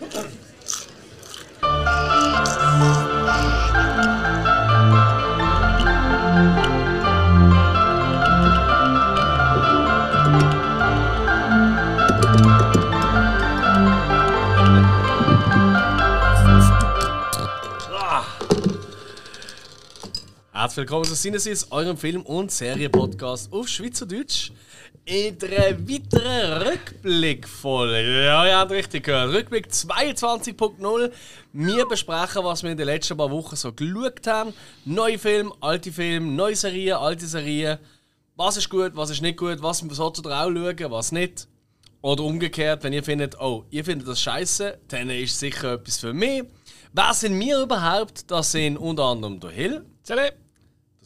Thank you. Willkommen zu Sinnesys, eurem Film- und Serienpodcast auf Schweizerdeutsch. In der weiteren Rückblickfolge. Ja, ihr habt richtig gehört. Rückblick 22.0. Wir besprechen, was wir in den letzten paar Wochen so geschaut haben. Neue Filme, alte Filme, neue Serien, alte Serien. Was ist gut, was ist nicht gut, was solltet ihr auch schauen, was nicht. Oder umgekehrt, wenn ihr findet, oh, ihr findet das scheiße, dann ist sicher etwas für mich. Wer sind wir überhaupt? Das sind unter anderem der Hill. Salut.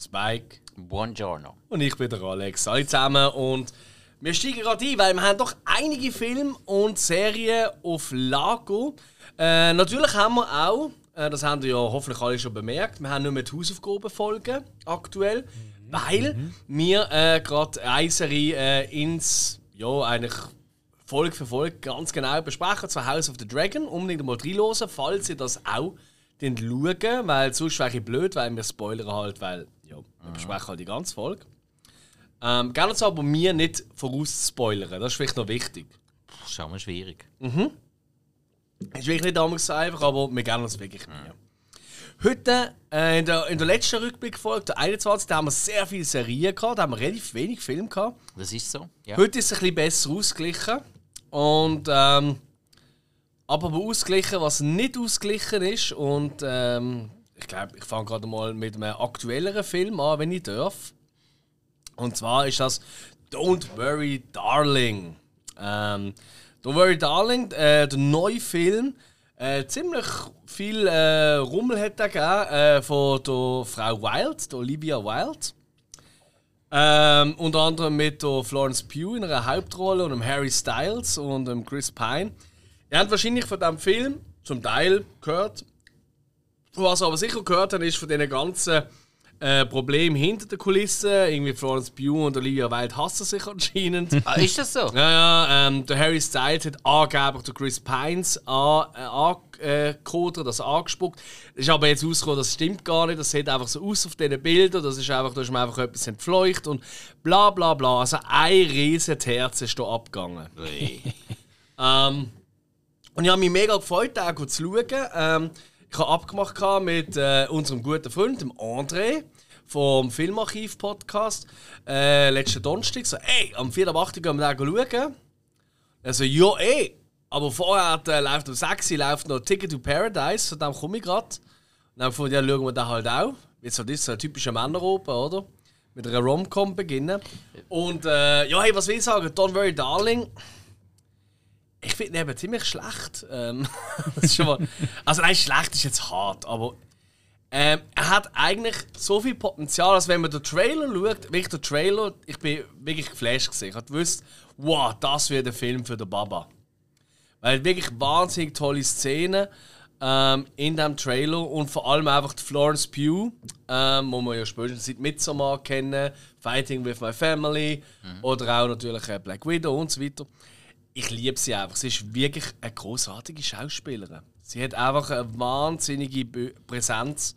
Spike. Buongiorno. Und ich bin der Alex. Alle zusammen. Und wir steigen gerade ein, weil wir haben doch einige Filme und Serien auf Lago. Äh, natürlich haben wir auch, äh, das haben wir ja hoffentlich alle schon bemerkt, wir haben nicht mehr die Hausaufgabenfolgen aktuell, weil wir äh, gerade eine Serie äh, ins, ja, eigentlich Folge für Folge ganz genau besprechen, zwar House of the Dragon. Unbedingt mal reinhören, falls ihr das auch schauen, weil sonst wäre ich blöd, weil wir spoilern halt, weil wir besprechen halt die ganze Folge. Ähm, gerne so, aber mir nicht vorausspoilern, das ist vielleicht noch wichtig. Das ist schon mal schwierig. Ist wirklich nicht damals so einfach, aber wir gerne uns wirklich mehr. Heute, äh, in, der, in der letzten Rückblickfolge, der 21. Da haben wir sehr viele Serien gehabt, da haben wir relativ wenig Filme gehabt. Das ist so. Ja. Heute ist es ein bisschen besser ausgeglichen. Und ähm, aber ausgeglichen, was nicht ausgeglichen ist. Und ähm, ich glaube, ich fange gerade mal mit einem aktuelleren Film an, wenn ich darf. Und zwar ist das Don't Worry Darling. Ähm, Don't Worry Darling, äh, der neue Film. Äh, ziemlich viel äh, Rummel hat er gegeben äh, von der Frau Wild, der Olivia Wilde. Ähm, unter anderem mit der Florence Pugh in einer Hauptrolle und dem Harry Styles und dem Chris Pine. Ihr habt wahrscheinlich von diesem Film zum Teil gehört. Was ihr aber sicher gehört habt, ist von diesen ganzen äh, Problemen hinter den Kulissen. Irgendwie Florence Pugh und Olivia Wilde hassen sich anscheinend. Ah, ist das so? Ja, ja, ähm, der Harry Styles hat angeblich den Chris Pines angekodert, also angespuckt. Es ist aber jetzt rausgekommen, das stimmt gar nicht. Das sieht einfach so aus auf diesen Bildern. Das ist einfach, da ist mir einfach etwas entfleucht und bla bla bla. Also ein riesen Herz ist hier abgegangen. ähm, und ich habe mich mega gefreut, auch zu schauen. Ähm, ich habe abgemacht mit äh, unserem guten Freund, dem André, vom Filmarchiv-Podcast, äh, letzten Donnerstag. So, ey, am 4. ab 8. gehen wir den schauen. Also, ja, ey. Aber vorher äh, läuft um 6 Uhr läuft noch Ticket to Paradise, von dem komme ich gerade. Und dann gedacht, ja, schauen wir den halt auch. Jetzt so, das ist so ein typischer Männeroper, oder? Mit einer Rom-Com beginnen. Und äh, ja, hey, was will ich sagen? Don't worry, darling. Ich finde ihn eben ziemlich schlecht. Ähm, mal, also nein, schlecht ist jetzt hart, aber ähm, er hat eigentlich so viel Potenzial, als wenn man den Trailer schaut, wirklich der Trailer, ich bin wirklich geflasht gesehen. Ich habe gewusst, wow, das wird ein Film für den Baba. Weil wirklich wahnsinnig tolle Szenen ähm, in dem Trailer und vor allem einfach die Florence Pugh, ähm, wo wir ja spätestens seit Midsommar kennen, Fighting with My Family oder auch natürlich äh, Black Widow und so weiter. Ich liebe sie einfach. Sie ist wirklich eine großartige Schauspielerin. Sie hat einfach eine wahnsinnige Bö- Präsenz.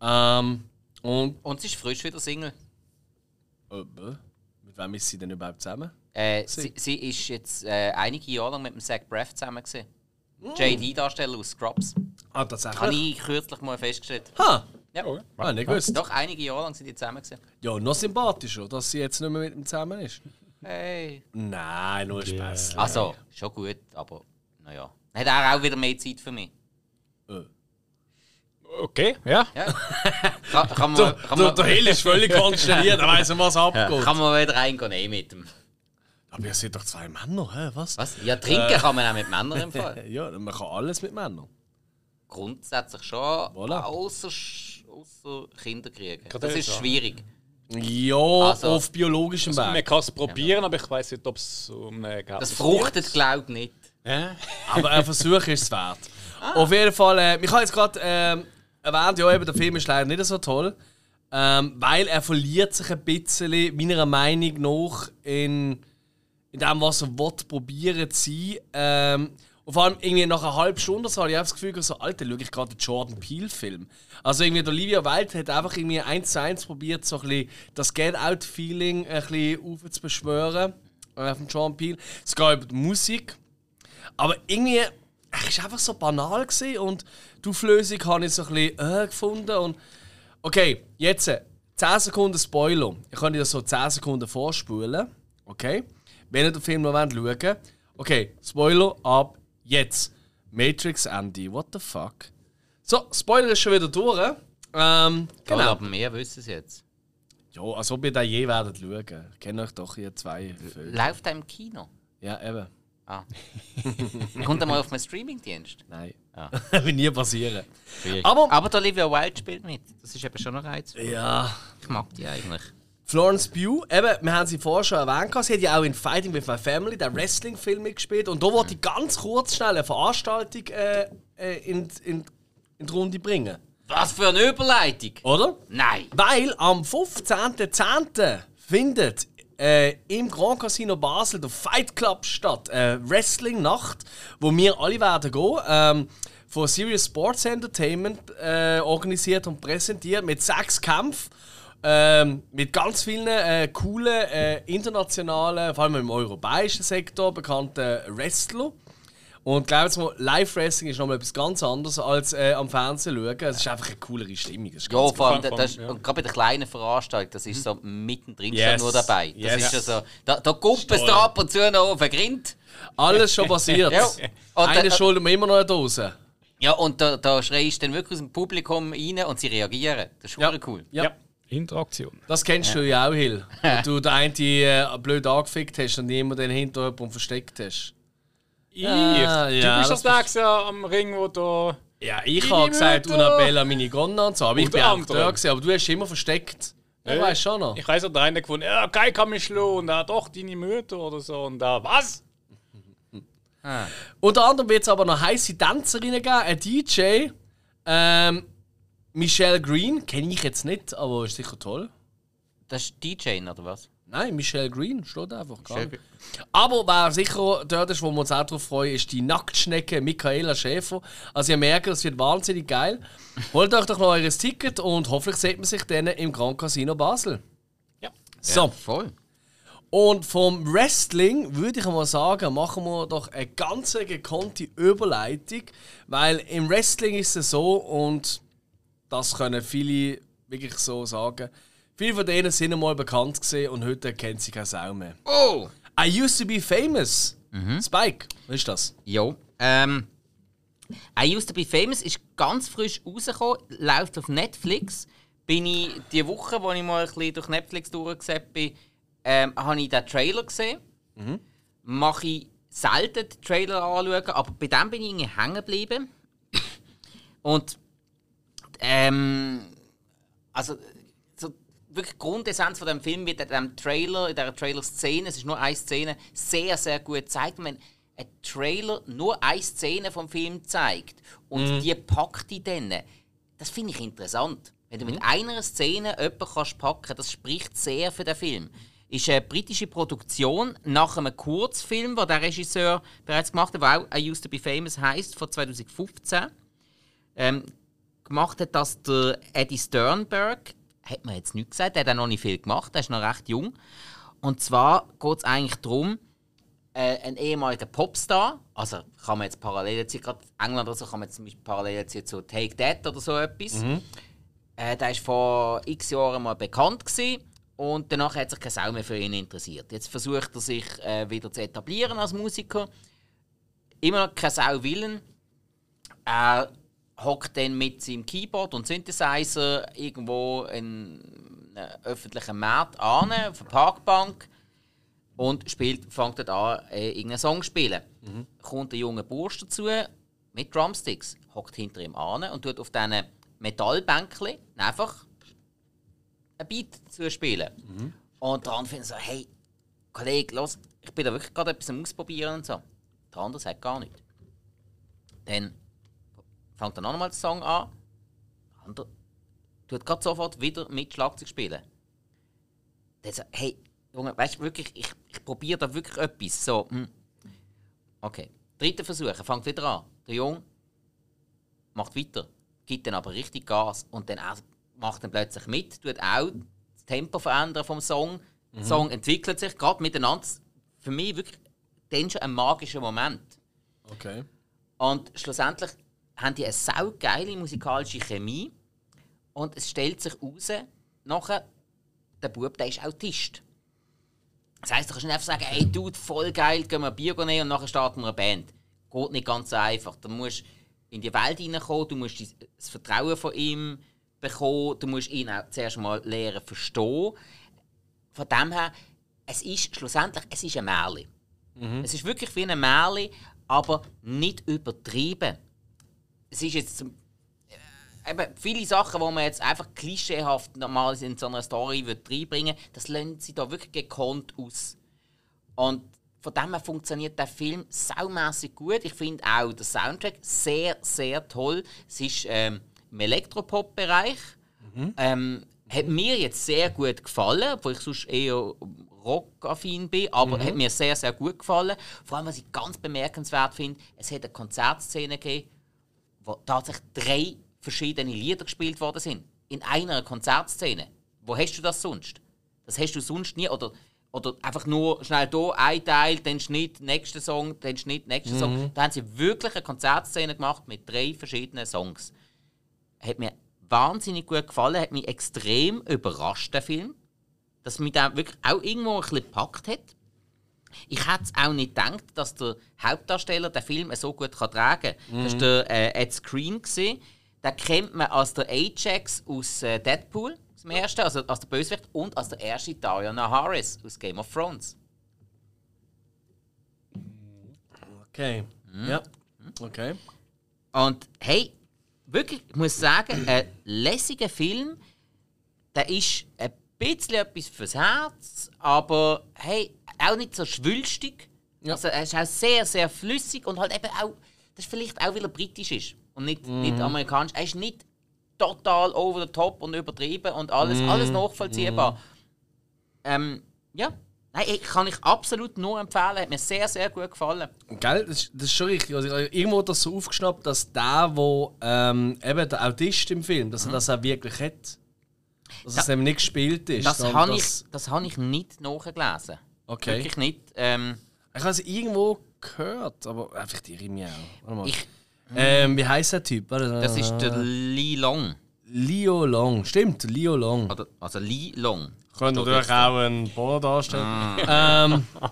Ähm, und Und sie ist frisch wieder Single. äh, mit wem ist sie denn überhaupt zusammen? Äh, Sie- ist jetzt äh, einige Jahre lang mit dem Zach Braff zusammen. Gewesen. Mm. JD-Darsteller aus Scrubs. Ah, Habe tatsächlich. ich kürzlich mal festgestellt. Ha! Ja. Ah, nicht gewusst. Doch, einige Jahre lang sind die zusammen. Gewesen. Ja, noch sympathischer, dass sie jetzt nicht mehr mit ihm zusammen ist. Hey. Nein, nur Spaß. Also, schon gut, aber naja. Hat er auch wieder mehr Zeit für mich. Okay, ja. Ja. Kann, man, kann, man, der Hill ist völlig konsterniert, er weiß nicht, was abgeht. kann man wieder reingehen nehmen mit dem. Aber ihr seid doch zwei Männer, hä? Was? Was? Ja, trinken kann man auch mit Männern im Fall. Ja, man kann alles mit Männern. Grundsätzlich schon, Voilà. außer, außer Kinder kriegen. Das ist ja. schwierig. Ja, Also- auf biologischem Man Weg. kann es probieren, aber ich weiß nicht, ob es um eine Das fruchtet, glaube ich, nicht. Ja. Aber ein Versuch ist es wert. Auf jeden Fall, äh, ich habe jetzt gerade ähm, erwähnt, ja, eben, der Film ist leider nicht so toll. Ähm, weil er verliert sich ein bisschen, meiner Meinung nach, in, in dem, was er probieren zu sein. Ähm, Und vor allem irgendwie nach einer halben Stunde so habe ich auch das Gefühl, so, Alter, schaue ich gerade den Jordan Peele-Film. Also irgendwie der Olivia Wilde hat einfach irgendwie eins zu eins probiert, so ein bisschen das Get-Out-Feeling ein bisschen aufzubeschwören äh, von Jordan Peele. Es geht über die Musik. Aber irgendwie, es war einfach so banal gewesen und die Auflösung habe ich so ein bisschen äh, gefunden. Und okay, jetzt äh, 10 Sekunden Spoiler. Ich kann dir das so 10 Sekunden vorspulen. Okay? Wenn ihr den Film noch schauen wollt. Okay, Spoiler ab jetzt. Matrix Andy, what the fuck? So, Spoiler ist schon wieder durch. Ähm, Genau. genau. Aber mehr wissen sie jetzt. Ja, als ob ihr da je werdet schauen. Ich kenne euch doch hier zwei Filme. Läuft er im Kino? Ja, eben. Ah. Kommt er mal auf einen Streamingdienst? Nein. Ah. Wird nie passieren. Schwierig. Aber- Aber der Olivia Wilde spielt mit. Das ist eben schon noch reizvoll. Ja. Ich mag die eigentlich. Florence Pugh, eben, wir haben sie vorher schon erwähnt, sie hat ja auch in Fighting with My Family, der Wrestling-Film mitgespielt. Und da wollte ich ganz kurz schnell eine Veranstaltung äh, äh, in, in, in die Runde bringen. Was für eine Überleitung! Oder? Nein! Weil am 15.10. findet äh, im Grand Casino Basel der Fight Club statt. Eine Wrestling-Nacht, wo wir alle werden gehen. Ähm, von Serious Sports Entertainment äh, organisiert und präsentiert mit sechs Kämpfen. Ähm, mit ganz vielen äh, coolen äh, internationalen, vor allem im europäischen Sektor bekannten Wrestler. Und glaubt mir, Live-Wrestling ist nochmal etwas ganz anderes als äh, am Fernsehen schauen. Es ist einfach eine coolere Stimmung. Das ist Ja, ganz vor allem, Vor allem, das, ja. und gerade bei der kleinen Veranstaltung, das ist so mittendrin Yes. schon nur dabei. Das Yes. ist schon so, da, da kommt es da ab und zu noch auf den Grind. Alles schon passiert. Ja. Und, Einer äh, schuldet mir immer noch eine Dose. Ja, und da, da schreist du dann wirklich aus dem Publikum rein und sie reagieren. Das ist Ja. ja. cool. Ja. Interaktion. Das kennst du ja auch, Hill. Wenn du den einen äh, blöd angefickt hast und niemand den hinter jemandem versteckt hast. Ich? Ah, du ja, bist das das nächste ja am Ring, wo du. Ja, ich habe gesagt. Unabella Minigonna und so, aber ich bin auch da gewesen, aber du hast immer versteckt. Ich Ja. weiß schon noch. Ich weiß, der eine gefunden, ja, kein kann mich schlagen. Und er doch, deine Mutter oder so. Und da, was? Unter anderem wird es aber noch heiße Tänzerinnen geben, ein DJ. Ähm, Michelle Green, kenne ich jetzt nicht, aber ist sicher toll. Das ist DJ, oder was? Nein, Michelle Green steht einfach gar nicht. Aber wer sicher dort ist, wo wir uns auch drauf freuen, ist die Nacktschnecke Michaela Schäfer. Also ihr merkt, das wird wahnsinnig geil. Holt euch doch noch eures Ticket und hoffentlich sieht man sich dann im Grand Casino Basel. Ja. So, Ja, voll. und vom Wrestling würde ich mal sagen, machen wir doch eine ganz gekonnte Überleitung, weil im Wrestling ist es so und das können viele wirklich so sagen. Viele von denen sind einmal bekannt gesehen und heute kennt sie keine Sau mehr. Oh! I used to be famous. Spike, was ist das? Jo. Ähm, I Used to Be Famous ist ganz frisch rausgekommen, läuft auf Netflix. Bin ich die Woche, wo ich mal ein bisschen durch Netflix durchgesehen bin, ähm, habe ich den Trailer gesehen. Mache ich selten den Trailer anschauen, aber bei dem bin ich hängen geblieben. Und ähm, also so wirklich die Grundessenz von dem Film wird in diesem Trailer, in dieser Trailer-Szene, es ist nur eine Szene, sehr, sehr gut gezeigt. Und Wenn ein Trailer nur eine Szene vom Film zeigt und die packt die dann, das finde ich interessant. Wenn du mit einer Szene jemanden kannst packen das spricht sehr für den Film. Ist eine britische Produktion nach einem Kurzfilm, den der Regisseur bereits gemacht hat, der auch I Used to Be Famous heißt, von 2015. Ähm, gemacht hat das der Eddie Sternberg. Hat man jetzt nicht gesagt, der hat auch noch nicht viel gemacht, der ist noch recht jung. Und zwar geht es eigentlich darum, äh, ein ehemaliger Popstar, also kann man jetzt parallel ziehen, gerade England oder so, kann man jetzt zum Beispiel parallel ziehen zu Take That oder so etwas. Äh, der war vor x Jahren mal bekannt gewesen, und danach hat sich keine Sau mehr für ihn interessiert. Jetzt versucht er sich äh, wieder zu etablieren als Musiker. Immer noch keine Sau willen. Er hockt dann mit seinem Keyboard und Synthesizer irgendwo in einem öffentlichen Markt an, auf einer Parkbank und spielt, fängt dort an, äh, irgendeinen Song zu spielen. Kommt ein junger Bursch dazu mit Drumsticks, hockt hinter ihm an und tut auf diesen Metallbänkchen einfach ein Beat zu spielen. Und der andere findet so, hey, Kollege, los, ich bin da wirklich gerade etwas am Ausprobieren und so. Der andere sagt gar nichts. Dann fängt er noch einmal den Song an. Andere tut gerade sofort wieder mit Schlagzeug spielen. Dann sagt hey, Junge, weißt du wirklich, ich, ich probiere da wirklich etwas. So, hm. Okay. Dritter Versuch, er fängt wieder an. Der Jung macht weiter, gibt dann aber richtig Gas und dann macht dann plötzlich mit, tut auch das Tempo verändern vom Song. Der Song entwickelt sich gerade miteinander. Für mich wirklich dann schon ein magischer Moment. Okay. Und schlussendlich haben die eine saugeile musikalische Chemie. Und es stellt sich heraus, nachher, der Bub der ist Autist. Das heisst, du kannst nicht einfach sagen, hey Dude, voll geil, gehen wir ein Bier nehmen und nachher starten wir eine Band. Geht nicht ganz so einfach. Du musst in die Welt hineinkommen, du musst das Vertrauen von ihm bekommen, du musst ihn auch zuerst mal lernen verstehen. Von dem her, es ist schlussendlich es ist ein Märchen. Es ist wirklich wie ein Märchen, aber nicht übertrieben. Es ist jetzt äh, eben viele Sachen, die man jetzt einfach klischeehaft normal in so einer Story wird reinbringen das lassen sie da wirklich gekonnt aus. Und von dem her funktioniert der Film saumässig gut. Ich finde auch den Soundtrack sehr, sehr toll. Es ist ähm, im Elektropop-Bereich. Ähm, hat mir jetzt sehr gut gefallen, obwohl ich sonst eher rockaffin bin, aber hat mir sehr, sehr gut gefallen. Vor allem, was ich ganz bemerkenswert finde, es hat eine Konzertszene gegeben, wo tatsächlich drei verschiedene Lieder gespielt worden sind. In einer Konzertszene. Wo hast du das sonst? Das hast du sonst nie. Oder, oder einfach nur schnell hier ein Teil, dann Schnitt, nächster Song, dann Schnitt, nächster Song. Da haben sie wirklich eine Konzertszene gemacht mit drei verschiedenen Songs. Hat mir wahnsinnig gut gefallen, hat mich extrem überrascht, der Film. Dass mich da wirklich auch irgendwo ein bisschen gepackt hat. Ich hätte es auch nicht gedacht, dass der Hauptdarsteller den Film so gut kann tragen kann. Das war der äh, Ed Screen. gewesen. Den kennt man als der Ajax aus äh, Deadpool, aus dem ersten, also als der Bösewicht, und als der erste Diana Harris aus Game of Thrones. Okay. Ja. Okay. Und hey, wirklich, ich muss sagen, ein lässiger Film, der ist ein bisschen etwas fürs Herz, aber hey, auch nicht so schwülstig. Ja. Also er ist auch sehr, sehr flüssig und halt eben auch, das ist vielleicht auch, weil er britisch ist und nicht, nicht amerikanisch. Er ist nicht total over the top und übertrieben und alles, alles nachvollziehbar. Ähm, ja, Nein, ich, kann ich absolut nur empfehlen. Hat mir sehr, sehr gut gefallen. Gell, das, ist- das ist schon richtig. Also, irgendwo das so aufgeschnappt, dass der, wo ähm, eben der Autist im Film, dass er das auch wirklich hat. Dass es eben nicht gespielt ist. Das habe ich, das habe ich nicht nachgelesen. Okay. Wirklich nicht. Ähm, Ich habe es irgendwo gehört, aber äh, vielleicht irre ich mich auch. Warte mal. ich, ähm, wie heißt der Typ? Das ist der Lee Long. Leo Long. Stimmt, Leo Long. Also Lee Long. Könnte jetzt auch ein Porno darstellen. ähm,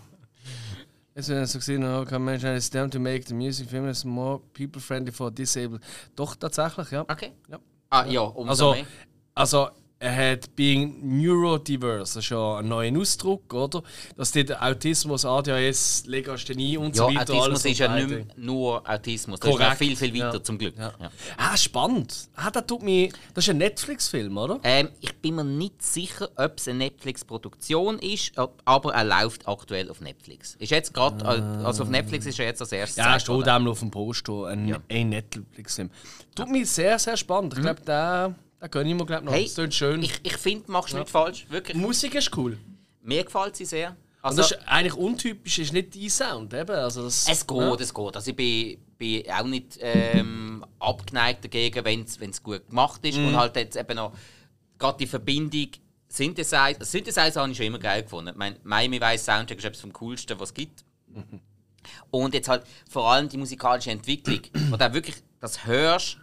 Jetzt wird so gesehen, how can mention it's them to make the music famous more people friendly for disabled. Doch, tatsächlich, ja. Okay. Ja. Ah, ja, umso Also, mehr. also er hat being neurodiverse, das ist ja ein neuer Ausdruck, oder? Dass der Autismus, ADHS, Legasthenie und so Ja, weiter Autismus ist ja nicht mehr nur Autismus. Das ist Korrekt. noch viel, viel weiter, Ja. zum Glück. Ja. Ja. Ah, spannend. Ah, das tut mich. Das ist ein Netflix-Film, oder? Ähm, ich bin mir nicht sicher, ob es eine Netflix-Produktion ist, aber er läuft aktuell auf Netflix. Ist jetzt gerade, also auf Netflix ist er jetzt als erstes. Ja, steht einmal auf dem Poster. Ein, ein Netflix-Film. Tut mich sehr, sehr spannend. Ich glaube, da, da gönne ich mir glaub, noch. Hey, das klingt schön. Ich, ich finde, machst du nicht falsch. Wirklich. Musik ist cool. Mir gefällt sie sehr. Und Also, das ist eigentlich untypisch, ist nicht dein Sound. Eben. Also das, es geht, es geht. Also ich bin, bin auch nicht ähm, abgeneigt dagegen, wenn es gut gemacht ist. Mhm. Und halt jetzt eben noch gerade die Verbindung Synthesizer. Synthesizer habe ich schon immer geil gefunden. Ich meine, Miami Vice Soundtrack ist etwas vom Coolsten, was es gibt. Und jetzt halt vor allem die musikalische Entwicklung, wo du wirklich das hörst,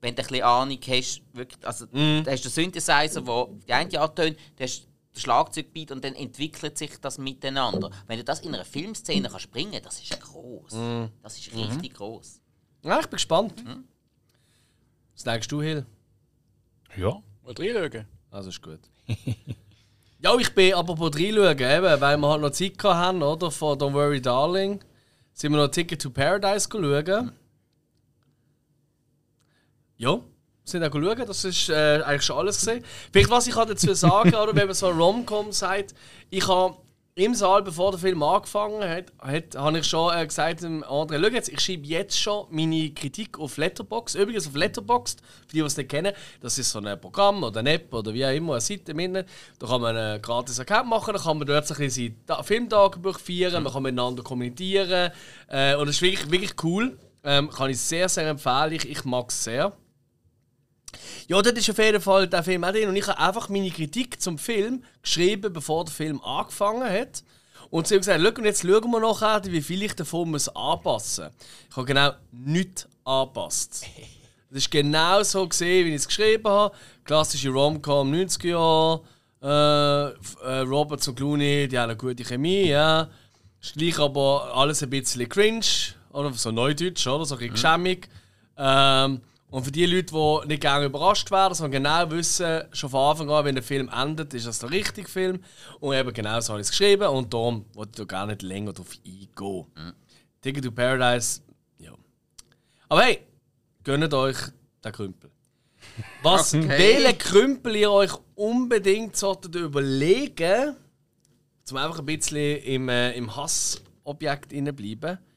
wenn du ein bisschen Ahnung hast. Wirklich, also, Mhm. Da hast du den Synthesizer, der die eine antönt, du hast den Schlagzeugbeat und dann entwickelt sich das miteinander. Wenn du das in einer Filmszene kannst bringen, das ist groß. Mhm. Das ist richtig groß. ja, ich bin gespannt. Was denkst du, Hill? Ja, mal reinschauen. Also ist gut. ja, ich bin apropos reinschauen, eben, weil wir halt noch Zeit haben, oder? Von Don't Worry Darling. Sind wir noch Ticket to Paradise schauen. Ja, sind auch schauen, das ist äh, eigentlich schon alles gesehen. Vielleicht was ich halt dazu sagen, oder wenn man so Rom-Com sagt, ich habe im Saal, bevor der Film angefangen hat, hat habe ich schon äh, gesagt dem André, schau jetzt, ich schreibe jetzt schon meine Kritik auf Letterbox. Übrigens auf Letterboxd, für die, die es nicht kennen, das ist so ein Programm oder eine App oder wie auch immer, eine Seite im Da kann man einen gratis Account machen, da kann man dort so ein bisschen sein Filmtagebuch feiern, man kann miteinander kommunizieren äh, und das ist wirklich, wirklich cool. Ähm, kann ich sehr, sehr empfehlen, ich, ich mag es sehr. Ja, das ist auf jeden Fall der Film auch drin. Und ich habe einfach meine Kritik zum Film geschrieben, bevor der Film angefangen hat. Und sie haben gesagt, Schau, und jetzt schauen wir noch, wie viel ich davon muss anpassen muss. Ich habe genau nichts angepasst. Das ist genau so gesehen, wie ich es geschrieben habe. Klassische Rom-Com 90er Jahre. Äh, äh, Robert und Clooney, die haben eine gute Chemie, ja. Ist gleich aber alles ein bisschen cringe. Oder so neudeutsch, oder? So ein bisschen mhm. Ähm, und für die Leute, die nicht gerne überrascht werden, sondern genau wissen, schon von Anfang an, wenn der Film endet, ist das der richtige Film. Und eben genau so habe ich es geschrieben und darum wollte ich gar nicht länger darauf eingehen. Mhm. Ticket to Paradise, ja. Aber hey, gönnt euch den Krümpel. Was, okay. welchen Krümpel ihr euch unbedingt solltet überlegen, um einfach ein bisschen im, äh, im Hassobjekt bleiben.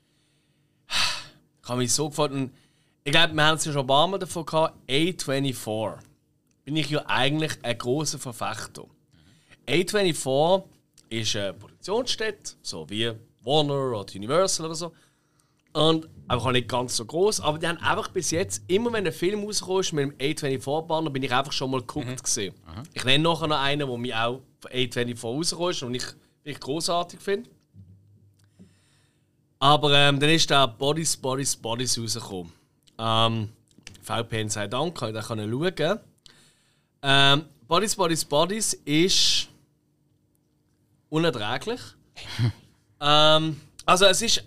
Ich habe mich so gefallen. Ich glaube, wir haben es ja schon ein paar Mal davon gehabt. A24 bin ich ja eigentlich ein großer Verfechter. A24 ist eine Produktionsstätte, so wie Warner oder Universal oder so. Und einfach nicht ganz so groß, aber die haben einfach bis jetzt, immer wenn ein Film rauskommt mit dem A24-Banner, bin ich einfach schon mal geguckt mhm. gesehen. Mhm. Ich nenne nachher noch einen, der mir auch von A24 rauskommt und ich wirklich großartig finde. Aber ähm, dann ist der Bodies, Bodies, Bodies rausgekommen. Ähm, VPN sei Dank, kann ich da schauen. Ähm, Bodies, Bodies, Bodies ist unerträglich. ähm, also es ist,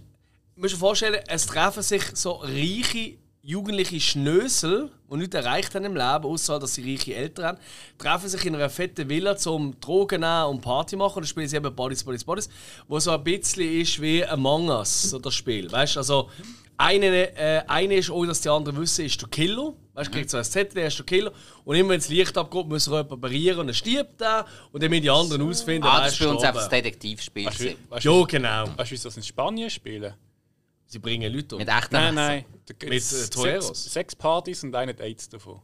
du musst dir vorstellen, es treffen sich so reiche jugendliche Schnösel, die nichts erreicht haben im Leben, außer dass sie reiche Eltern haben, treffen sich in einer fetten Villa zum Drogen nehmen und Party machen. Und spielen sie eben Bodies, Bodies, Bodies, wo so ein bisschen ist wie Among Us, so das Spiel. Weißt du, also eine, äh, eine ist, ohne dass die anderen wissen, ist der Killer. Weißt du, kriegt so ein Zettel, der ist der Killer. Und immer wenn das Licht abgeht, muss er jemanden parieren und dann stirbt er. Und dann müssen die anderen ausfinden, ah, das ist für uns einfach das Detektivspiel. Weißt weißt ja, genau. Weißt du, wie sie das in Spanien spielen? Sie bringen Leute um. Mit echten Nein, nein. Mit äh, Toreros. Sechs, sechs Partys und einer AIDS davon.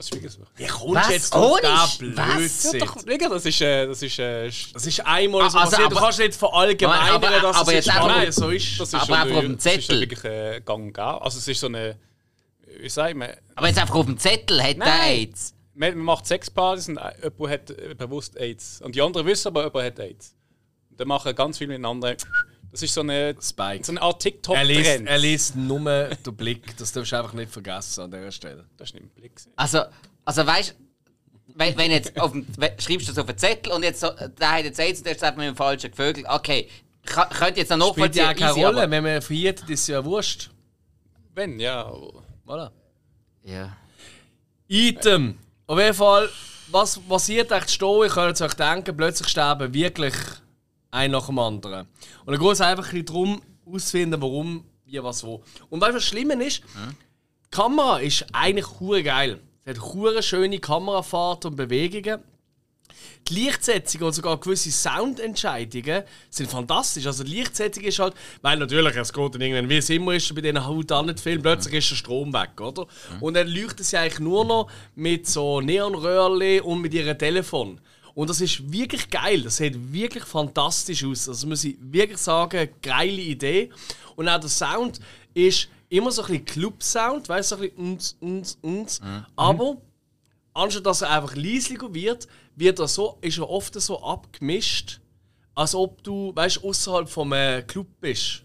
Was so? Wie kommst du jetzt auf den Blödsinn? Ja, doch, das ist, äh, das ist, äh, das ist einmal so also, passiert. Du kannst nicht verallgemeinern, aber, dass aber es jetzt nein, so ist. Das ist aber einfach auf dem Zettel. Das ist wirklich äh, gang Also es ist so eine... Wie sagt man? Aber jetzt einfach auf dem Zettel hat der AIDS. Man, man macht Sexpartys und jemand hat äh, bewusst AIDS. Und die anderen wissen aber, jemand hat AIDS. Und dann machen ganz viele miteinander... Das ist so eine, Spike. so eine Art TikTok-Trend. Er liest, er liest nur den Blick. Das darfst du einfach nicht vergessen an dieser Stelle. Das ist nicht ein Blick. Also, also weißt wenn, wenn jetzt auf dem, schreibst du das auf einen Zettel und jetzt so, der hat jetzt AIDS und der ist mit dem falschen Gevögel. Okay, könnte jetzt noch nachvollziehen. Spielt ja keine Rolle, wenn man verhietet, ist ja wurscht. Wenn, ja. Voilà. Ja. Item. Auf jeden Fall, was passiert echt stehen? Ich könnte euch denken, plötzlich sterben wirklich ein nach dem anderen. Und dann geht es einfach ein darum, auszufinden, warum, wie, was, wo. Und weißt du, was Schlimme ist? Hm? Die Kamera ist eigentlich hure geil. Sie hat hure schöne Kamerafahrt und Bewegungen. Die Lichtsetzung und sogar gewisse Soundentscheidungen sind fantastisch. Also die Lichtsetzung ist halt, weil natürlich, es geht dann irgendwann, wie es immer ist bei diesen Haut-Filmen, plötzlich ist der Strom weg, oder? Und dann leuchtet sie eigentlich nur noch mit so Neonröhrchen und mit ihrem Telefon. Und das ist wirklich geil. Das sieht wirklich fantastisch aus. Das muss ich wirklich sagen, geile Idee. Und auch der Sound ist immer so ein bisschen Club-Sound, weißt du, so ein bisschen uns, uns, uns. Mhm. Aber anstatt dass er einfach leislicher wird, wird er so, ist er oft so abgemischt, als ob du, weißt außerhalb vom äh, Club bist.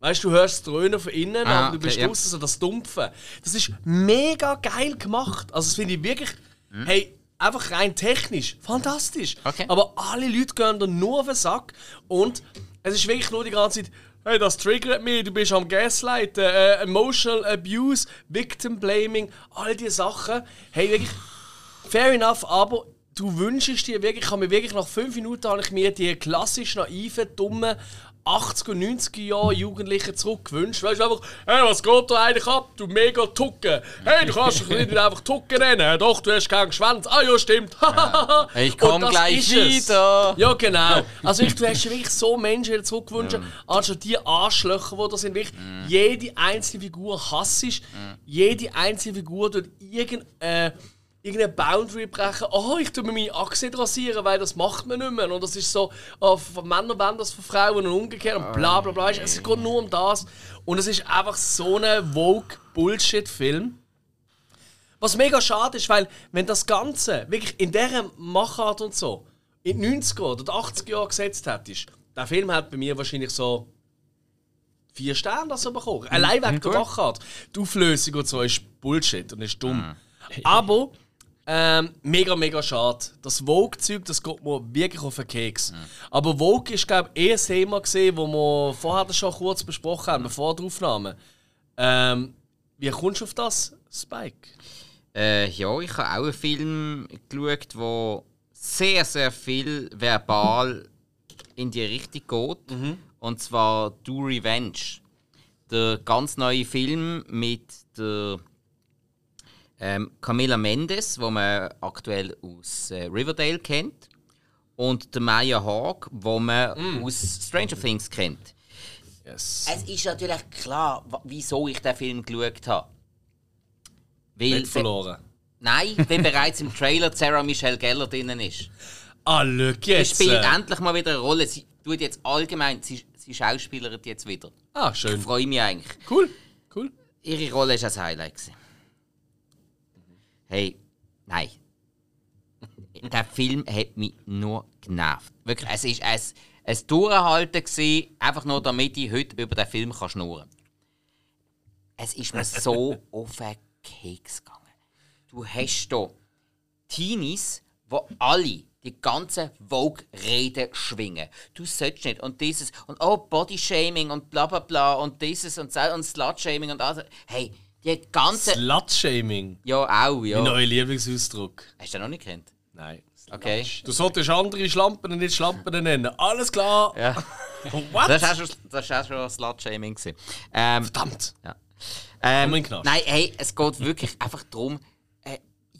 Weißt du, du hörst das Dröhnen von innen, ah, aber du bist okay, draußen so das Dumpfe. Das ist mega geil gemacht. Also, das finde ich wirklich, mhm. hey, einfach rein technisch fantastisch. Okay. Aber alle Leute gehen da nur auf den Sack und es ist wirklich nur die ganze Zeit Hey, das triggert mich, du bist am Gaslighten, äh, Emotional Abuse, Victim Blaming, all diese Sachen. Hey, wirklich, fair enough, aber du wünschst dir wirklich, ich habe mir wirklich nach fünf Minuten habe ich mir die klassisch naiven, dummen 80er, 90er Jahre Jugendlichen zurückgewünscht. Weißt du, einfach, hey, was geht da eigentlich ab, du mega Tucken? Hey, du kannst doch nicht einfach Tucken nennen. Doch, du hast keinen Schwanz. Ah ja, stimmt. Ich komme gleich wieder. Ja, genau. Also ich, du hast wirklich so Menschen wieder zurückgewünscht, ja. anstatt die Arschlöcher, die da sind. Wirklich, mm. Jede einzelne Figur hassisch, mm. jede einzelne Figur tut irgendein... Äh, irgendeine Boundary brechen. Oh, ich tue mir meine Achse rasieren, weil das macht man nicht mehr. Und das ist so, oh, von Männern wollen das von Frauen und umgekehrt und bla bla bla. Es geht nur um das. Und es ist einfach so ein Vogue-Bullshit-Film. Was mega schade ist, weil wenn das Ganze wirklich in dieser Machart und so in den 90er oder 80er Jahren gesetzt hättest, der Film hat bei mir wahrscheinlich so vier Sterne das bekommen. Allein wegen der Machart. Die Auflösung und so ist Bullshit und ist dumm. Mhm. Aber ähm, mega, mega schade. Das Vogue-Zeug, das geht mir wirklich auf den Keks. Mhm. Aber Vogue ist, glaube ich, eh ein Thema, gewesen, das wir vorher schon kurz besprochen haben, bevor der Aufnahme. Ähm, wie kommst du auf das, Spike? Äh, ja, ich habe auch einen Film geschaut, der sehr, sehr viel verbal in die Richtung geht. Mhm. Und zwar Do Revenge. Der ganz neue Film mit der ähm, Camilla Mendes, wo man aktuell aus äh, Riverdale kennt, und der Maya Hawk, wo man mm. aus Stranger Things kennt. Yes. Es ist natürlich klar, wieso ich den Film geschaut habe. Weil Nicht verloren. Nein, weil bereits im Trailer Sarah Michelle Geller drinnen ist. Ah, look jetzt! Sie spielt endlich mal wieder eine Rolle. Sie tut jetzt allgemein, sie, sie schauspielert jetzt wieder. Ah, schön. Ich freue mich eigentlich. Cool, cool. Ihre Rolle war ein Highlight. Gewesen. Hey, nein. Der Film hat mich nur genervt. Wirklich, es war ein, ein Durchhalten, gewesen, einfach nur damit ich heute über den Film kann schnurren kann. Es ist mir so auf den Keks gegangen. Du hast hier Teenies, wo alle die ganze Vogue-Rede schwingen. Du sollst nicht. Und dieses, und oh, Bodyshaming und bla bla bla und dieses und und Slut-Shaming und alles. Hey, die ganze. Slut-Shaming? Ja, auch, ja. Mein neuer Lieblingsausdruck. Hast du den noch nicht kennt? Nein. Okay. Du solltest andere Schlampen nicht Schlampen nennen. Alles klar. Ja. What? Das war auch schon, schon Slut-Shaming. Ähm, Verdammt. Ja. Ähm, nein, hey, es geht wirklich einfach darum,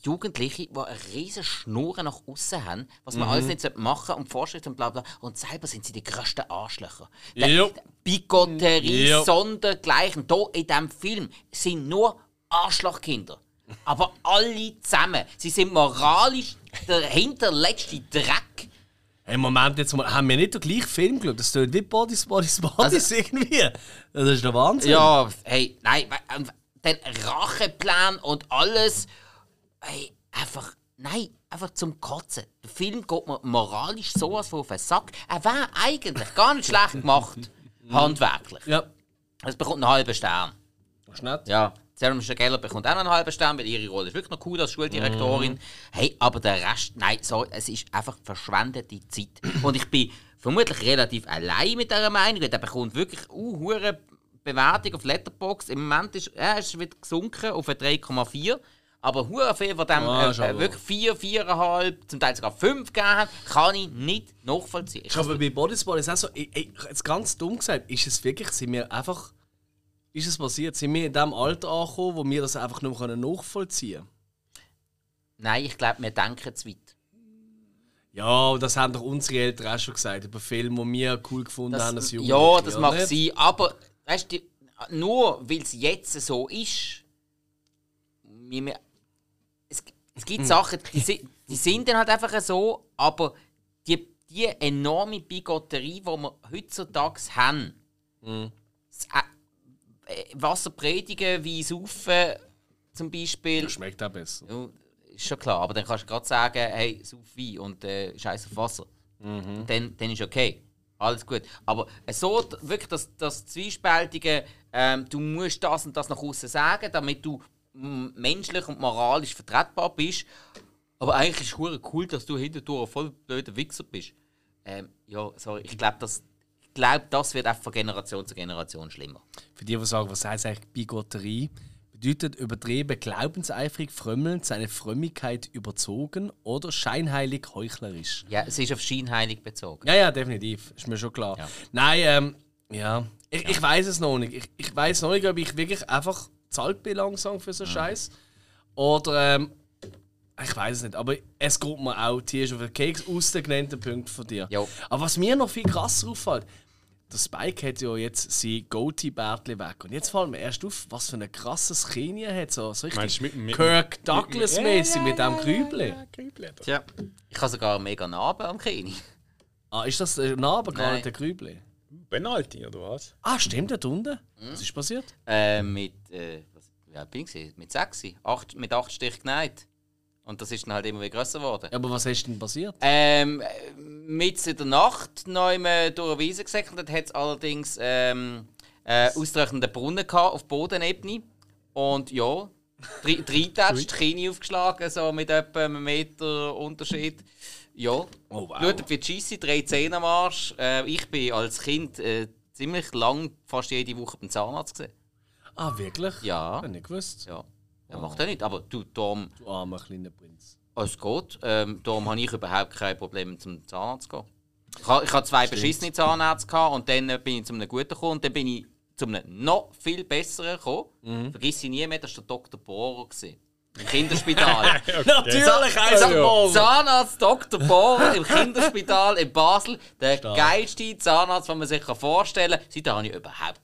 Jugendliche, die eine riesige Schnur nach außen haben, was man mhm. alles nicht machen und Vorschriften und bla bla. Und selber sind sie die größten Arschlöcher. Yep. Bigotterie, yep. Sondergleichen. Hier in diesem Film sind nur Arschlochkinder. Aber alle zusammen. Sie sind moralisch der hinterletzte Dreck. Hey, Moment, jetzt haben wir nicht den gleichen Film geschaut. Das tut wie Bodies, Bodies, Bodies also, irgendwie. Das ist der Wahnsinn. Ja, hey, nein, den Racheplan und alles. Ey, einfach, nein, einfach zum Kotzen. Der Film geht mir moralisch sowas von auf den Sack. Er wäre eigentlich gar nicht schlecht gemacht, handwerklich. Ja. Es bekommt einen halben Stern. Das ist nett. Ja. Sarah Michelle Gellar bekommt auch noch einen halben Stern, weil ihre Rolle ist wirklich noch cool als Schuldirektorin. Mhm. Hey, aber der Rest, nein, sorry, es ist einfach verschwendete Zeit. Und ich bin vermutlich relativ allein mit dieser Meinung. Der bekommt wirklich uh, Bewertung auf Letterbox. Im Moment ist er ist wieder gesunken auf 3,4. Aber hure viel von dem ah, äh, wirklich 4, 4,5, zum Teil sogar 5 gegeben kann ich nicht nachvollziehen. Ich aber bei Bodysball ist auch so, ich, ich, jetzt ganz dumm gesagt, ist es wirklich, sind wir einfach, ist es passiert, sind wir in dem Alter angekommen, wo wir das einfach mehr nachvollziehen können? Nein, ich glaube, wir denken zu weit. Ja, das haben doch unsere Eltern auch schon gesagt, über Filme, die wir cool gefunden das, haben als Ja, das mag sein, aber weißt du, nur weil es jetzt so ist, wir, es, gibt hm. Sachen, die, die sind dann halt einfach so, aber die, die enorme Bigotterie, die wir heutzutage haben, hm. das, äh, Wasser predigen, wie saufen zum Beispiel. Das schmeckt auch besser. Ist schon klar, aber dann kannst du gerade sagen, hey, sauf Wein und äh, scheiß auf Wasser. Mhm. Dann, dann ist okay. Alles gut. Aber so wirklich das, das Zwiespältige, ähm, du musst das und das nach außen sagen, damit du menschlich und moralisch vertretbar bist. Aber eigentlich ist es cool, dass du hinterher voll blöder Wichser bist. Ähm, ja, sorry, ich glaube, das, glaub, das wird auch von Generation zu Generation schlimmer. Für die, die sagen, was heißt eigentlich Bigotterie? Bedeutet übertrieben, glaubenseifrig, frömmelnd, seine Frömmigkeit überzogen oder scheinheilig, heuchlerisch. Ja, es ist auf scheinheilig bezogen. Ja, ja, definitiv. Ist mir schon klar. Ja. Nein, ähm, ja. Ich, ich weiß es noch nicht. Ich, ich weiß noch nicht, ob ich wirklich einfach zahlt bin langsam für so Scheiß. Oder, ähm, ich weiß es nicht. Aber es geht mir auch, die ist auf den Keks aus den genannten Punkten von dir. Jo. Aber was mir noch viel krasser auffällt, der Spike hat ja jetzt sein Goatee-Bärtli weg. Und jetzt fällt mir erst auf, was für ein krasses Kinn er hat. So, so richtig Meinst du mit- mit- Kirk Douglas-mäßig mit dem Krübli. Ja, Grübli hat er. Tja, ich habe sogar einen mega Narben am Kinn. Ah, ist das der Narbe gar nicht der Krübli? Penalty, oder was? Ah, stimmt, dort unten. Was ist passiert? Äh, mit, äh, was, wie alt bin ich? Mit 6. Acht, mit 8 Stich geneigt. Und das ist dann halt immer wieder grösser geworden. Ja, aber was ist denn passiert? Ähm, äh, mitten in der Nacht noch immer durch eine Wiese gesäckelt, hat es allerdings ähm, äh, ausreichenden Brunnen gehabt auf Bodenebene. Und ja, drei Dreitatscht, Knie aufgeschlagen, so mit etwa einem Meter Unterschied. Ja, Oh, wow. schaut wie Cheesy, drei Zähne am Arsch. Äh, ich bin als Kind äh, ziemlich lang, fast jede Woche beim Zahnarzt gesehen. Ah, wirklich? Ja. Hab ich nicht gewusst. Ja, er macht er nicht. Aber du, darum, Du armer kleiner Prinz. es geht. Ähm, darum habe ich überhaupt kein Problem, zum Zahnarzt zu gehen. Ich ich hatte zwei beschissene Zahnärzte und dann äh, bin ich zu einem guten gekommen und dann bin ich zu einem noch viel besseren gekommen. Vergiss ich nie mehr, das war der Dr. Bohrer. gewesen. Im Kinderspital. Natürlich Zahn- Zahnarzt Dr. Bohrer im Kinderspital in Basel. Der geilste Zahnarzt, den man sich vorstellen kann. Seitdem habe ich überhaupt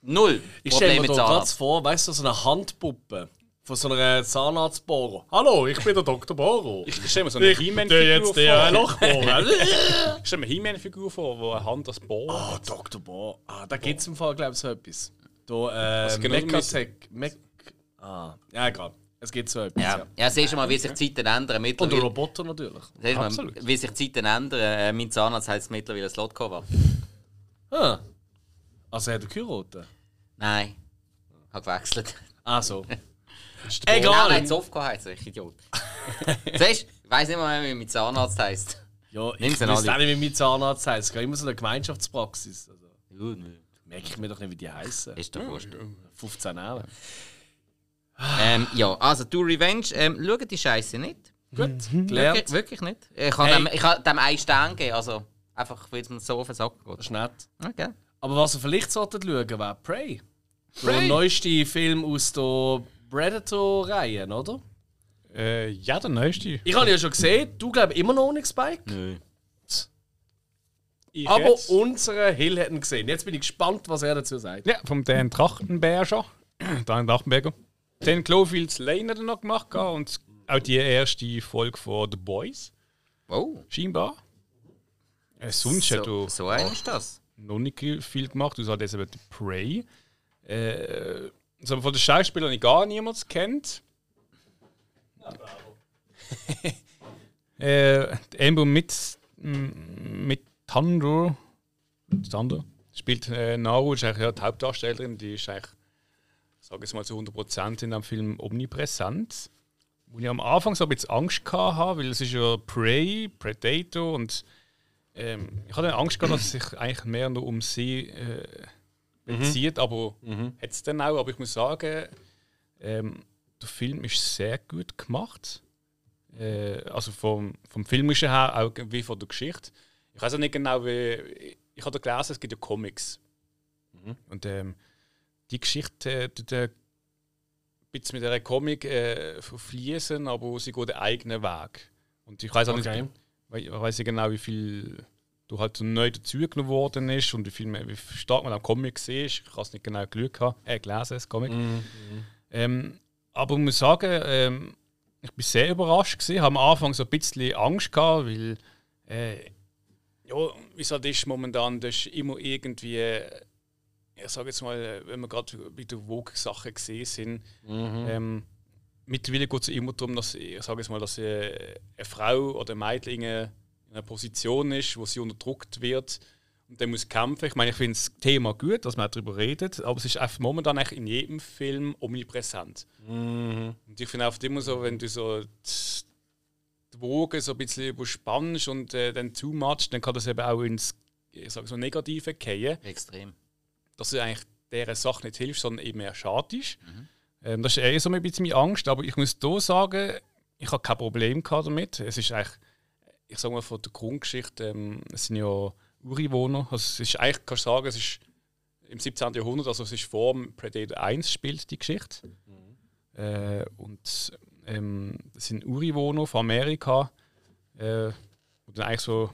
null Ich stelle Probleme mir mit da gerade Zahnarzt. vor, weißt du, so eine Handpuppe von so einer Zahnarztbohrer. Hallo, ich bin der Dr. Bohrer. Ich stelle mir so eine Ich He-Man-Figur jetzt vor. der Lochbohrer. Ich stelle mir eine He-Man-Figur vor, wo eine Hand das Bohr Ah, Dr. Bohrer. Ah, da gibt es im Fall, glaube ich, so etwas. Da, äh, genau Mechatech. Mech ah, ja, egal. Es gibt so etwas. Ja. Ja, ja siehst du mal, wie sich die Zeiten ändern. Und Roboter natürlich. siehst mal, Absolut. wie sich die Zeiten ändern. Äh, mein Zahnarzt heißt mittlerweile ein Slotcover. Ah. Also hat er geheiratet? Nein, habe gewechselt. Ah, so. Egal. nein, Sofco heißt er, ich Idiot. Siehst du, ich weiß nicht mal, wie mein Zahnarzt heißt. Ja, ich weiß auch nicht, wie mein Zahnarzt heißt. Es gibt immer so eine Gemeinschaftspraxis. Also, Ja, nö. merke ich mir doch nicht, wie die heißen. Ist doch wurscht. 15 Jahre. Ähm, ja, also du Revenge, ähm, schau die Scheiße nicht. Gut, Wirklich, gelernt. wirklich nicht. Ich habe Hey. dem, ich habe dem einen Stern gegeben, also einfach, weil es mir so auf den Sack Das geht. ist nett. Okay. Aber was ihr vielleicht solltet schauen, wäre Prey. Der Prey? neueste Film aus der Predator-Reihe, oder? Äh, ja, der neueste. Ich habe ihn ja schon gesehen. Du glaubst immer noch nicht, Spike. Nö. Ich Aber jetzt. unsere Hill hat ihn gesehen. Jetzt bin ich gespannt, was er dazu sagt. Ja, vom Dan Trachtenberger. Dan Trachtenberger. Den Clofields Lane hat er noch gemacht und auch die erste Folge von The Boys, Oh, scheinbar. Äh, sonst hat so, er so ist das. noch nicht viel gemacht, außer jetzt eben The Prey. Äh, also von den Schauspielern ich gar niemand kennt. äh, Amber mit, mit Tando, Tando spielt äh, Naru, ist eigentlich ja die Hauptdarstellerin, die ist eigentlich, sage ich mal zu 100% in dem Film omnipräsent. Wo ich am Anfang so ein bisschen Angst hatte, weil es ist ja Prey, Predator und ähm, ich hatte Angst gehabt, dass es sich eigentlich mehr nur um sie äh, bezieht, aber hat es dann auch. Aber ich muss sagen, ähm, der Film ist sehr gut gemacht. Äh, also vom, vom Filmischen her, auch wie von der Geschichte. Ich weiß auch nicht genau, wie. Ich habe gelesen, es gibt ja Comics. Und ähm, die Geschichte tut äh, mit dieser Comic äh, verfließen, aber sie geht den eigenen Weg. Und ich weiß auch Okay. nicht, ich weiß nicht genau, wie viel du halt so neu dazugenommen worden ist und wie viel mehr, wie stark man am Comic sieht. Ich habe es nicht genau geschaut, gehabt, äh, gelesen, das Comic. Ähm, aber ich muss sagen, ähm, ich bin sehr überrascht gewesen. habe am Anfang so ein bisschen Angst gehabt, weil äh, ja, wie es halt ist momentan, das ist immer irgendwie, äh, ich sage jetzt mal, äh, wenn wir gerade bei der Vogue-Sache gesehen sind, ähm, mittlerweile geht es immer darum, dass ich sage jetzt mal, dass äh, eine Frau oder ein Mädchen in einer Position ist, wo sie unterdrückt wird und dann muss kämpfen. Ich meine, ich finde das Thema gut, dass man darüber redet, aber es ist einfach momentan eigentlich in jedem Film omnipräsent. Und ich finde auch immer so, wenn du so die, Wogen so ein bisschen überspannst und äh, dann zumatschst, dann kann das eben auch ins ich sage so Negative gehen Extrem. Dass du eigentlich dieser Sache nicht hilfst, sondern eben eher schadest. Ähm, das ist eher so ein bisschen meine Angst, aber ich muss hier sagen, ich habe kein Problem damit. Es ist eigentlich, ich sage mal von der Grundgeschichte, ähm, es sind ja Ureinwohner. Also es ist eigentlich, kannst du sagen, es ist im 17. Jahrhundert, also es ist vor dem Predator 1 spielt die Geschichte. Mhm. Äh, und ähm, das sind Ureinwohner von Amerika, äh, die dann eigentlich so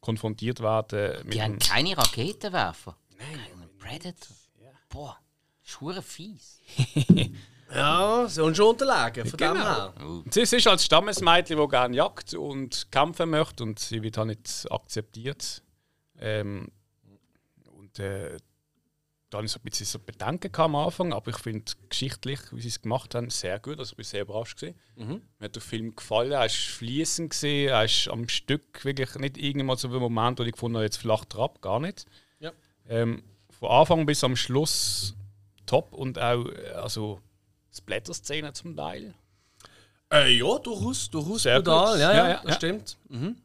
konfrontiert werden. die haben keine Raketenwerfer. Nein. Predator. Ja. Boah, schwere fies. ja, sie sind schon unterlegen, von genau. dem her. Sie ist als Stammesmädchen, die gerne jagt und kämpfen möchte und sie wird auch nicht akzeptiert. Ähm, und äh, da hatte ich so ein bisschen so Bedenken am Anfang, aber ich finde geschichtlich, wie sie es gemacht haben, sehr gut. Also ich bin sehr überrascht. Gewesen. Mhm. Mir hat der Film gefallen, er ist fließend, gesehen, er ist am Stück wirklich nicht irgendwann so ein Moment, wo ich gefunden habe, jetzt flacht er ab, gar nicht. Ja. Ähm, von Anfang bis am Schluss top und auch also Splatter-Szenen zum Teil. Äh, ja, durchaus, durchaus Sehr brutal, ja, ja, ja, das ja. stimmt. Mhm.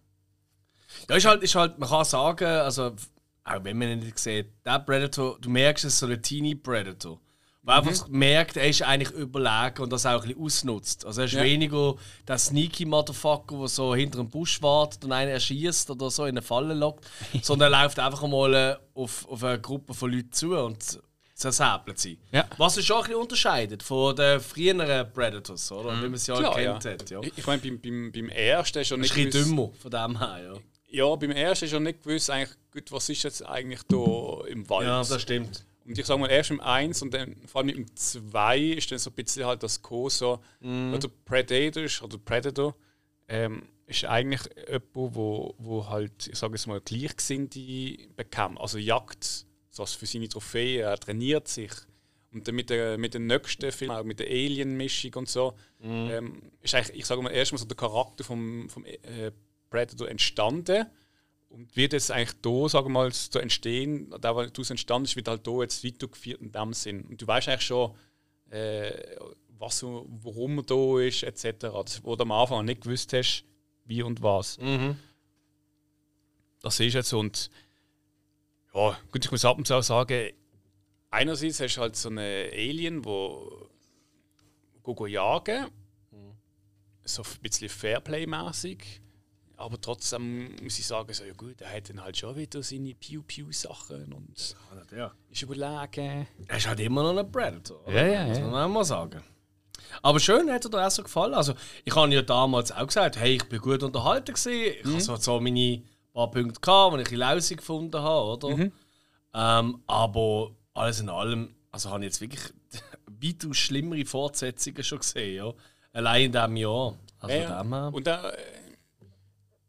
Ja, ist halt, ist halt, man kann sagen, also auch wenn man ihn nicht sieht, der Predator, du merkst, es ist so ein Teeny Predator. Man mhm. einfach merkt, er ist eigentlich überlegen und das auch ein bisschen ausnutzt. Also er ist ja. weniger der sneaky Motherfucker, der so hinter einem Busch wartet und einen erschießt oder so in eine Falle lockt, sondern er läuft einfach mal äh, auf, auf eine Gruppe von Leuten zu und zersäbelt sie. Ja. Was sich auch ein bisschen unterscheidet von den früheren Predators, oder? Mhm. Wie man sie ja kennt ja. hat. Ja. Ich meine, beim, beim, beim ersten ist schon nicht. Ein bisschen dümmer von dem her, ja. Ja, beim ersten ist schon nicht gewusst, eigentlich, gut, was ist jetzt eigentlich da im Wald. Ja, das stimmt. Und ich sage mal, erst im 1 und dann vor allem im 2 ist dann so ein bisschen halt das Co. so, mm. oder Predator ist, oder Predator, ähm, ist eigentlich jemand, wo, wo halt, ich sage es mal, Gleichgesinnte bekommt. Also jagt so für seine Trophäen, er trainiert sich. Und dann mit, der, mit den nächsten Filmen, auch mit der Alien-Mischung und so, mm. ähm, ist eigentlich, ich sage mal, erstmal so der Charakter vom, vom äh, Predator entstanden und wird jetzt eigentlich da, sagen wir mal, zu entstehen, da was daraus entstanden ist, wird halt da jetzt weitergeführt in dem Sinn. Und du weißt eigentlich schon, äh, was, warum er da ist, etc. Das, wo du am Anfang nicht gewusst hast, wie und was. Mhm. Das ist jetzt. Und ja, gut, ich muss ab und zu auch sagen, einerseits hast du halt so eine Alien, wo go jagen, mhm. so ein bisschen Fairplay-mäßig aber trotzdem muss ich sagen, so, ja gut, er hat dann halt schon wieder seine Pew-Pew-Sachen und ja, ja. ist überlegen. Er ist halt immer noch ein Predator. Ja, ja, muss man auch mal sagen. Aber schön, hat er dir auch so gefallen. Also, ich habe ja damals auch gesagt, hey, ich bin gut unterhalten gewesen. Ich mhm. hatte so meine paar Punkte, gehabt, die ich in Lausig gefunden habe, oder? Mhm. Ähm, aber alles in allem, also habe ich jetzt wirklich weitaus schlimmere Fortsetzungen schon gesehen, ja. Allein in diesem Jahr. Also ja, und da,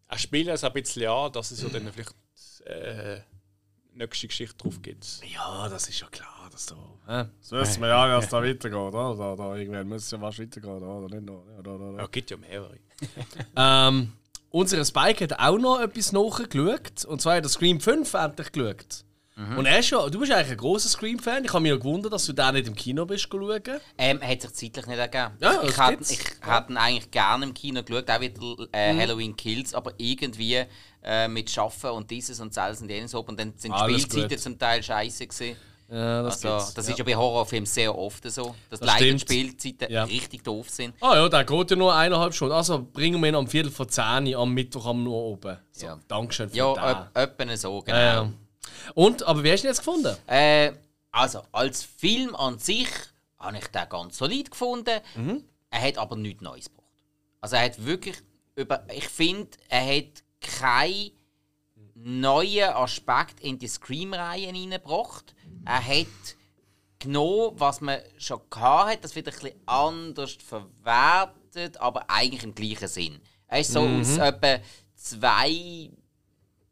er spielt es ein bisschen an, dass es ja dann vielleicht äh, nächste Geschichte drauf gibt. Ja, das ist ja klar, dass da. Äh, das wissen wir ja, wie es da weitergeht. Oder? Da, da, irgendwann muss es ja fast weitergehen. Oder? Nicht noch, ja, da, da, da. ja, gibt ja mehrere. ähm, unser Spike hat auch noch etwas nachgeschaut. Und zwar hat er Scream 5 endlich geschaut. Mhm. Und er ist ja, du bist eigentlich ein großer Scream-Fan. Ich habe mich ja gewundert, dass du da nicht im Kino bist schauen. Ähm, hat sich zeitlich nicht ergeben. Ja, ich hätte ich hätte ihn eigentlich gerne im Kino geschaut, auch wieder äh, mhm. Halloween Kills, aber irgendwie äh, mit Schaffen und dieses und Zells und jenes und dann sind die Spielzeiten zum Teil scheiße gewesen. Ja, das, also, das ja. ist ja bei Horrorfilmen sehr oft so, dass das leider Spielzeiten ja. richtig doof sind. Ah ja, der geht ja nur eineinhalb Stunden. Also bringen wir ihn am Viertel vor 10 am Mittwoch am nur oben. So, ja. Dankeschön für Ja, öppen so, genau. Und, aber wie hast du ihn jetzt gefunden? Äh, also, als Film an sich habe ich den ganz solid gefunden. Mhm. Er hat aber nichts Neues gebracht. Also er hat wirklich über. Ich finde, er hat keinen neuen Aspekt in die Scream-Reihe hineingebracht. Er hat genommen, was man schon hatte, das wieder ein bisschen anders verwertet, aber eigentlich im gleichen Sinn. Er ist so mhm. aus etwa zwei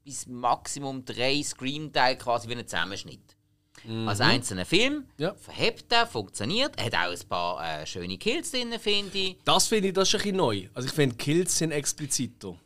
bis Maximum drei Scream-Teile quasi wie ein Zusammenschnitt. Mhm. Als einzelner Film, ja. verhebt er, funktioniert. Er hat auch ein paar äh, schöne Kills drin, finde ich. Das finde ich das ist ein bisschen neu. Also ich finde, Kills sind expliziter.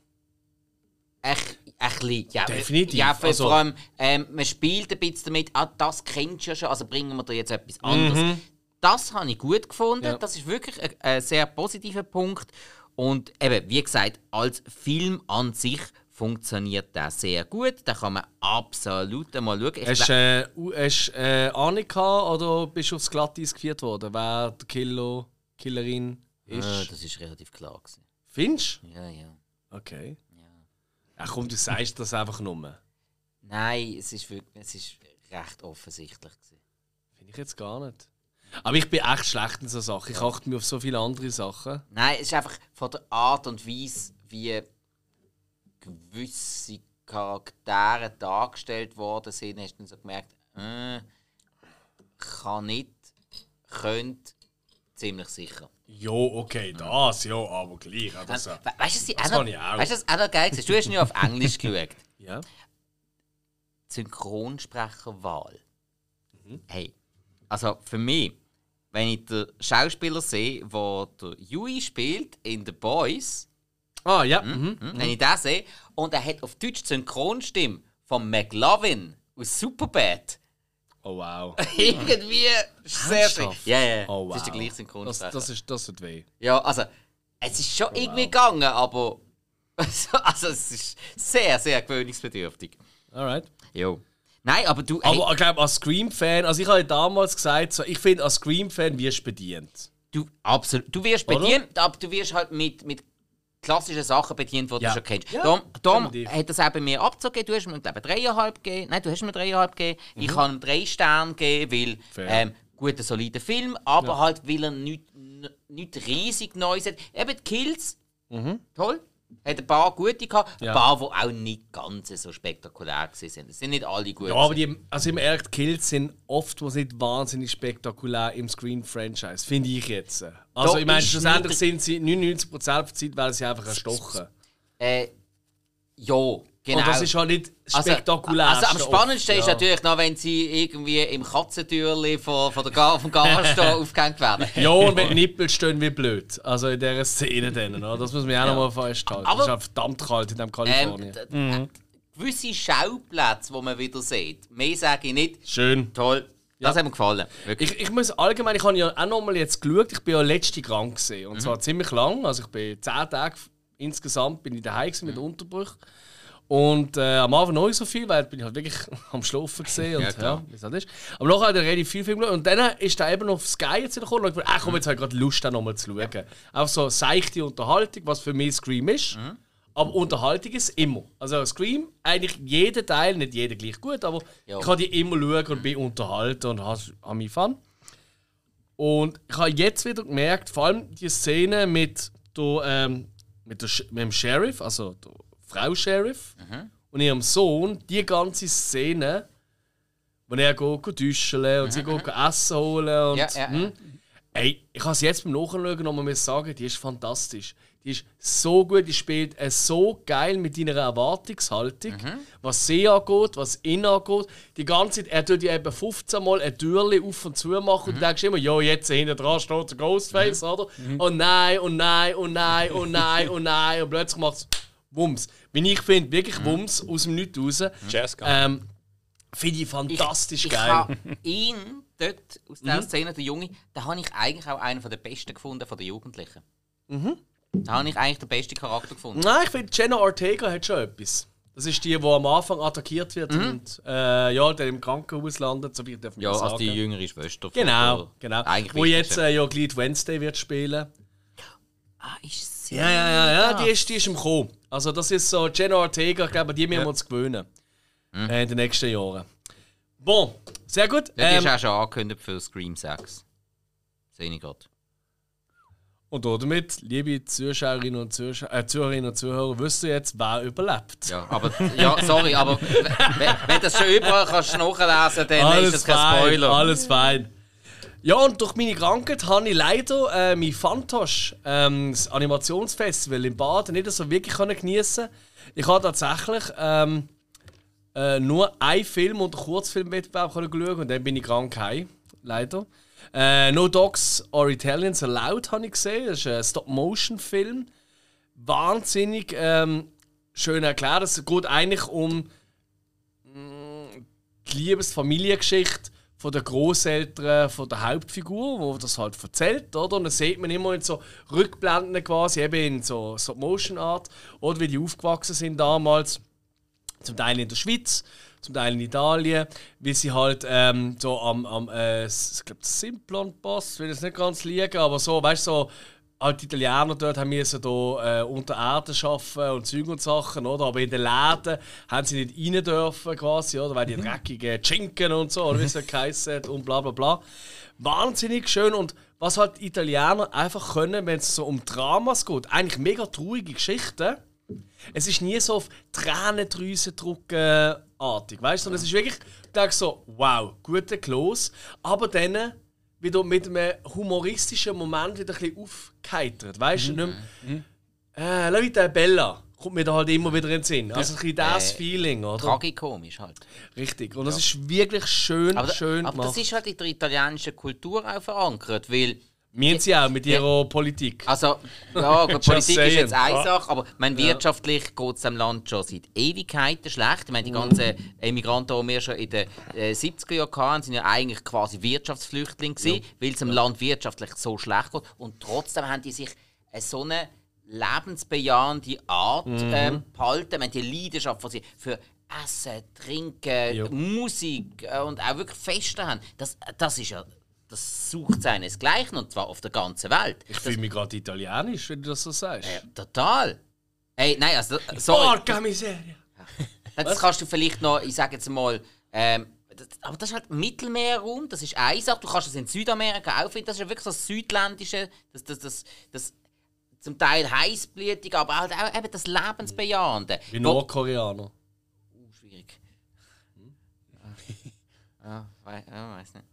Echt, ein bisschen, ja. Definitiv. Ja, vor, also, allem, ähm, man spielt ein bisschen damit, ah, das kennst du ja schon, also bringen wir dir jetzt etwas anderes. Mhm. Das habe ich gut gefunden. Ja. Das ist wirklich ein, ein, sehr positiver Punkt. Und eben, wie gesagt, als Film an sich funktioniert der sehr gut. Da kann man absolut mal schauen. Ich Hast du äh, hast, äh, Ahnung gehabt oder bist du aufs Glatteis geführt worden, wer der Killer, Killerin ist? Ah, das ist relativ klar. Gewesen. Findest Ja, ja. Okay. Ja, komm, du sagst das einfach nur. Nein, es ist, wirklich, es ist recht offensichtlich. Gewesen. Finde ich jetzt gar nicht. Aber ich bin echt schlecht in so Sachen. Ich achte mir auf so viele andere Sachen. Nein, es ist einfach von der Art und Weise, wie gewisse Charaktere dargestellt worden sind, hast du dann so gemerkt, äh, kann nicht, könnte, ziemlich sicher. Jo, okay, das, ja, aber gleich. Das, We weißt du, Das auch noch- kann ich auch. weißt du, was auch noch geil ist? Du hast ja auf Englisch geschaut. ja. Synchronsprecherwahl. Mhm. Hey, also für mich, wenn ich den Schauspieler sehe, der Yui spielt in The Boys, Ah, ja. Mhm. hm, wenn ich den sehe, und er hat auf Deutsch die Synchronstimme von McLovin aus Superbad. Oh, wow. Irgendwie sehr schön. Ja, ja, Oh, wow. das ist der gleiche Das, Synchronsprecher. das, ist, das tut weh. Ja, also, es ist schon irgendwie gegangen, aber also, es ist sehr, sehr gewöhnungsbedürftig. Alright. Jo. Nein, aber du. hey, Aber ich glaube, als Scream-Fan, also ich habe ja damals gesagt, so, ich finde, als Scream-Fan wirst du bedient. Du, absolut. Du wirst Oder? bedient, aber du wirst halt mit, mit klassischen Sachen bedient, die Ja. du schon kennst. Ja, definitiv. hat das auch bei mir abzugeben. Du hast mir glaube ich, dreieinhalb gegeben. Nein, du hast mir dreieinhalb gegeben. Ich Mhm. kann ihm drei Sterne geben, weil ähm, guter, solider Film, aber halt, weil er nicht, nicht riesig Neues hat. Eben die Kills, toll. Hat ein paar gute gehabt, Mhm. Ja. ein paar, die auch nicht ganz so spektakulär sind. Es sind nicht alle gut. Ja, aber die, also im die Kills sind oftmals nicht wahnsinnig spektakulär im Screen-Franchise, finde ich jetzt. Also Da ich meine, schlussendlich sind sie 99% der Zeit, weil sie einfach erstochen. äh, ja, genau. Und das ist halt nicht Also- spektakulär. Also, am spannendsten ist natürlich noch, wenn sie irgendwie im Katzentürli von, von der Gar vom Garstall aufgehängt werden. Ja, und wenn die Nippel stehen wie blöd. Also in dieser Szene dann, oder? Das muss man ja auch noch mal festhalten. Aber- es ist auch verdammt kalt in dem Ähm, Kalifornien. d- d- Gewisse Schauplätze, die man wieder sieht. Mehr sage ich nicht. Schön. Toll. Das hat mir gefallen. Wirklich. Ich, ich muss allgemein, ich habe ja auch noch mal jetzt geschaut, ich bin ja letzte krank gesehen und zwar ziemlich lang, also ich bin zehn Tage insgesamt bin ich daheim gewesen mit Unterbruch und äh, am Anfang noch nicht so viel, weil bin ich halt wirklich am Schlafen gesehen und Ja, ja, wie es halt ist. Aber nachher hat er relativ viel Film geschaut und dann ist da eben noch auf Sky jetzt wieder gekommen und ich dachte, ah, komm, jetzt habe ich gerade Lust, da nochmal zu schauen. Auch so seichte Unterhaltung, was für mich Scream ist. Aber Unterhaltung ist immer. Also Scream, eigentlich jeden Teil, nicht jeder gleich gut, aber Ja. ich kann die immer schauen und bin unterhalten und habe habe mich Fun. Und ich habe jetzt wieder gemerkt, vor allem die Szene mit, der, ähm, mit, der, mit dem Sheriff, also der Frau Sheriff und ihrem Sohn, die ganze Szene, wo er geht, duschen und sie geht Essen holen und Ja, ja, hm, Ey, ich kann es jetzt beim Nachschauen noch mal sagen, die ist fantastisch. Die ist so gut, die spielt es so geil mit deiner Erwartungshaltung, was sie angeht, was ihn angeht. Die ganze Zeit, er tut ja eben 15 Mal ein Türchen auf und zu machen und du denkst immer, ja, jetzt hinten dran steht der Ghostface, oder? Oh nein, oh nein, oh nein, oh nein, oh nein. Und plötzlich macht es Wumms. Wie ich finde, wirklich Wumms aus dem Nichts raus. Jazz Ähm, finde ich fantastisch ich, geil. Ich habe ihn dort aus Mhm. dieser Szene, der Junge, da habe ich eigentlich auch einen der besten gefunden von den Jugendlichen. Mhm. Da habe ich eigentlich den besten Charakter gefunden. Nein, ich finde, Jenna Ortega hat schon etwas. Das ist die, die am Anfang attackiert wird und äh, ja, dann im Krankenhaus landet, so wie ich Ja, sagen. als die jüngere Schwester. von Genau, der- genau. Eigentlich Wo jetzt äh, ja Glid Wednesday wird spielen. Ah, ist sie? Ja, ja, ja, ja, die ist, die ist im Kommen. Also das ist so Jenna Ortega, ich glaube, die müssen wir uns gewöhnen. Äh, in den nächsten Jahren. Bon, sehr gut. Ja, die Ähm, ist auch schon angekündigt für Scream 6. Sehe ich gerade. und damit, liebe Zuschauerinnen und Zuschauer, äh, Zuhörerinnen und Zuhörer, wisst ihr jetzt, wer überlebt. Ja, aber, ja, sorry, aber wenn, wenn das schon überall kannst du nachlesen dann ist das kein fein, Spoiler. Alles fein. Ja, und durch meine Krankheit habe ich leider äh, mein Fantosch, ähm, das Animationsfestival in Baden, nicht so wirklich geniessen Ich habe tatsächlich ähm, äh, nur einen Film und einen Kurzfilmwettbewerb schauen und dann bin ich krank heim, leider. Äh, no Dogs or Italians Allowed habe ich gesehen. Das ist ein Stop-Motion-Film. Wahnsinnig ähm, schön erklärt. Es geht eigentlich um die Liebes-Familiengeschichte von den Großeltern von der Hauptfigur, wo das halt erzählt, oder? Und dann sieht man immer in so Rückblenden quasi, eben in so, so Motion Art, oder wie die aufgewachsen sind damals, zum Teil in der Schweiz, zum Teil in Italien, wie sie halt ähm, so am, am äh, ich glaube, Simplon-Boss, will es nicht ganz liegen, aber so, weißt du, so halt die Italiener dort haben müssen da, äh, unter Erde arbeiten und Zeug und Sachen, oder? Aber in den Läden haben sie nicht rein dürfen, quasi, oder? Weil die mhm. dreckigen Schinken und so, oder wie es ja geheißen und bla bla bla. Wahnsinnig schön und was halt die Italiener einfach können, wenn es so um Dramas geht, eigentlich mega traurige Geschichten. Es ist nie so auf Tränendrüsen drucken artig, weißt du? Sondern es ist wirklich, ich denke so, wow, guter Close, aber dann wieder mit einem humoristischen Moment wieder ein bisschen aufgeheitert. Weißt du, mhm. nicht mehr, mhm. äh, Leute, Bella kommt mir da halt immer wieder in den Sinn. Also ein bisschen das äh, Feeling, oder? Tragikomisch halt. Richtig. Und das ja. ist wirklich schön, aber, schön Aber das ist halt in der italienischen Kultur auch verankert, weil wir haben sie auch mit ihrer ja, Politik. Also, ja, Politik ist jetzt eine Sache, aber mein, wirtschaftlich geht es dem Land schon seit Ewigkeiten schlecht. Ich meine, die ganzen Emigranten, die wir schon in den äh, 70er Jahren hatten, sind ja eigentlich quasi Wirtschaftsflüchtlinge, ja. weil es dem ja. Land wirtschaftlich so schlecht geht. Und trotzdem haben die sich so eine lebensbejahende Art mhm. ähm, behalten. Meine, die Leidenschaft, die sie für Essen, Trinken, ja. Musik äh, und auch wirklich Feste haben, das, das ist ja das sucht seinesgleichen und zwar auf der ganzen Welt. Ich fühle mich gerade italienisch, wenn du das so sagst. Äh, total. Ey, nein, also. Sorry. Porca miseria! Das kannst du vielleicht noch, ich sage jetzt mal, ähm, das, aber das ist halt Mittelmeerraum, das ist eine Sache. Du kannst das in Südamerika auch finden, das ist ja wirklich so das Südländische, das, das, das, das zum Teil heißblütig, aber halt auch eben das Lebensbejahende. Wie Nordkoreaner. Uh, schwierig. Hm? Ja, ja, weiß nicht.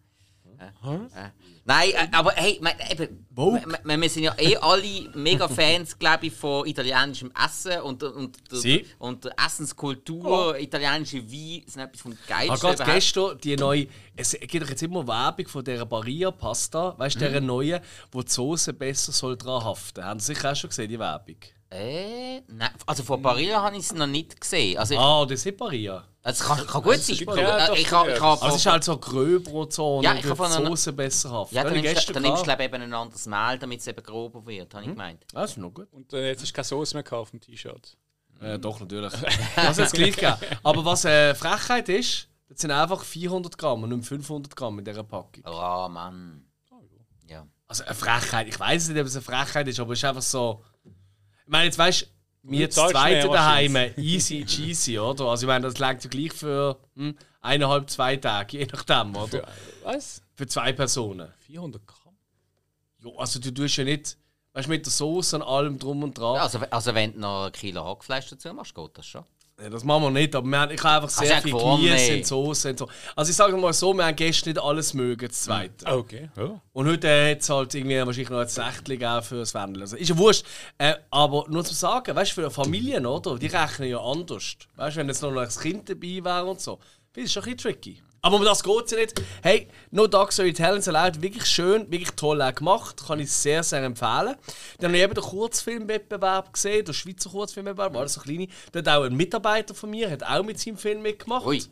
Äh, nein, äh, aber hey, mein, eben, wir, wir sind ja eh alle mega Fans, glaube ich, von italienischem Essen und, und, Sie? und der Essenskultur, oh. italienische Wein sind etwas vom Geilsten. Ah, gerade gestern die neue, es gibt doch jetzt immer Werbung von dieser Barilla Pasta, weißt du, mhm. dieser neuen, wo die Soße besser soll dran haften. Haben Sie sicher auch schon gesehen, die Werbung? Äh, nein, also von Barilla habe ich es noch nicht gesehen. Also ich, ah, das ist Barilla. Es kann, kann gut sein. Ja, ich, ich, ich, also es ist halt so gröber und so ja, und die Soße besser haben. Ja, dann, dann nimmst, dann nimmst du glaube eben ein anderes Mehl, damit es eben grober wird, habe ich hm? gemeint. Das ist noch gut. Und äh, jetzt ist keine Soße mehr auf dem T-Shirt. Äh, doch, natürlich. das ist gleich gegeben. Aber was äh, Frechheit ist, das sind einfach 400 Gramm und nicht 500 Gramm in dieser Packung. Oh Mann. Ja. Also eine Frechheit, ich weiß nicht, ob es eine Frechheit ist, aber es ist einfach so... Ich meine, jetzt weißt du, wir jetzt zweite daheim, easy cheesy, oder? Also ich meine, das legt ja gleich für hm, eineinhalb, zwei Tage, je nachdem, oder? Für, was? Für zwei Personen. 400 Gramm? Ja, also du tust ja nicht, weißt du, mit der Soße und allem drum und dran. Ja, also, also wenn du noch ein Kilo Hackfleisch dazu machst, geht das schon. Ja, das machen wir nicht, aber wir haben, ich habe einfach sehr viel Gemüse und Soße und so. Also ich sage mal so, wir haben gestern nicht alles mögen, das zweite. Okay, ja. Und heute äh, hat es halt irgendwie wahrscheinlich noch ein Sächtchen für das Wendel. Also ist ja wurscht. Äh, aber nur zu sagen, weißt du, für Familien, oder? Die rechnen ja anders. Weißt du, wenn jetzt noch ein Kind dabei wäre und so. Das ist schon ein bisschen tricky. Aber um das geht es ja nicht. Hey, No Dogs So Talents Allowed, wirklich schön, wirklich toll auch gemacht. Kann ich sehr, sehr empfehlen. Dann habe ich eben den Kurzfilmwettbewerb gesehen, der Schweizer Kurzfilmwettbewerb, war so kleine. Da hat auch ein Mitarbeiter von mir hat auch mit seinem Film mitgemacht. Ui.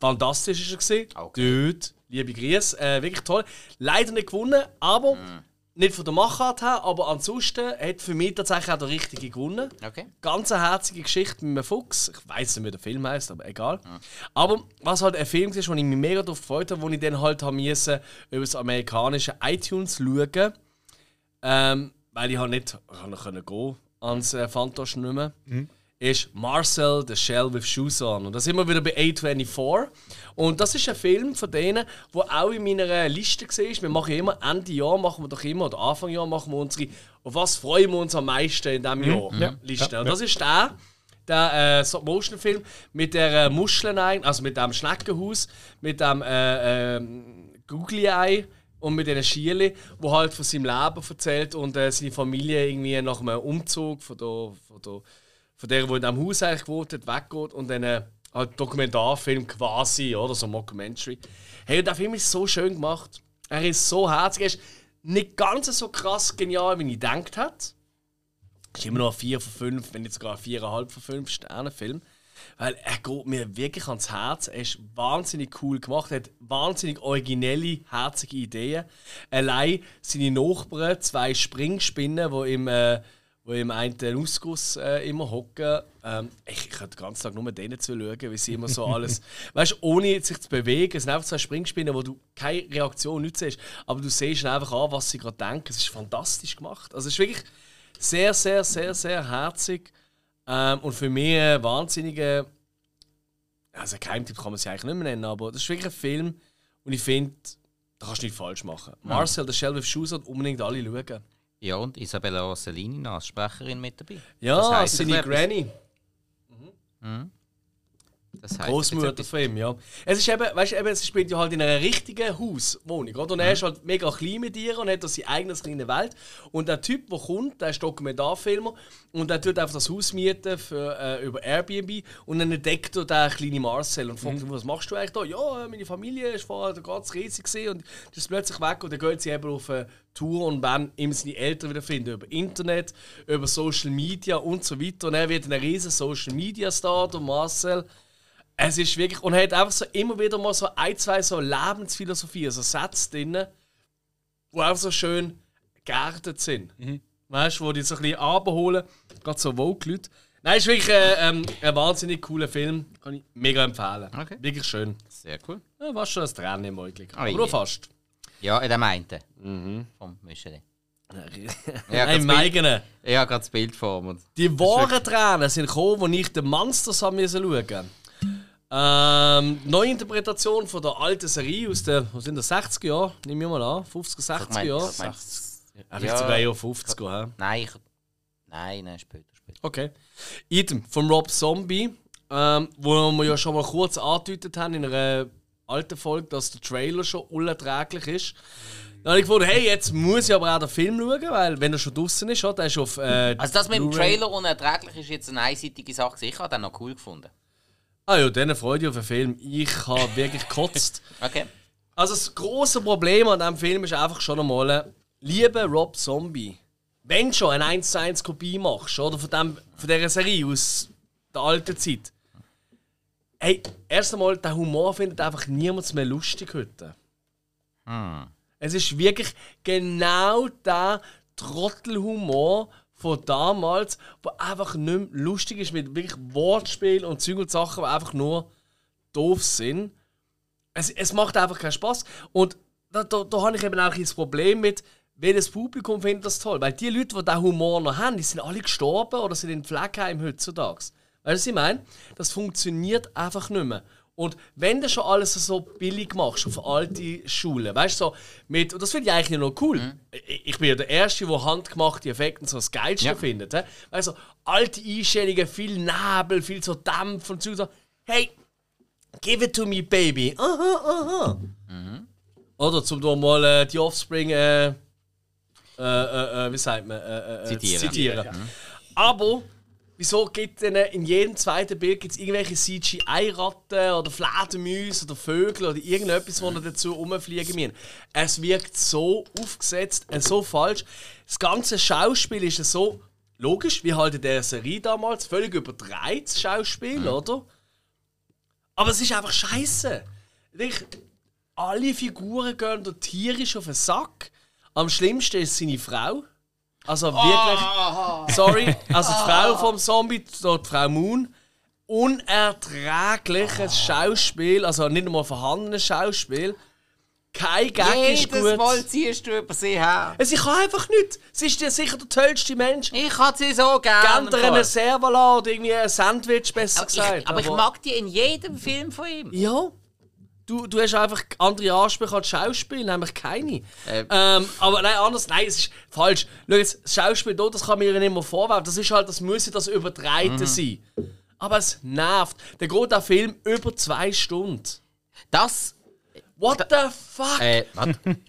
Fantastisch ist er gesehen. Okay. Dort, liebe Grüße, äh, wirklich toll. Leider nicht gewonnen, aber mm. Nicht von der Machart her, aber ansonsten hat für mich tatsächlich auch der Richtige gewonnen. Okay. Ganz eine herzige Geschichte mit einem Fuchs. Ich weiß nicht, wie der Film heißt, aber egal. Ja. Aber was halt ein Film ist, wo ich mich mega darauf gefreut habe, wo ich dann halt musste, über das amerikanische iTunes schauen ähm, weil ich halt nicht ich konnte gehen ans äh, Fantasch nicht mehr. Mhm ist Marcel the Shell with Shoes on. Und da sind wir wieder bei A24. Und das ist ein Film von denen, der auch in meiner Liste war. Wir machen immer Ende Jahr, machen wir doch immer, oder Anfang Jahr machen wir unsere, auf was freuen wir uns am meisten in diesem mhm. Jahr ja. Liste. Und das ist der, der äh, Stop-Motion-Film mit der äh, Muscheln, also mit dem Schneckenhaus, mit dem äh, äh, Googly Eye und mit diesen Schiele, wo halt von seinem Leben erzählt und äh, seine Familie irgendwie nach einem Umzug von der, von der von der, die in diesem Haus eigentlich gewohnt hat, weggeht und dann äh, halt Dokumentarfilm quasi, oder so Mockumentary. Hey, der Film ist so schön gemacht. Er ist so herzig. Er ist nicht ganz so krass genial, wie ich gedacht hat. Ist immer noch ein 4 von 5, wenn nicht sogar ein 4,5 von 5 Sternen Film. Weil er geht mir wirklich ans Herz. Er ist wahnsinnig cool gemacht, er hat wahnsinnig originelle, herzige Ideen. Allein seine Nachbarn, zwei Springspinnen, die im, äh, wo im einen Ausguss äh, immer hocken. Ähm, ich, ich könnte den ganzen Tag nur denen zuschauen, wie sie immer so alles. weißt du, ohne sich zu bewegen. Es sind einfach zwei Springspinnen, wo du keine Reaktion nicht siehst. Aber du siehst einfach an, was sie gerade denken. Es ist fantastisch gemacht. Also, es ist wirklich sehr, sehr, sehr, sehr herzig. Ähm, und für mich ein wahnsinniger. Also, Geheimtipp kann man sie eigentlich nicht mehr nennen, aber das ist wirklich ein Film, und ich finde, da kannst du nicht falsch machen. Marcel, der Shell with Shoes, hat unbedingt alle schauen. Ja, und Isabella Rossellini als Sprecherin mit dabei. Ja, Das heisst seine etwas. Das Großmutter von ihm, ja. Es ist eben, weißt du, eben, es spielt ja halt in einer richtigen Hauswohnung, oder? Und er ist halt mega klein mit ihr und hat da seine eigene kleine Welt. Und der Typ, der kommt, der ist Dokumentarfilmer und der tut einfach das Haus mieten für, äh, über Airbnb und dann entdeckt er den kleinen Marcel und fragt ihn, was machst du eigentlich da? Ja, meine Familie ist vorher ganz riesig gewesen und das ist plötzlich weg und dann geht sie eben auf eine Tour und werden ihm seine Eltern wieder finden über Internet, über Social Media und so weiter. Und er wird ein riesen Social Media Star, der Marcel. Es ist wirklich. Und er hat einfach so immer wieder mal so ein, zwei so Lebensphilosophien, so Sätze drin, die einfach so schön geerdet sind. Weißt du, wo die so ein bisschen abholen, gerade so Vogue-Leute. Nein, es ist wirklich äh, ähm, ein wahnsinnig cooler Film. Kann ich mega empfehlen. Okay. Wirklich schön. Sehr cool. Ja, fast schon ein Tränen im Auge. Oh Aber nur fast. Ja, in dem einen. Vom Micheli. Ja, Nein, im ganz eigenen. Ich habe gerade das Bild vor mir. Die wahren Tränen sind gekommen, als ich den Monsters haben schauen ähm, Neuinterpretation von der alten Serie aus den, was sind das, 60er Jahren, nehme ich mal an, 50er, 60er Ich meine- Jahre. ich meine- Ja, vielleicht sogar eher 50er, hä? Nein, ich, nein, nein, später, später. Okay. Item von Rob Zombie, ähm, wo wir ja schon mal kurz angedeutet haben in einer alten Folge, dass der Trailer schon unerträglich ist. Dann habe ich gefunden, hey, jetzt muss ich aber auch den Film schauen, weil wenn er schon draußen ist, ja, der ist auf. Äh, Also das mit dem. Trailer unerträglich ist jetzt eine einseitige Sache. Ich habe den noch cool gefunden. Ah ja, dann freue ich auf den Film. Ich habe wirklich gekotzt. Okay. Also das große Problem an diesem Film ist einfach schon einmal, lieber Rob Zombie, wenn du schon eine 1 zu 1 Kopie machst, oder von, dem, von dieser Serie aus der alten Zeit, hey, erst einmal, der Humor findet einfach niemand mehr lustig heute. Es ist wirklich genau der Trottelhumor von damals, der einfach nicht mehr lustig ist, mit wirklich Wortspiel und Zeug und Sachen, die einfach nur doof sind. Es, es macht einfach keinen Spaß. Und da, da, da habe ich eben auch das Problem mit, welches Publikum findet das toll. Weil die Leute, die diesen Humor noch haben, die sind alle gestorben oder sind in Pflegeheim heutzutage. Weißt du, was ich meine? Das funktioniert einfach nicht mehr. Und wenn du schon alles so billig machst auf alte Schulen, weißt du, so mit, und das finde ich eigentlich noch cool. Ich, ich bin ja der Erste, der handgemachte Effekte so das Geilste Ja. findet. hä? Weißt du, alte Einstellungen, viel Nebel, viel so Dampf und so. Hey, Give it to me, baby. Aha, aha. Oder zum da mal äh, die Offspring, äh, äh, äh, wie sagt man, äh, äh, Zitieren. zitieren. Aber wieso gibt denn in jedem zweiten Bild gibt's irgendwelche CGI-Ratten oder Fledermäuse oder Vögel oder irgendetwas, die dazu rumfliegen müssen? Es wirkt so aufgesetzt, äh, so falsch. Das ganze Schauspiel ist so logisch, wie halt in der Serie damals, völlig übertreibt Schauspiel, oder? Aber es ist einfach scheiße. Alle Figuren gehen tierisch auf den Sack. Am schlimmsten ist seine Frau. Also wirklich. Sorry. Also die Frau vom Zombie, die Frau Moon. Unerträgliches Schauspiel, also nicht einmal vorhandenes Schauspiel. Kein Gag ist Jedes gut. Mal ziehst du über sie her. Es ich kann einfach nicht. Sie ist ja sicher der tollste Mensch. Ich hatte sie so gerne. Gerne einen Servala oder irgendwie ein Sandwich, besser aber gesagt. ich, aber ich mag die in jedem Film von ihm. Ja. Du, du hast einfach andere Ansprüche als Schauspiel, nämlich keine. Äh. Ähm, aber nein, anders, nein, es ist falsch. Schau jetzt, das Schauspiel dort, das kann mir ja nicht mehr vorwerfen. Das ist halt, das muss ja das Übertreiten sein. Aber es nervt. Der geht der Film über zwei Stunden. Das. What the fuck? Äh.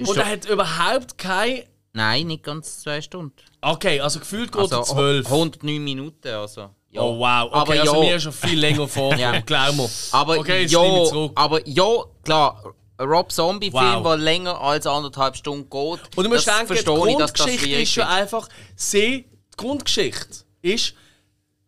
Und er hat überhaupt kein. Nein, nicht ganz zwei Stunden. Okay, also gefühlt geht er Also zwölf. 109 Minuten. Also. Ja. Oh wow, okay, aber also ja. mir ist schon viel länger vor, Ja. glaub mir. Aber okay, ja, ich aber ja, klar, Rob Zombie-Film, Wow. der länger als anderthalb Stunden geht. Und du musst denken, die ich, Grundgeschichte schwierig ist schon einfach, sie, die Grundgeschichte ist,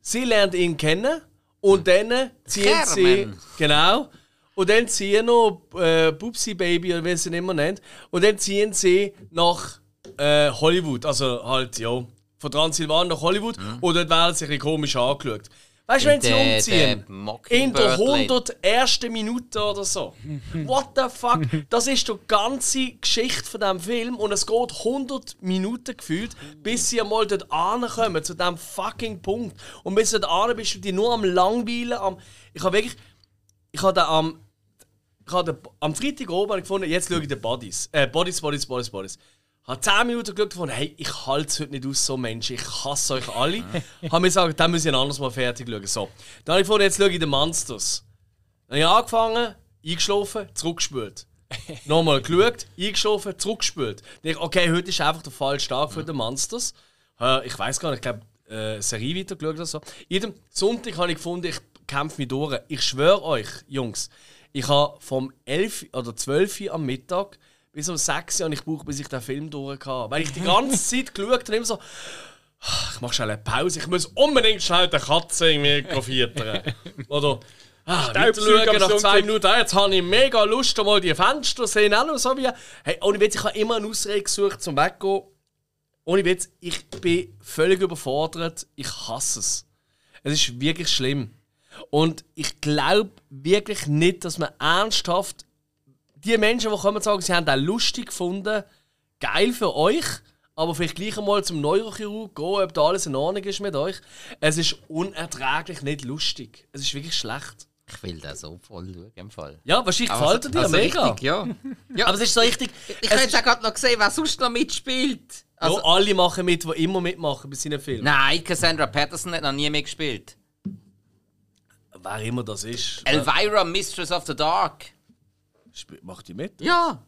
sie lernt ihn kennen Und dann ziehen sie. Genau. Und dann ziehen noch äh, Bubsy Baby oder wie sie ihn immer nennt. Und dann ziehen sie nach äh, Hollywood. Also halt, ja, von Transsilvanien nach Hollywood. Und dort werden sie ein komisch angeschaut. Weißt du, wenn sie umziehen? In der Mockingbird 101. Minute oder so. What the fuck? Das ist die ganze Geschichte von diesem Film und es geht 100 Minuten gefühlt, bis sie einmal dort ankommen, zu diesem fucking Punkt. Und bis du dort an bist, du dich nur am Langweilen, am... Ich habe wirklich... Ich habe da am... Ich habe am Freitag oben gefunden, jetzt schaue ich den Bodies. Äh, Bodies, Bodies, Bodies, Bodies. Ich habe 10 Minuten geschaut gefunden, hey, ich halte es heute nicht aus, so Menschen. Ich hasse euch alle. habe mir gesagt, dann muss ich ein anderes Mal fertig schauen. So. Dann habe ich gefunden, jetzt schaue ich den Monsters. Dann habe ich angefangen, eingeschlafen, zurückgespült. Nochmal geschaut, eingeschlafen, zurückgespült. Dann ich, okay, heute ist einfach der falsche Tag für den Monsters. Äh, Ich weiß gar nicht, ich glaube, äh, Serie weitergeschaut oder so. Jeden Sonntag habe ich gefunden, ich kämpfe mich durch. Ich schwöre euch, Jungs, ich habe vom 11 oder 12 Uhr am Mittag bis um 6 Uhr ich gebraucht, bis ich den Film durch hatte. Weil ich die ganze Zeit geschaut habe, immer so, ich mache schnell eine Pause, ich muss unbedingt schnell die Katze irgendwie füttern. Oder ah, schauen nach zwei. Minuten, ah, jetzt habe ich mega Lust, mal die Fenster sehen. Auch so wie, hey, ohne Witz, ich habe immer eine Ausrede gesucht zum Weggehen. Ohne Witz, ich bin völlig überfordert. Ich hasse es. Es ist wirklich schlimm. Und ich glaube wirklich nicht, dass man ernsthaft die Menschen, die kommen sagen, sie haben das lustig gefunden, geil für euch, aber vielleicht gleich einmal zum Neurochirurg gehen, ob da alles in Ordnung ist mit euch. Es ist unerträglich nicht lustig. Es ist wirklich schlecht. Ich will das so voll schauen im Fall. Ja, wahrscheinlich Aber gefällt er dir also mega. Richtig, ja. ja. Aber es ist so richtig. ich habe jetzt auch gerade noch gesehen, wer sonst noch mitspielt. Also, ja, alle machen mit, die immer mitmachen bei seinen Filmen. Nein, Cassandra Patterson hat noch nie mitgespielt. Wer immer das ist. Elvira, Mistress of the Dark. Macht die mit? Ja.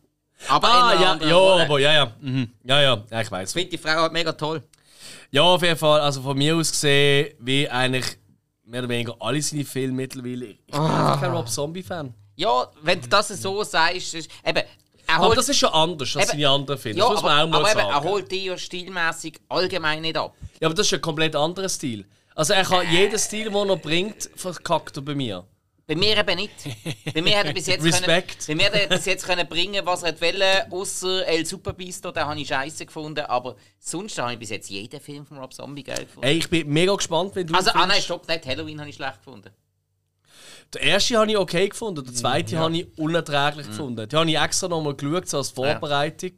Aber Ah, ja, ja, Rolle. aber ja, ja. Mhm. Ja, ja, ja, ich weiß. Ich finde die Frau halt mega toll. Ja, auf jeden Fall. Also von mir aus gesehen, wie eigentlich mehr oder weniger alle seine Filme mittlerweile. Ich bin einfach kein Rob Zombie-Fan. Ja, wenn du das so sagst, ist, eben, er Aber holt, das ist schon anders als Eben, seine anderen Filme. ja, das muss man aber, auch mal aber eben, er sagen. holt die ja stilmäßig allgemein nicht ab. Ja, aber das ist ein komplett anderer Stil. Also er kann jeden Stil, den er bringt, verkackt er bei mir. Bei mir eben nicht. Bei mir hat er bis jetzt Respekt. Können, bei mir hat er bis jetzt können bringen, was er wollte, außer El Super Beasto, den habe ich scheiße gefunden, aber sonst habe ich bis jetzt jeden Film von Rob Zombie geil gefunden. Ey, ich bin mega gespannt, wenn du also, ah nein, stopp, nicht Halloween habe ich schlecht gefunden. Der erste habe ich okay gefunden, der zweite habe ich Mhm. unerträglich gefunden. Den habe ich extra nochmal geschaut, so als Vorbereitung.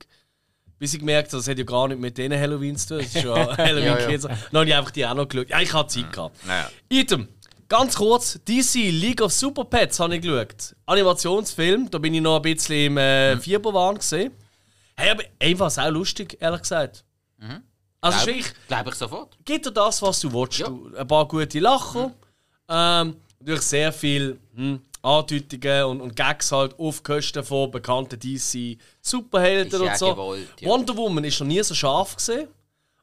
Bis ich gemerkt habe, das hat ja gar nicht mit diesen Halloween zu tun. Das ist ja Halloween Ja, ja. Kids. Dann habe ich einfach die auch noch geschaut. Ja, ich hatte Zeit gehabt. Naja. Item. Ganz kurz, DC League of Super Pets habe ich geschaut. Animationsfilm, da bin ich noch ein bisschen im äh, Fieberwahn gesehen. Hey, aber einfach auch lustig, ehrlich gesagt. Also, es ist wirklich, Glaube ich sofort. gibt dir das, was du willst. Ja. Du, ein paar gute Lacher. Ähm, durch sehr viel hm, Andeutungen und, und Gags halt auf Kosten von bekannten DC Superhelden Ist und ja so. gewollt, ja. Wonder Woman ist noch nie so scharf gesehen.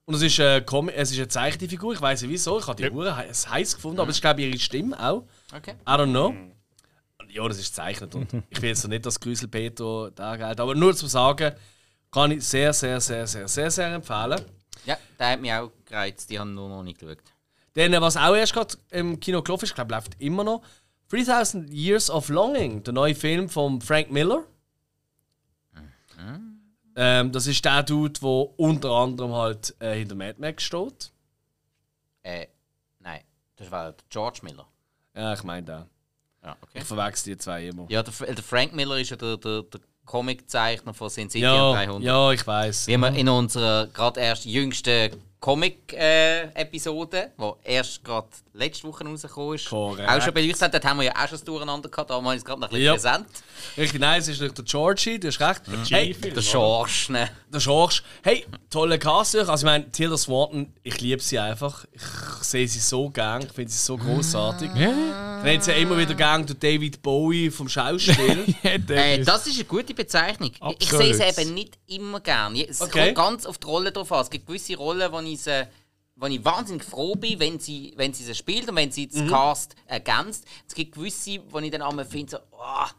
Und es ist, äh, es ist eine zeichnete Figur. Ich weiß nicht wieso. Ich habe die Uhr he heiß gefunden, aber es ist glaube ich ihre Stimme auch. Okay. I don't know. Ja, das ist gezeichnet. Und ich will jetzt noch nicht das Grüselpeter dargelten, aber nur zu sagen, kann ich sehr, sehr, sehr, sehr, sehr, sehr empfehlen. Ja, der hat mich auch gereizt, die haben nur noch nicht geschaut. Dann, äh, was auch erst gerade im Kino gelaufen ist, ich glaube, läuft immer noch. 3000 Years of Longing, der neue Film von Frank Miller. Ähm, das ist der Dude, der unter anderem halt äh, hinter Mad Max steht. Äh, nein, das war der George Miller. Ja, ich meine den. Ja, okay. Ich verwechsel die zwei immer. Ja, der, der Frank Miller ist ja der, der, der Comiczeichner von Sin City Ja, und 300. ja, ich weiß. Wie wir in unserer gerade erst jüngsten Comic-Episode, die erst gerade letzte Woche rausgekommen ist, Korrekt. auch schon beleuchtet haben. Dort haben wir ja auch schon das Durcheinander gehabt, da haben wir es gerade noch ein bisschen Ja. präsent. Richtig nice ist natürlich der Georgie, du hast recht. Hey, G-Film, Der George, ne? der George. Hey, tolle Cast. Also ich meine, Tilda Swanton, ich liebe sie einfach. Ich sehe sie so gern, ich finde sie so großartig. Dann hat sie ja immer wieder gern den David Bowie vom Schauspiel. Äh, das ist eine gute Bezeichnung. Ich- Ich Absolut. sehe es eben nicht immer gern. Es Okay. kommt ganz auf die Rolle drauf an. Es gibt gewisse Rollen, wo ich, sie, wo ich wahnsinnig froh bin, wenn sie, wenn sie sie spielt und wenn sie Mhm. das Cast ergänzt. Es gibt gewisse, wo ich dann einmal finde, so, ah,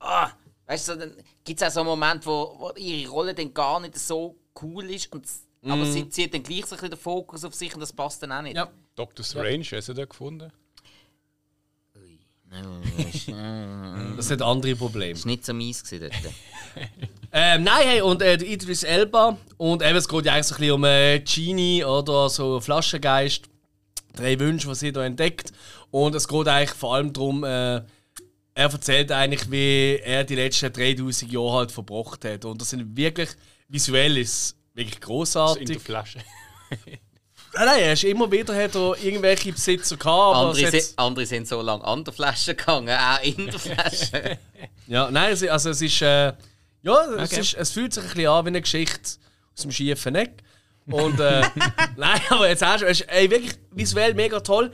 ah. Weißt du, dann gibt es auch so einen Moment, wo, wo ihre Rolle dann gar nicht so cool ist. Und, Aber sie zieht dann gleich so ein bisschen den Fokus auf sich und das passt dann auch nicht. Mhm. ja. Dr. Strange, hast du den gefunden? Das sind andere Probleme. Das war nicht so mies dort. Ähm, nein, hey, und äh, der Idris Elba. Und eben, es geht ja eigentlich so ein bisschen um äh, Genie oder so Flaschengeist. Drei Wünsche, die sie da entdeckt. Und es geht eigentlich vor allem darum, äh, er erzählt eigentlich, wie er die letzten 3000 Jahre halt verbracht hat. Und das sind wirklich, visuell ist wirklich in großartig. der Flasche. Nein, nein, er ist immer wieder hat er irgendwelche Besitzer gehabt, Andere, hat- sind, andere sind so lange an der Flasche gegangen, auch in der Flasche. Ja, nein, also es ist. Äh, ja, es, Okay. ist, es fühlt sich ein bisschen an wie eine Geschichte aus dem schiefen Eck. Und äh, nein, aber jetzt es ist ey, wirklich visuell mega toll.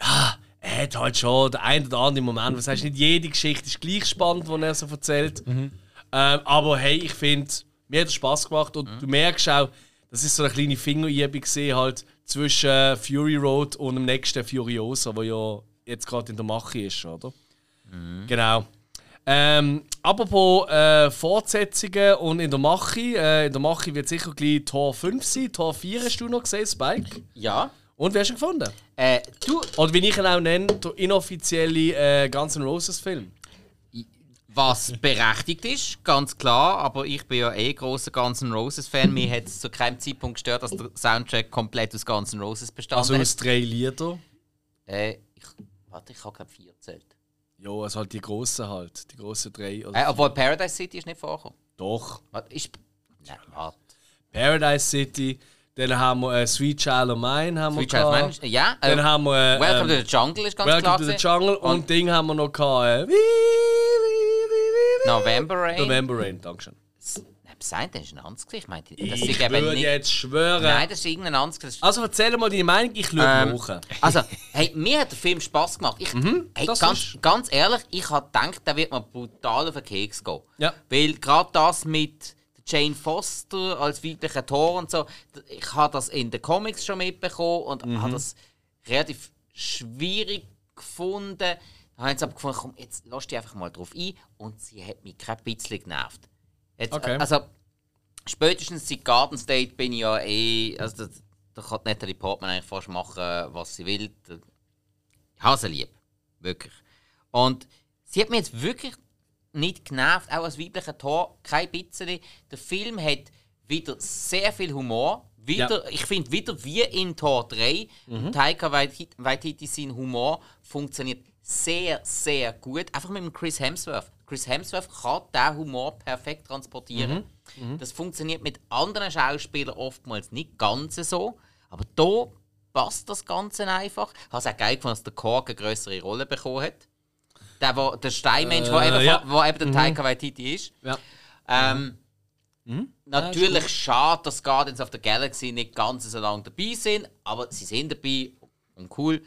Ja, er hat halt schon den einen oder anderen Moment. Was heißt nicht jede Geschichte ist gleich spannend, die er so erzählt. Ähm, aber hey, ich finde, mir hat es Spaß gemacht und du merkst auch, das ist so eine kleine Fingerübung gesehen halt zwischen Fury Road und dem nächsten Furiosa, wo ja jetzt gerade in der Mache ist, oder? Genau. Ähm, apropos äh, Fortsetzungen und in der Mache. Äh, in der Mache wird sicher gleich Tor 5 sein. Tor 4 hast du noch gesehen, Spike. Ja. Und wie hast du ihn gefunden? Äh, du, Oder wie ich ihn auch nenne, der inoffizielle äh, Guns N' Roses Film. was berechtigt ist, ganz klar, aber ich bin ja eh großer Guns N' Roses Fan. Mir hat es zu keinem Zeitpunkt gestört, dass der Soundtrack komplett aus Guns N' Roses bestanden Also aus drei Lieder. Äh, ich, warte, ich habe glaube vier. Ja, also halt die grossen halt. Die grossen drei. Oder Äh, obwohl Paradise City ist nicht vorgekommen. Doch. Warte, ist. Nein, warte. Paradise City. Dann haben wir äh, Sweet Child of Mine. Haben Sweet wir Child gehabt. Man, ja. Äh, Dann haben wir. Äh, Welcome ähm, to the Jungle ist ganz klar. Welcome to the. Jungle. Und, Und- Ding haben wir noch gehabt. Äh. November Rain. November Rain, Dankeschön. Sein, das ist ein anderes Gesicht. Ich meinte, das Ich würde nicht. jetzt schwören. Nein, das ist irgendein anderes Gesicht. Also erzähl mal deine Meinung, ich schaue Ähm, nach. Also, hey, mir hat der Film Spaß gemacht. Ich, hey, Mhm, das ganz, ist- ganz ehrlich, ich habe gedacht, der wird mir brutal auf den Keks gehen. Ja. Weil gerade das mit Jane Foster als weiblicher Tor und so, ich habe das in den Comics schon mitbekommen und Mhm. habe das relativ schwierig gefunden. Dann habe ich jetzt aber gefunden, komm, jetzt lass dich einfach mal drauf ein und sie hat mich kein bisschen genervt. Jetzt, Okay. Also, spätestens seit Garden State bin ich ja eh. Also, da, da kann Natalie Portman eigentlich fast machen, was sie will. Ich habe sie lieb. Wirklich. Und sie hat mich jetzt wirklich nicht genervt, auch als weiblicher Tor, kein bisschen. Der Film hat wieder sehr viel Humor. Wieder, Ich finde, wieder wie in Tor 3, Taika Waititi, Waititi, sein Humor funktioniert sehr, sehr gut. Einfach mit dem Chris Hemsworth. Chris Hemsworth kann diesen Humor perfekt transportieren. Das funktioniert mit anderen Schauspielern oftmals nicht ganz so. Aber da passt das Ganze einfach. Ich habe es auch geil gefunden, dass der Kork eine größere Rolle bekommen hat. Der, wo, der Steinmensch, der Äh, eben, ja. wo eben der Taika Waititi ist. Ja. Ähm, Mhm. Natürlich schade, dass Guardians of the Galaxy nicht ganz so lange dabei sind, aber sie sind dabei und cool.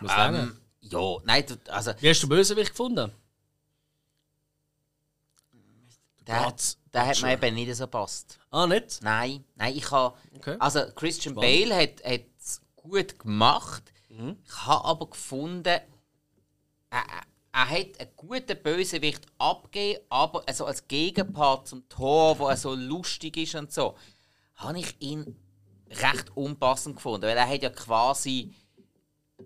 Muss sagen. Ähm, ja, nein, du- also Wie hast du Bösewicht gefunden? Der, der hat mir eben nicht so passt. Ah, nicht? Nein, nein, ich habe. Okay. Also Christian Spannend. Bale hat es gut gemacht. Mhm. Ich habe aber gefunden, er, er, er hat einen guten Bösewicht abgegeben, aber also als Gegenpart zum Tor, wo er so lustig ist und so, habe ich ihn recht unpassend gefunden, weil er hat ja quasi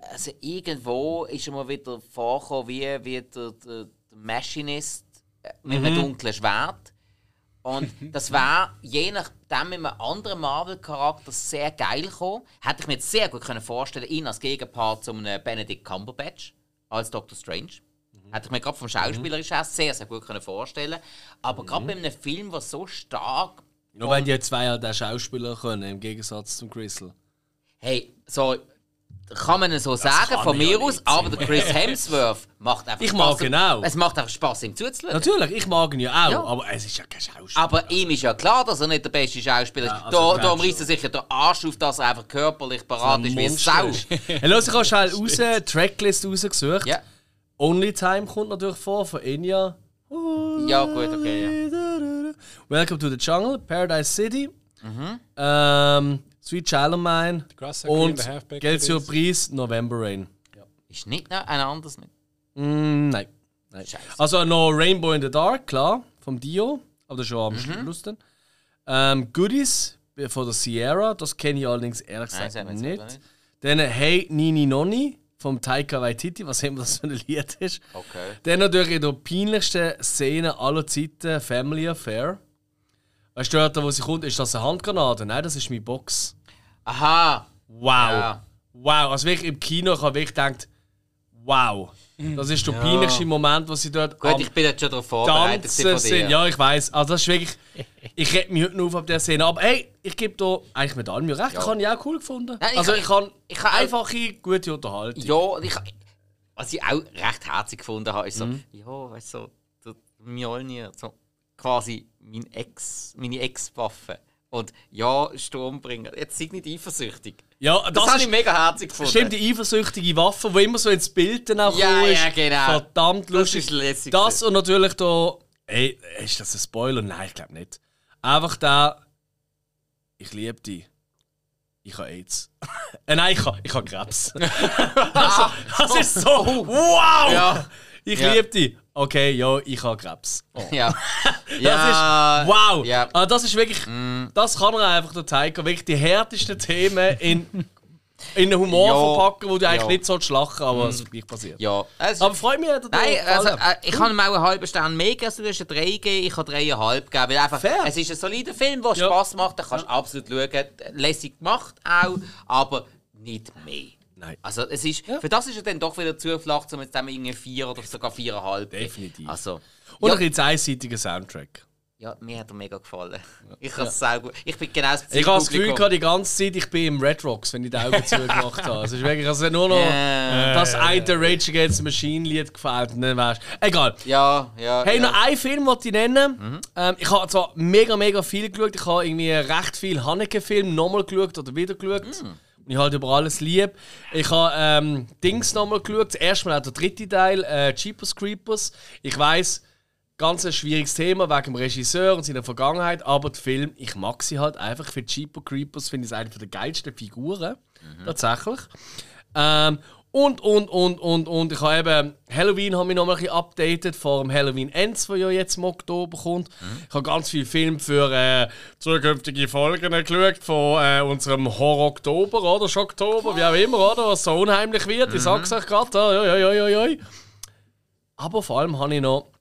also irgendwo ist er mal wieder vorgekommen wie, wie der, der, der Machinist mit einem dunklen Schwert. Und das wäre je nachdem mit einem anderen Marvel-Charakter sehr geil gekommen. Hätte ich mir jetzt sehr gut können vorstellen ihn als Gegenpart zu einem Benedict Cumberbatch als Doctor Strange. Hätte ich mir gerade vom Schauspielerischen her sehr, sehr gut können vorstellen Aber gerade bei einem Film, der so stark Nur wenn die zwei halt auch Schauspieler können, im Gegensatz zum Crystal. Hey, so kann man so sagen, kann von mir aus, aber der Chris Hemsworth macht einfach Ich Spaß. mag ihn auch. Es macht einfach Spaß, ihm zuzuschauen. Natürlich, ich mag ihn ja auch, Ja. aber es ist ja kein Schauspieler. Aber ihm ist ja klar, dass er nicht der beste Schauspieler ist. Ja, also da klar da schon. reißt er sich ja den Arsch auf, dass er einfach körperlich parat ist wie ein Sau. Hey, los, ich habe schnell raus, Tracklist rausgesucht. Ja. Only Time kommt natürlich vor, von Enya. ja, gut, okay. Ja. Welcome to the Jungle, Paradise City, Mhm. ähm, Sweet Child of Mine Grass Green, und Geld Kids. Surprise, November Rain. Ist nicht noch ein anderes mit. Mm, nein. nein. Also noch Rainbow in the Dark, klar, vom Dio, aber das ist schon am Mhm. Schluss dann. Ähm, Goodies von der Sierra, das kenne ich allerdings ehrlich Nein, gesagt jetzt nicht. nicht. Dann Hey Nini Nonni, vom Taika Waititi, was immer das für ein Lied ist. Okay. Dann natürlich in der peinlichsten Szene aller Zeiten Family Affair. Weißt du, dort, wo sie kommt, ist das eine Handgranate? Nein, das ist meine Box. Aha. Wow. Ja. Wow. Also wirklich im Kino, ich habe wirklich gedacht, wow. Das ist der peinlichste Moment, wo sie dort Gut, am ich bin jetzt schon darauf vorbereitet von dir. Ja, ich weiß. Also das ist wirklich. Ich rede mich heute noch auf ab der Szene. Aber hey, ich gebe da eigentlich mit allem recht. Ich habe die auch cool gefunden. Ja, ich- also ich habe ich auch- einfache, gute Unterhaltung. Ja, ich, was ich auch recht herzig gefunden habe, ist so, Mhm. ja, weißt du, so, der Mjolnir, so quasi mein Ex, meine Ex-Waffe. Und ja, Sturmbringer. Jetzt sei nicht eifersüchtig. Ja, Das, das, habe ist, ich mega herzig gefunden. stimmt, die eifersüchtige Waffe, die immer so ins Bild dann auch Ja, gekommen ja, ist. genau. Verdammt Das lustig. ist lässig Das und natürlich da. Ey, ist das ein Spoiler? Nein, ich glaube nicht. Einfach da. Ich liebe dich. Ich habe AIDS. äh, nein, ich habe ich hab Krebs. also, das ist so. Wow! Ja. Ich Ja. liebe dich. Okay, ja, ich habe Krebs. Oh. Ja. Das ja. ist. Wow! Ja. Ah, das ist wirklich. Das kann er einfach der Taika. Wirklich die härtesten Themen in, in einen Humor Ja. verpacken, wo du eigentlich nicht so lachen aber es ist gleich passiert. Ja. Es, Aber freut mich, dass Nein, also, äh, ich habe ihm auch einen halben Stern mehr gegeben. Du hast eine 3 gegeben, ich habe 3,5 gegeben. Weil einfach, Fair. Es ist ein solider Film, der. Spass macht. Den kannst du absolut schauen. Lässig gemacht auch, aber nicht mehr. Nein. Also es ist, Für das ist er dann doch wieder zu flach, um jetzt irgendwie 4 oder sogar 4,5 zu geben. Definitiv. Also, Und ja, ein bisschen einseitiger Soundtrack. ja, mir hat er mega gefallen. Ich habe sehr gut. Ich bin genau das Ich habe das Gefühl gehabt, die ganze Zeit, ich bin im Red Rocks, wenn ich die Augen zugemacht habe. Es ist wirklich also nur noch Ja. das eine Rage Against the Machine Lied gefällt. Dann weißt Egal. Ja, ja. Hey, ja. noch einen Film, den ich nennen ähm, Ich habe zwar mega, mega viel geschaut. Ich habe irgendwie recht viel Haneke-Film nochmal geschaut oder wieder geschaut. Und ich halt über alles lieb. Ich habe ähm, Dings nochmal geschaut. Das erste Mal auch der dritte Teil, äh, Jeepers Creepers. Ich weiß ganz ein schwieriges Thema wegen dem Regisseur und seiner Vergangenheit, aber der Film, ich mag sie halt einfach. Für Jeepers Creepers finde ich es eine der geilsten Figuren. Tatsächlich. Ähm, und, und, und, und, und. Ich habe eben Halloween habe ich noch mal ein bisschen updated vor dem Halloween Ends, wo ja jetzt im Oktober kommt. Ich habe ganz viele Filme für äh, zukünftige Folgen geschaut von äh, unserem Horror-Oktober oder Schocktober, wie auch immer, oder? Was so unheimlich wird. Ich sag's euch gerade. Oi, oi. Aber vor allem habe ich noch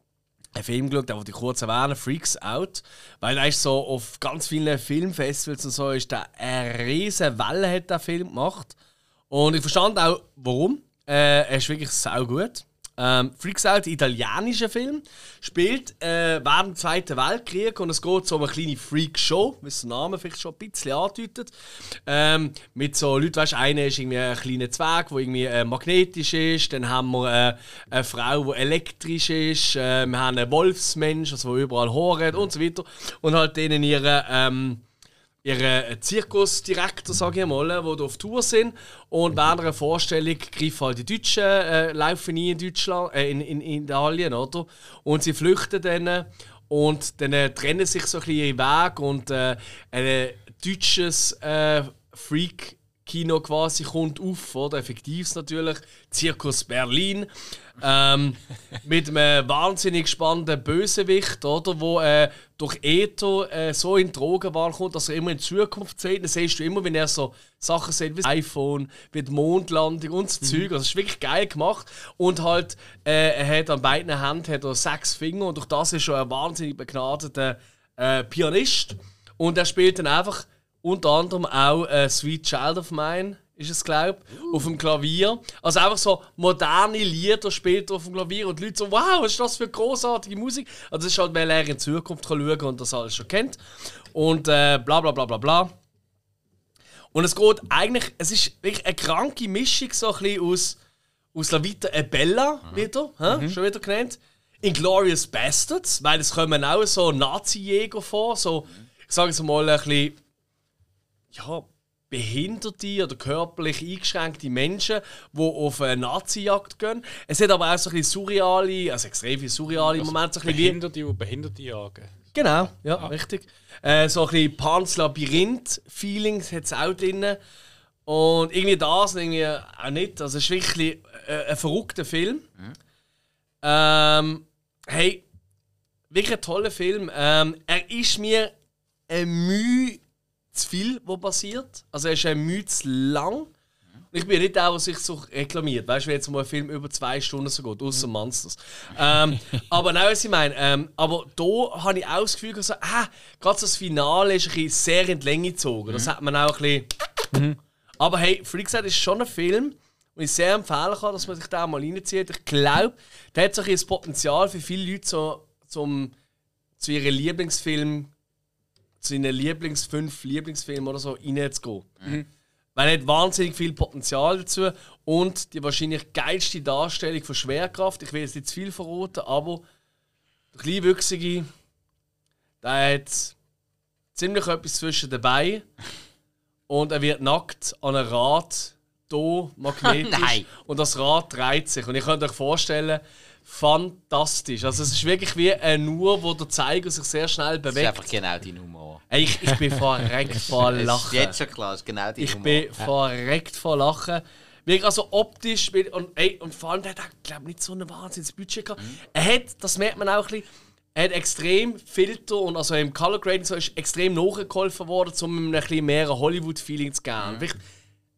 einen Film geschaut, den ich kurz erwähnen, Freaks Out. Weil er ist so auf ganz vielen Filmfestivals und so ist der eine riesen Welle hat der Film gemacht. Und ich verstand auch, warum. Äh, er ist wirklich sau gut. Ähm, Freaks Out, italienischer Film, spielt äh, während dem Zweiten Weltkrieg und es geht so um eine kleine Freak-Show, wie der Name vielleicht schon ein bisschen andeutet. Ähm, mit so Leuten, weißt einer ist irgendwie ein kleiner Zwerg, der irgendwie äh, magnetisch ist, dann haben wir äh, eine Frau, die elektrisch ist, äh, wir haben einen Wolfsmensch, also der überall horet und so weiter. Und halt denen ihre. Ähm, ihren Zirkusdirektor, sage ich mal, die auf Tour sind. Und während einer Vorstellung greifen halt die Deutschen, äh, laufen in Deutschland, äh, in, in, in Italien, oder? Und sie flüchten dann und dann äh, trennen sich so ein bisschen ihre Weg und äh, ein deutsches äh, Freak Kino quasi kommt auf, oder? Effektiv natürlich. Zirkus Berlin. Ähm, mit einem wahnsinnig spannenden Bösewicht, oder? Wo äh, durch Ether äh, so in Drogenwahl kommt, dass er immer in Zukunft sieht. Dann siehst du immer, wenn er so Sachen sieht wie das iPhone, wie die Mondlandung und so Zeug. Also, das ist wirklich geil gemacht. Und halt, äh, er hat an beiden Händen hat er sechs Finger und durch das ist er ein wahnsinnig begnadeter äh, Pianist. Und er spielt dann einfach unter anderem auch äh, Sweet Child of Mine, ist es glaube auf dem Klavier. Also einfach so moderne Lieder spielt er auf dem Klavier und die Leute so, wow, was ist das für großartige Musik? Also das ist halt, weil er in Zukunft kann schauen und das alles schon kennt. Und äh, bla bla bla bla bla. Und es geht eigentlich, es ist wirklich eine kranke Mischung so ein bisschen aus, aus La Vita e Bella wieder, hä? schon wieder genannt. Inglorious Bastards, weil es kommen auch so Nazi-Jäger vor, so, ich sage es mal, ein bisschen, ja, behinderte oder körperlich eingeschränkte Menschen, die auf eine Nazi-Jagd gehen. Es hat aber auch so ein bisschen surreale, also extrem viele surreale Momente, so ein Behinderte und Behinderte jagen. Genau, ja, richtig. Äh, so ein bisschen Pans Labyrinth-Feelings hat es auch drin. Und irgendwie das und irgendwie auch nicht. Also es ist wirklich äh, ein verrückter Film. Ähm, hey, wirklich ein toller Film. Ähm, er ist mir ein Mühe zu viel, was passiert. Also er ist ein Mühe zu lang. Ich bin nicht der, der sich so reklamiert. Weißt du, wenn jetzt mal ein Film über zwei Stunden so geht, außer Monsters. ähm, aber nein, was ich meine. Ähm, aber da habe ich auch das Gefühl, so, ah, gerade so das Finale ist ein bisschen sehr in die Länge gezogen. Das hat man auch ein bisschen. Aber hey, Freakside ist schon ein Film, den ich sehr empfehlen kann, dass man sich da mal reinzieht. Ich glaube, der hat so ein bisschen das Potenzial für viele Leute so, zum, zu ihren Lieblingsfilmen, zu ihren Lieblings fünf Lieblingsfilmen oder so reinzugehen. Weil er hat wahnsinnig viel Potenzial dazu und die wahrscheinlich geilste Darstellung von Schwerkraft. Ich will jetzt nicht zu viel verraten, aber der kleine Wüchsige, der hat ziemlich etwas zwischen dabei und er wird nackt an einem Rad hier magnetisch und das Rad dreht sich und ich könnt euch vorstellen, fantastisch. Also es ist wirklich wie ein Uhr, wo der Zeiger sich sehr schnell Das ist bewegt. einfach genau dein Humor. Ich, ich bin verreckt vor Das ist Lachen. jetzt schon klar, ist genau dein Ich Humor. bin verreckt vor Lachen. Wirklich, also optisch und, ey, und vor allem, der hat, glaube nicht so ein Wahnsinnsbudget gehabt. Er hat, das merkt man auch ein bisschen, er hat extrem Filter und also im Color Grading so ist extrem nachgeholfen worden, um ihm ein bisschen mehr Hollywood-Feeling zu geben. Wirklich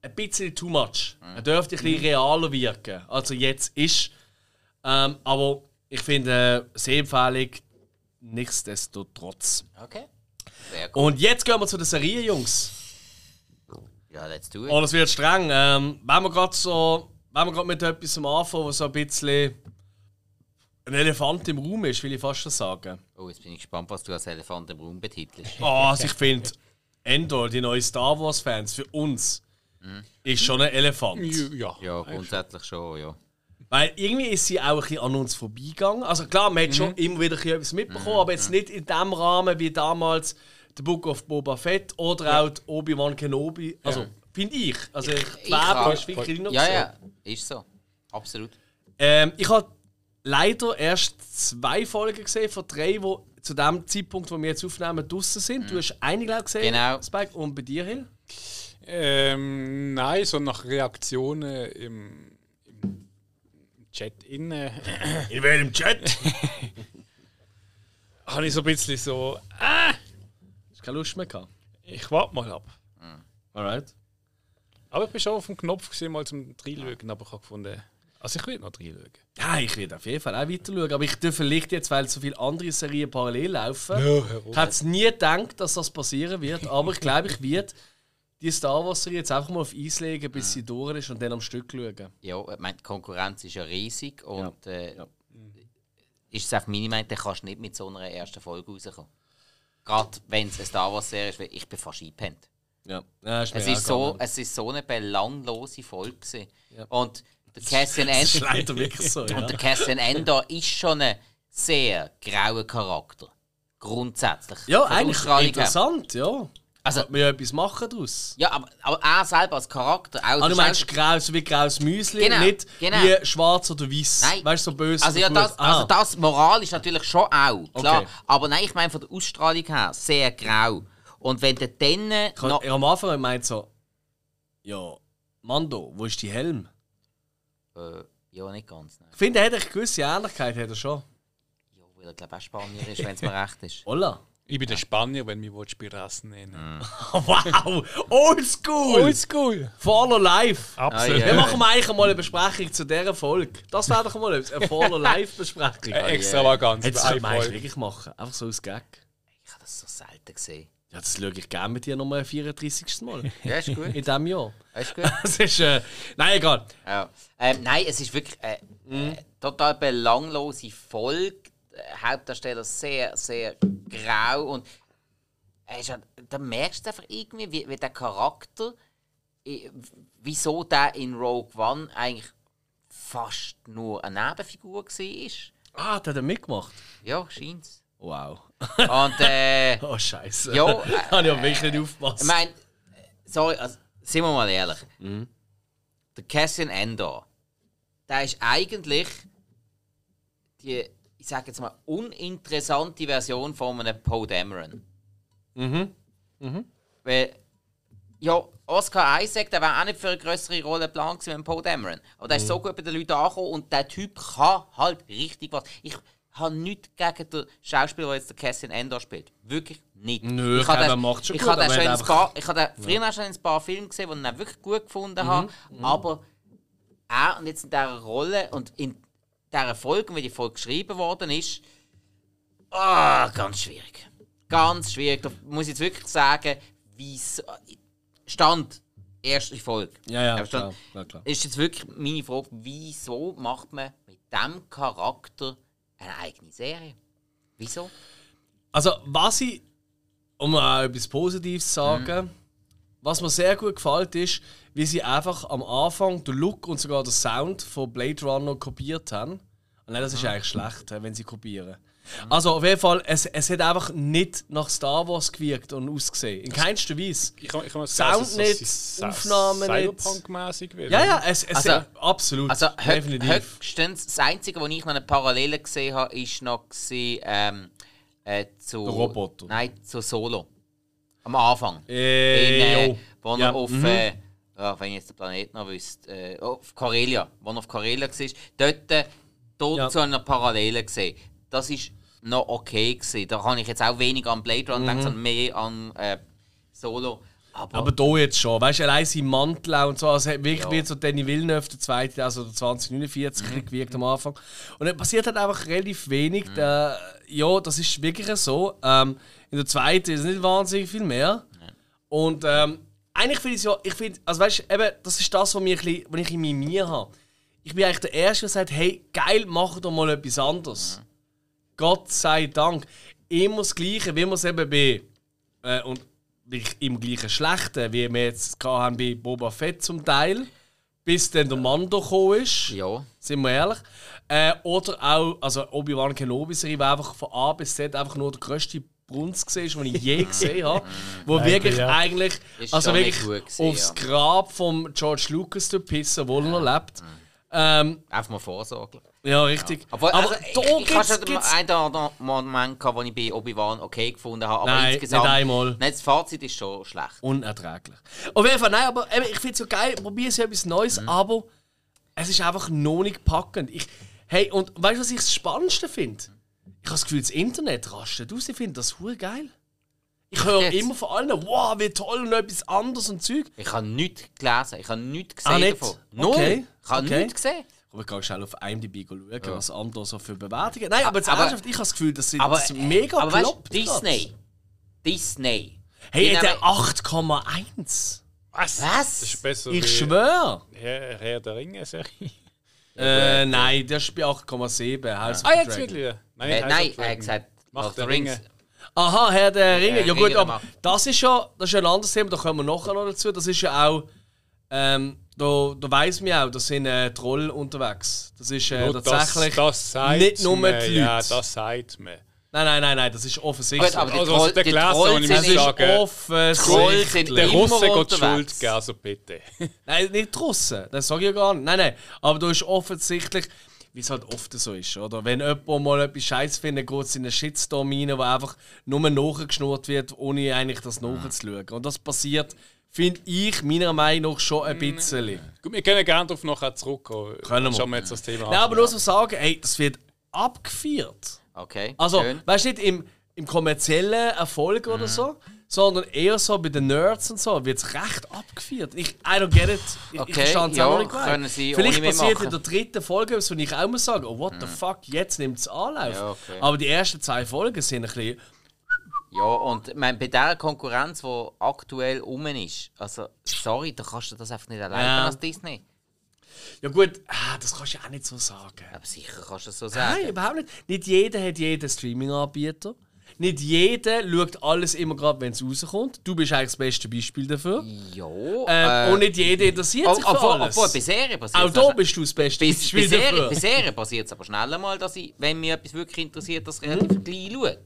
ein bisschen too much. Er dürfte ein bisschen realer wirken, als er jetzt ist. Ähm, aber ich finde, äh, sehr empfehlig, nichtsdestotrotz. Okay. Sehr gut. Und jetzt gehen wir zu der Serie, Jungs. Ja, let's do it. Oh, das wird streng. Ähm, wenn wir gerade so, wenn wir gerade mit etwas am Anfang, was so ein bisschen ein Elefant im Raum ist, will ich fast schon sagen. Oh, jetzt bin ich gespannt, was du als Elefant im Raum betitelst. Oh, also ich finde, Endor, die neuen Star Wars Fans, für uns ist schon ein Elefant. Ja. Ja, grundsätzlich schon, ja. Weil irgendwie ist sie auch ein bisschen an uns vorbeigegangen. Also klar, man hat schon immer wieder etwas mitbekommen, aber jetzt nicht in dem Rahmen wie damals The Book of Boba Fett oder auch die Obi-Wan Kenobi. Also, finde ich. Also, ich, die ich Werbung ist wirklich noch Ja, gesehen. ja, ist so. Absolut. Ähm, ich habe leider erst zwei Folgen gesehen von drei, die zu dem Zeitpunkt, wo wir jetzt aufnehmen, draußen sind. Du hast eine, glaube gesehen, Genau. Spike, und bei dir, Hill? Ähm, nein, so nach Reaktionen im, im Chat innen In welchem Chat? habe ich so ein bisschen so, Hast keine Lust mehr gehabt? ich warte mal ab. Alright. Aber ich bin schon auf dem Knopf gewesen, mal zum Reinschauen, aber ich habe gefunden, also ich will noch reinschauen. Ja, ich werde auf jeden Fall auch weiter schauen. Aber ich darf vielleicht jetzt, weil so viele andere Serien parallel laufen, auf. ich hätte es nie gedacht, dass das passieren wird. Aber ich glaube, ich werde die Star Wars-Serie jetzt einfach mal auf Eis legen, bis sie durch ist und dann am Stück schauen. Ja, ich meine, die Konkurrenz ist ja riesig und äh, Ja. ist es auf meine Meinung, dann kannst du nicht mit so einer ersten Folge rauskommen. Gerade wenn es eine Star Wars-Serie ist, weil ich bin fast eingepennt. Ja, ja ist Es ist, so, es ist so eine belanglose Folge. gewesen. Ja. Und der Cassian, Endor, so. Ja. und der Cassian Endor ist schon ein sehr grauer Charakter. Grundsätzlich. Ja, eigentlich interessant, ja. Also- Also, wir ja etwas machen daraus. Ja, aber, aber er selber als Charakter. Auch Ah, der du meinst grau, so wie graues Müsli, Genau, nicht genau. wie schwarz oder weiß. Nein. Weißt du, so böse Also, ja, gut. das, Ah. also das Moral ist natürlich schon auch, klar. Okay. Aber nein, ich meine von der Ausstrahlung her sehr grau. Und wenn du dann Ich noch, am Anfang meint so, ja, Mando, wo ist die Helm? äh, ja, nicht ganz. Nein. Ich finde, er hat eine gewisse Ähnlichkeit, hat er schon. Ja, weil er glaube auch Spanier ist, wenn es mir recht ist. Hola. Ich bin der Spanier, wenn mich willst, bei Rassen nennen. wow, oldschool! Oldschool! Follow live! Absolut. Ah, ja. Wir machen mal eigentlich mal eine Besprechung zu dieser Folge. Das wäre doch mal eine Follow live Besprechung. Äh, Extravaganz. Jetzt könnte man wirklich machen. Einfach so als Gag. Ich habe das so selten gesehen. Ja, das schaue ich gerne mit dir nochmal ein 34. Mal. Ja, ist gut. In diesem Jahr. ist gut. Das ist, äh, nein, egal. Ja. Ähm, nein, es ist wirklich äh, äh, total belanglose Folge. Hauptdarsteller sehr, sehr grau und er ist, ja- da merkst du einfach irgendwie, wie, wie der Charakter, äh, wieso der in Rogue One eigentlich fast nur eine Nebenfigur war. Ah, der hat er mitgemacht. Ja, scheint's. Wow. Und äh, Oh, Scheiße. Ja, da habe ich aber wirklich nicht aufgepasst. Ich meine, sorry, also, sind wir mal ehrlich. Der Cassian Endor, der ist eigentlich die, ich sage jetzt mal, uninteressante Version von einem Poe Dameron. Mhm. Weil, ja, Oscar Isaac, der war auch nicht für eine größere Rolle geplant gewesen wie ein Poe Dameron. Aber der ist so gut bei den Leuten angekommen und der Typ kann halt richtig was. Ich habe nichts gegen den Schauspieler, der jetzt der Cassian Endor spielt. Wirklich nicht. Nö, ich habe macht schon ich gut, habe schon ein paar, ich habe den früher auch schon in ein paar Filmen gesehen, die ich ihn wirklich gut gefunden habe. Mhm, Aber er und jetzt in dieser Rolle und in dieser Folge, wie die Folge geschrieben worden ist, ah, ganz schwierig. Ganz schwierig. Da muss ich jetzt wirklich sagen, wie Stand erste Folge. Ja, ja, klar, stand- klar, klar. Ist jetzt wirklich meine Frage, wieso macht man mit diesem Charakter eine eigene Serie? Wieso? Also, was ich, um mal etwas Positives zu sagen, was mir sehr gut gefällt, ist, wie sie einfach am Anfang den Look und sogar den Sound von Blade Runner kopiert haben. Und nein, das ist eigentlich schlecht, äh, wenn sie kopieren. Also, auf jeden Fall, es, es hat einfach nicht nach Star Wars gewirkt und ausgesehen. In keinster Weise. Ich kann, ich kann Sound sagen, nicht, es Aufnahmen nicht. Cyberpunk-mäßig wird. Ja, ja, es, es Also- hat, absolut. Also definitiv. höchstens das Einzige, wo ich noch eine Parallele gesehen habe, ist noch gewesen, ähm, äh, zu Der Roboter. Nein, zu Solo. Am Anfang. Äh, In, äh, wo er Ja, auf, mhm. äh, ja, wenn ich jetzt den Planet noch wüsste, äh, auf Karelia, wo er auf Karelia war, dort, äh, dort Ja. zu einer Parallele gesehen. Das ist noch okay gewesen. Da kann ich jetzt auch weniger an Blade Runner denken, sondern mehr an äh, Solo. Aber, Mhm. Aber da jetzt schon, weißt du, allein sein Mantel und so, also hat wirklich Ja. wie so Danny Villeneuve, der zweite, also der 2049 mhm. gewirkt am Anfang. Und dann passiert halt einfach relativ wenig. Der, ja, das ist wirklich so. Ähm, in der zweiten ist nicht wahnsinnig viel mehr. Und ähm, eigentlich finde ich es ja, ich finde, also weißt eben, das ist das, was, mir bisschen, was ich in mir habe. Ich bin eigentlich der Erste, der sagt, hey, geil, mach doch mal etwas anderes. Gott sei Dank. Immer das Gleiche, wie wir es eben bei äh, und im gleichen Schlechten, wie wir jetzt haben bei Boba Fett zum Teil, bis dann der Mando gekommen ist, ja. sind wir ehrlich. Äh, oder auch, also Obi-Wan Kenobi-Serie, die einfach von A bis Z einfach nur der grösste Brunz war, den ich je gesehen habe. Wo wirklich ja. eigentlich, Ist also schon wirklich nicht gut gewesen, aufs ja. Grab von George Lucas zu pissen, obwohl er noch lebt. Ähm, Einfach mal vorsorgen. ja, richtig. Aber, Aber also, da ich, ich habe gibt's, einen oder anderen Moment gehabt, wo ich bei Obi-Wan okay gefunden habe, aber Nein, insgesamt... nicht einmal. Nein, das Fazit ist schon schlecht. unerträglich. Auf jeden Fall, nein, aber eben, ich finde es so geil, probier es etwas Neues, Mhm. aber es ist einfach noch nicht packend. Ich, hey, und weißt du, was ich das Spannendste finde? Ich habe das Gefühl, das Internet rastet aus. Ich finde das hure geil. Ich höre immer von allen, wow, wie toll und etwas anderes und Zeug. Ich habe nichts gelesen, ich habe nichts gesehen Ah, nicht? davon. Null. Okay, Ich habe okay. nichts gesehen. Aber ich gehe schnell auf IMDb schauen, was andere so für Bewertungen Nein, aber, jetzt Aber- ernsthaft, ich habe das Gefühl, das sind Aber, das mega aber weißt, gekloppt Disney. Disney. Hey, hat der nehmen- 8,1? Was? Was? Das ist besser Ich schwöre. Herr, Herr der Ringe-Serie. Äh, nein, der ist bei 8,7. House of Ah, jetzt wirklich? Nein, Äh, nein, er hat gesagt, Macht Lord of the der Rings. Ringe. Aha, Herr der Ringe. Ja gut, aber das ist ja, das ist ja ein anderes Thema, da kommen wir nachher noch dazu. Das ist ja auch, ähm, da, da weiss man auch, da sind äh, Troll unterwegs. Das ist äh, Nur tatsächlich das, das nicht nur die man, Leute. Ja, das sagt man. Nein, nein, nein, nein, das ist offensichtlich. Gut, aber die, Also, Troll, der die ich sind ist sagen, offensichtlich. sind Der immer Russe geht unterwegs. Schuld geben, also bitte. Nein, nicht die Russen, das sage ich ja gar nicht. Nein, nein, aber da ist offensichtlich, wie es halt oft so ist, oder? Wenn jemand mal etwas Scheiß findet, geht es in einen Shitstorm rein, wo einfach nur nachgeschnurrt wird, ohne eigentlich das nachzuschauen. Und das passiert, finde ich, meiner Meinung nach schon ein bisschen. Gut, wir können gerne darauf nachher zurückkommen. Können wir. Schauen wir jetzt das Thema Nein, aber nur so sagen, hey, das wird abgeführt. Okay, Also, schön. weißt du, nicht im, im kommerziellen Erfolg Mhm. oder so, sondern eher so bei den Nerds und so, wird es recht abgeführt. Ich, I don't get it. Ich, ich Okay, verstehe es ja, auch nicht können sie Vielleicht passiert in der dritten Folge, was ich auch muss sagen, oh, what the fuck, jetzt nimmt es Anlauf. Ja, okay. Aber die ersten zwei Folgen sind ein bisschen. Ja, und ich meine, bei dieser Konkurrenz, die aktuell um ist, also, sorry, da kannst du das einfach nicht erlauben Ja. als Disney. Ja, gut, ah, das kannst du auch nicht so sagen. Aber sicher kannst du das so sagen. Nein, überhaupt nicht. Nicht jeder hat jeden Streaming-Anbieter. Nicht jeder schaut alles immer gerade, wenn es rauskommt. Du bist eigentlich das beste Beispiel dafür. Ja, Ähm, äh, und nicht jeder interessiert sich für obwohl, alles. obwohl, bei Serien passiert Auch da bist du das beste Bis, bei Beispiel Serien, dafür. bei Serien passiert es aber schnell mal, dass ich, wenn mich etwas wirklich interessiert, das relativ gleich schaue.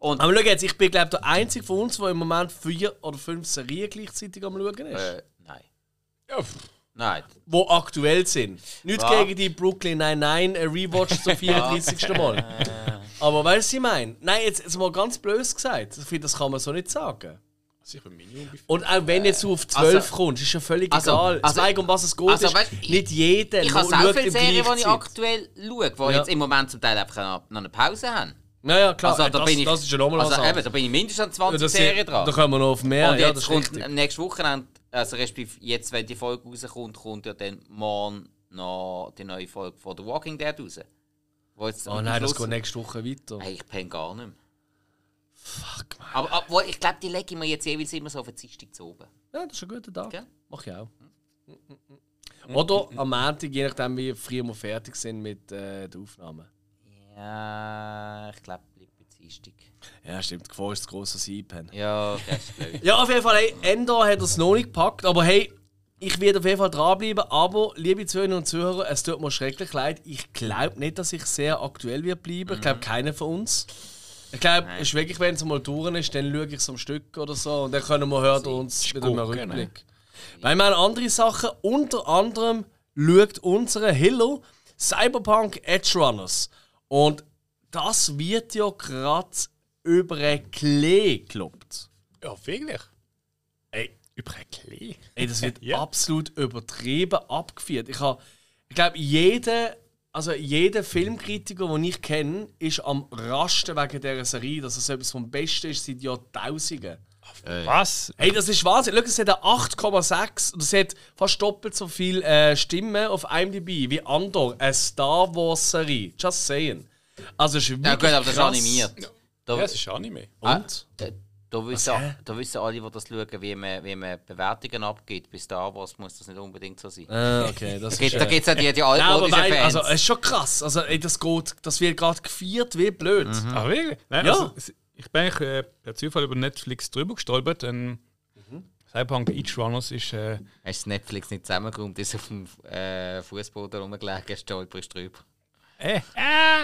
Und Aber schau jetzt, ich bin glaube der einzige von uns, der im Moment vier oder fünf Serien gleichzeitig am schauen ist. äh, nein. Ja, Nein. Die aktuell sind. Nicht Ja. gegen die Brooklyn 99 ein Rewatch zum 34. Mal. Aber weißt du, was ich meine? Nein, jetzt, jetzt mal ganz blöd gesagt. Ich finde, das kann man so nicht sagen. Minimum. Und auch wenn jetzt du auf 12 Also- kommst, ist ja völlig also- egal. also- Also, um was es geht, also, ist, weißt, nicht jeder Ich habe auch viele Serien, die ich aktuell schaue, die Ja. jetzt im Moment zum Teil einfach noch eine Pause haben. Naja, klar, Also, da das, bin ich, das ist ja nochmal also, was eben, da bin ich mindestens an 20 das Serien dran. Da kommen wir noch auf mehr, Und ja, jetzt das ist kommt richtig. nächste Woche, also respektive jetzt, wenn die Folge rauskommt, kommt ja dann morgen noch die neue Folge von The Walking Dead raus. Wo jetzt Oh nein, das geht nächste Woche weiter. Hey, ich penne gar nicht mehr. Fuck, man. Aber, aber ich glaube, die lege ich mir jetzt jeweils immer so auf den Dienstag zu oben. Ja, das ist ein guter Tag. Gell? Mach ich auch. Oder am Montag, je nachdem, wie früh wir fertig sind mit äh, der Aufnahme. Ja, ich glaube, bleibt bei Dienstag. Ja, stimmt. Die Gefahr ist gross, dass ich einpenne. Ja, das ist blöd. Ja, auf jeden Fall, hey, Ender hat es noch nicht gepackt, aber hey, ich werde auf jeden Fall dranbleiben. Aber, liebe Zuhörerinnen und Zuhörer, es tut mir schrecklich leid. Ich glaube nicht, dass ich sehr aktuell wird bleiben. Ich glaube, keiner von uns. Ich glaube, es ist wirklich, wenn es mal durch ist, dann schaue ich es am Stück oder so und dann können wir hören uns wieder einen gucken, Rückblick. Weil wir haben andere Sachen, unter anderem schaut unsere Hillo Cyberpunk Edge Runners. Und das wird ja gerade über einen Klee gekloppt. Ja, wirklich. Über ein Klee. Ey, das wird Ja. absolut übertrieben abgeführt. Ich, hab- ich glaube, jeder, also jeder Filmkritiker, den ich kenne, ist am rasten wegen dieser Serie, dass es etwas vom Besten ist seit Jahrtausenden. Was? Hey, das ist Wahnsinn. Schau, es hat eine 8,6 und es hat fast doppelt so viele äh, Stimmen auf IMDb wie Andor, eine Star Wars-Serie. Just saying. Also, es ist wirklich Ja, gut, aber das ist krass. animiert. Da, Ja, es ist Anime. Und? äh, da, wissen, da wissen alle, die das schauen, wie man, wie man Bewertungen abgibt. Bei Star Wars muss das nicht unbedingt so sein. Äh, okay, das Da ist... gibt- äh, es ja die, die altmodischen weil, Fans. also, es ist schon krass. Also, ey, das, geht, das wird gerade gefeiert wie blöd. Ah, wirklich? Nein, Ja. also, ich bin eigentlich äh, per Zufall über Netflix drüber gestolpert. Denn Cyberpunk Edge Runners ist. Äh, Hast du Netflix nicht zusammengeräumt, ist auf dem äh, Fußboden rumgelegen, stolperst drüber. Äh, äh,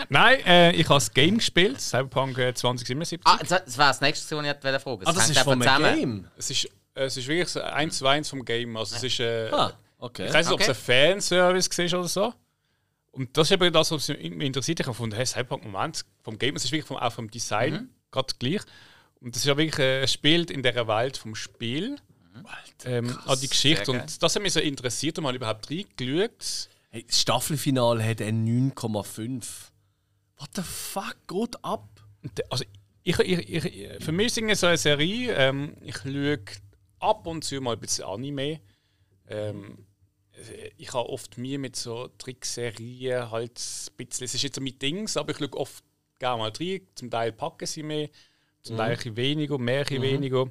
nein, äh, ich habe das Game gespielt, Cyberpunk äh, 2077. Ah, das, das war das nächste, was ich wollte fragen. Ah, das ist von einem Game. Es, ist, äh, es ist wirklich so eins zu eins vom Game. Also, es ist. Äh, Ah, okay. Ich weiß nicht, ob es ein Fanservice war oder so. Und das ist eben das, was mich interessiert. Ich habe gefunden, hey, Cyberpunk Moment vom Game, es ist wirklich vom, auch vom Design gerade gleich. Und das ist ja wirklich, äh, es spielt in der Welt vom Spiel. Ähm, an die Geschichte. Und das hat mich so interessiert und mal überhaupt reingeschaut. Hey, das Staffelfinale hat ein 9,5. What the fuck geht ab? Also, ich, ich, ich, für mich ist es so eine Serie, ähm, ich schaue ab und zu mal ein bisschen Anime. Ähm, ich habe oft mir mit so Trickserien halt ein bisschen, es ist jetzt so mein Dings, aber ich schaue oft gerne mal rein. Zum Teil packen sie mehr, zum Teil ein bisschen weniger, mehr ein bisschen weniger.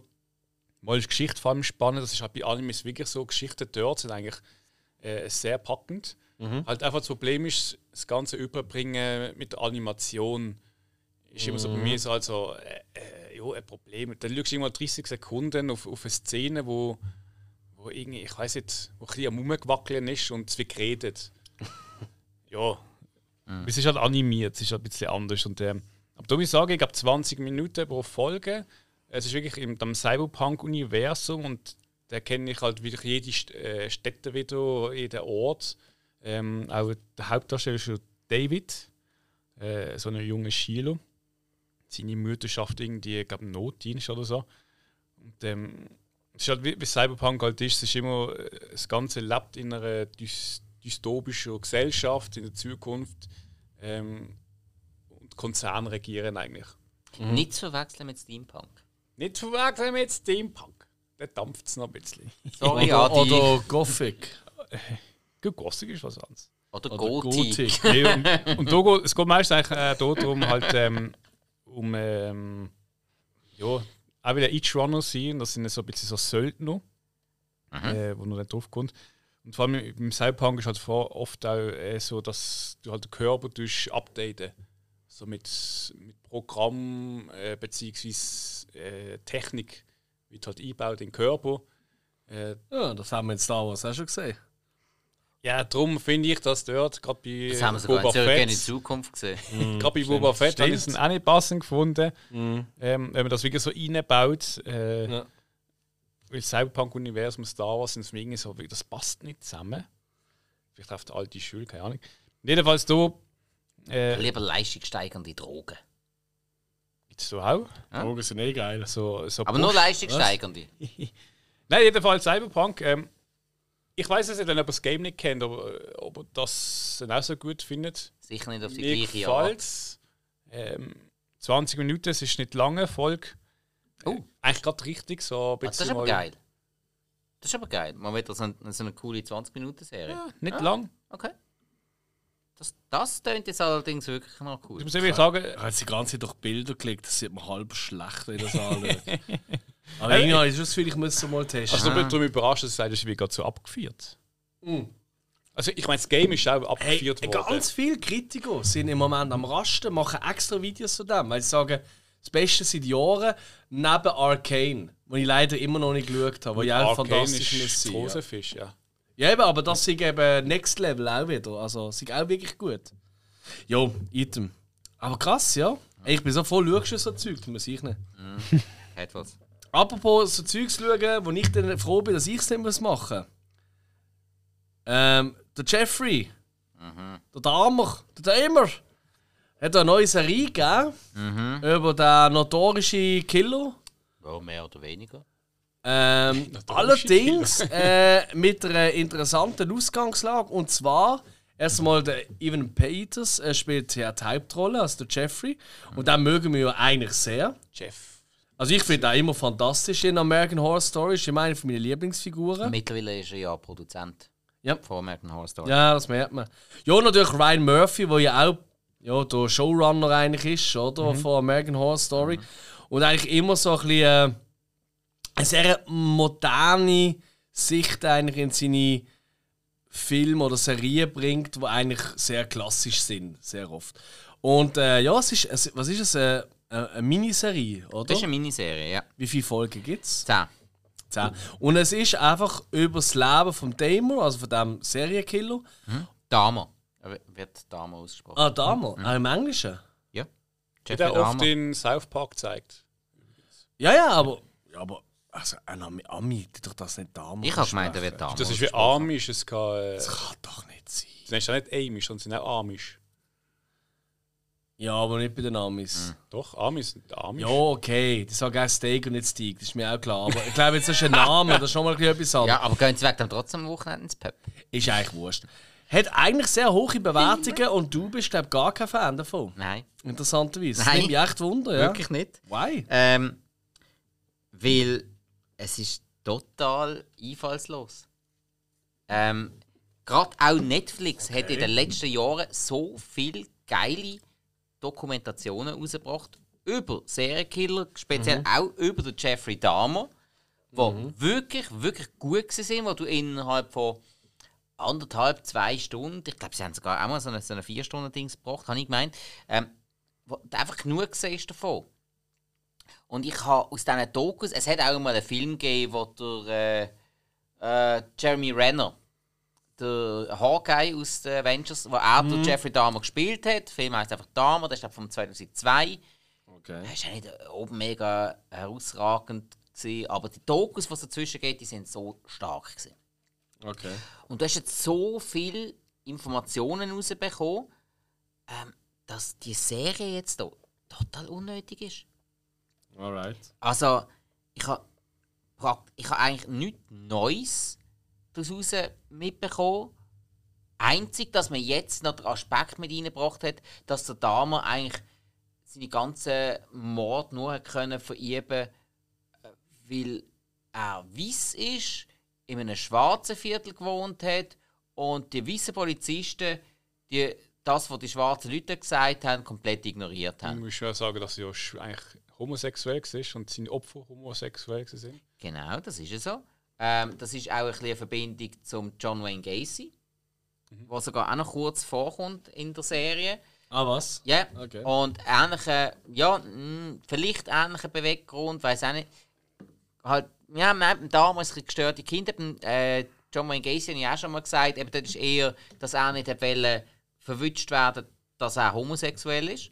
Mal ist die Geschichte vor allem spannend, das ist halt bei Animes wirklich so, Geschichten dort sind eigentlich äh, sehr packend. Halt einfach das Problem ist, das ganze Überbringen mit der Animation ist immer so bei mir so also äh, äh, ja, ein Problem. Dann schaust du immer 30 Sekunden auf, auf eine Szene, wo, wo irgendwie, ich weiß nicht, wo ein bisschen am Rumgewackeln ist und es wird geredet. ja. Es ist halt animiert, es ist halt ein bisschen anders. Und, ähm, aber da muss ich sagen, ich glaube 20 Minuten pro Folge. Es ist wirklich im Cyberpunk-Universum und da kenne ich halt wieder jede äh, Städte wieder, jeden Ort. Ähm, auch der Hauptdarsteller ist David, äh, so ein junger Schüler. Seine Mutter schafft irgendwie, ich glaube, einen Notdienst oder so. Und ähm, es ist halt wie, wie Cyberpunk halt ist, es ist immer, äh, das Ganze lebt in einer dys dystopischen Gesellschaft in der Zukunft. Ähm, und Konzerne regieren eigentlich. Nicht zu verwechseln mit Steampunk. Nicht verwechseln mit Steampunk. Da dampft es noch ein bisschen. Sorry, Oder, Adi. Oder, oder Gothic. Gut, Gossig ist was anderes. Oder Gothic. Nee, und und da geht, es geht meistens eigentlich äh, darum, halt, ähm, um ähm, ja, auch wieder Each Runner sein. Das sind so ein bisschen so Söldner, äh, wo noch nicht drauf kommt. Und vor allem im Cyberpunk ist halt vor oft auch äh, so, dass du halt den Körper durch updaten. So mit, mit Programm äh, beziehungsweise äh, Technik wird halt eingebaut in den Körper. Äh, Ja, das haben wir in Star Wars auch schon gesehen. Ja, darum finde ich, dass dort gerade bei Das haben wir sogar Boba in Zurück in die Fett Zukunft gesehen. Gerade bei Boba Fett habe ich es auch nicht passend gefunden. Ähm, wenn man das wirklich so reinbaut. Äh, Ja. Weil Cyberpunk-Universum Star Wars sind irgendwie so, das passt nicht zusammen. Vielleicht auf der alte Schule, keine Ahnung. Jedenfalls da. Äh, Lieber leistungssteigernde Drogen. Gibt's so auch? Drogen sind eh geil. So, so Aber nur Push- leistungssteigernde. Nein, jedenfalls Cyberpunk. Ähm, ich weiß es nicht, wenn jemand das Game nicht kennt, aber ob er das auch so gut findet. Sicher nicht auf die Mir gleiche Art. Ähm, 20 Minuten, es ist nicht lange Folge. Oh. Äh, eigentlich gerade richtig, so ein Ah, das bisschen ist aber geil. Das ist aber geil. Man will so, eine- so eine coole 20-Minuten-Serie. Ja, nicht Ah. lang. Okay. Das, das tönt jetzt allerdings wirklich noch cool. Ich muss ehrlich sagen, habe jetzt die ganze Zeit durch Bilder geklickt, das sieht man halb schlecht, wenn das anschaut. Aber irgendwie habe ich das Gefühl, ich muss es mal testen. also, ich bin darum überrascht, dass du sagst, ist wie gerade so abgeführt. Also, ich meine, das Game ist auch Hey, abgeführt worden. ganz viele Kritiker sind im Moment am Rasten, machen extra Videos zu dem, weil sie sagen, das Beste seit Jahren neben Arcane, wo ich leider immer noch nicht geschaut habe, wo ja auch Arcane fantastisch ist. Ja. großer Fisch, ja. ja, eben, aber das ist eben Next Level auch wieder. Also, ist auch wirklich gut. Jo, Item. Aber krass, ja. Ich bin so voll schaust du so Zeug, muss ich nicht. Hat was. Apropos so Zeugs schauen, wo ich dann froh bin, dass ich es nicht muss machen ähm, Der Jeffrey, der Damer, der Damer, hat eine neue Serie gegeben über den notorischen Killer. Ja, mehr oder weniger. Ähm, allerdings äh, mit einer interessanten Ausgangslage. Und zwar, erstmal der Evan Peters äh, spielt ja die Hauptrolle, also der Jeffrey. Und den mögen wir ja eigentlich sehr. Jeff. Also ich finde auch immer fantastisch in American Horror Story. Ist immer eine von meinen Lieblingsfiguren. Mittlerweile ist er ja Produzent Ja. von American Horror Story. Ja, das merkt man. Ja, natürlich Ryan Murphy, der ja auch ja, der Showrunner eigentlich ist, oder? Von American Horror Story. Und eigentlich immer so ein bisschen äh, eine sehr moderne Sicht eigentlich in seine Filme oder Serien bringt, die eigentlich sehr klassisch sind, sehr oft. Und äh, ja, es ist, es, was ist es? Äh, eine eine Miniserie, oder? Das ist eine Miniserie, ja. Wie viele Folgen gibt es? Zehn. 10. Und es ist einfach über das Leben von Damon, also von dem Serienkiller. Dahmer. Er wird Dahmer ausgesprochen. Ah, Damon, auch im Englischen. Ja. Der Jeffrey oft Dahmer. in South Park zeigt. Ja, ja, aber. Ja, aber also ein Ami, Ami die doch das nicht Damon. Ich habe gemeint, er wird Dahmer. Das ist wie Amish. Es kann, äh, Das kann doch nicht sein. das ist ja nicht Amish, sondern sind auch Amish. Ja, aber nicht bei den Amis. Doch, Amish sind Amish. Ja, okay. Die sagen auch Steak und nicht Steak, das ist mir auch klar. Aber ich glaube, jetzt ist ein Name, das ist schon mal etwas anderes. Ja, aber gehen Sie weg dann trotzdem am Wochenende ins Pub? Ist eigentlich wurscht. Hat eigentlich sehr hohe Bewertungen und du bist, glaube ich, gar kein Fan davon. Nein, Interessanterweise. Das Nein. nimmt mich echt Wunder, ja. wirklich nicht. Why? Ähm, weil es ist total einfallslos. Ähm, Gerade auch Netflix hat in den letzten Jahren so viele geile Dokumentationen rausgebracht über Serienkiller, speziell auch über den Jeffrey Dahmer, die wirklich, wirklich gut sind, wo du innerhalb von anderthalb, zwei Stunden, ich glaube, sie haben sogar auch mal so eine, so eine Vier-Stunden-Dings gebracht, habe ich gemeint, ähm, wo du einfach genug siehst davon. Und ich habe aus diesen Dokus, es hat auch mal einen Film gegeben, wo der äh, äh, Jeremy Renner, der Hawkeye aus den Avengers, wo er den Jeffrey Dahmer gespielt hat. Der Film heißt einfach Dahmer, der ist von 2002. Okay. Das ist ja nicht äh, oben mega herausragend, gewesen, aber die Dokus, die es dazwischen geht, die sind so stark. Gewesen. Okay. Und du hast jetzt so viele Informationen rausbekommen, ähm, dass die Serie jetzt hier total unnötig ist. Alright. Also, ich habe ich ha eigentlich nichts Neues daraus mitbekommen. Einzig, dass man jetzt noch den Aspekt mit reingebracht hat, dass der Dame eigentlich seine ganzen Mord nur können verüben weil er weiß ist, in einem schwarzen Viertel gewohnt hat und die weißen Polizisten die, das, was die schwarzen Leute gesagt haben, komplett ignoriert Ich haben. muss schon sagen, dass er ja eigentlich homosexuell war und seine Opfer homosexuell sind. Genau, das ist es so. Ähm, das ist auch ein bisschen eine Verbindung zum John Wayne Gacy, wo sogar auch noch kurz vorkommt in der Serie. Ah, was? Ja, Okay. und ähnliche, ja, mh, vielleicht ähnlicher Beweggrund, weiß auch nicht. Halt, ja, man hat damals gestörte Kinder. Äh, John Wayne Gacy habe ich auch schon mal gesagt, eben, das ist eher, dass er nicht wollte, verwünscht werden, dass er homosexuell ist.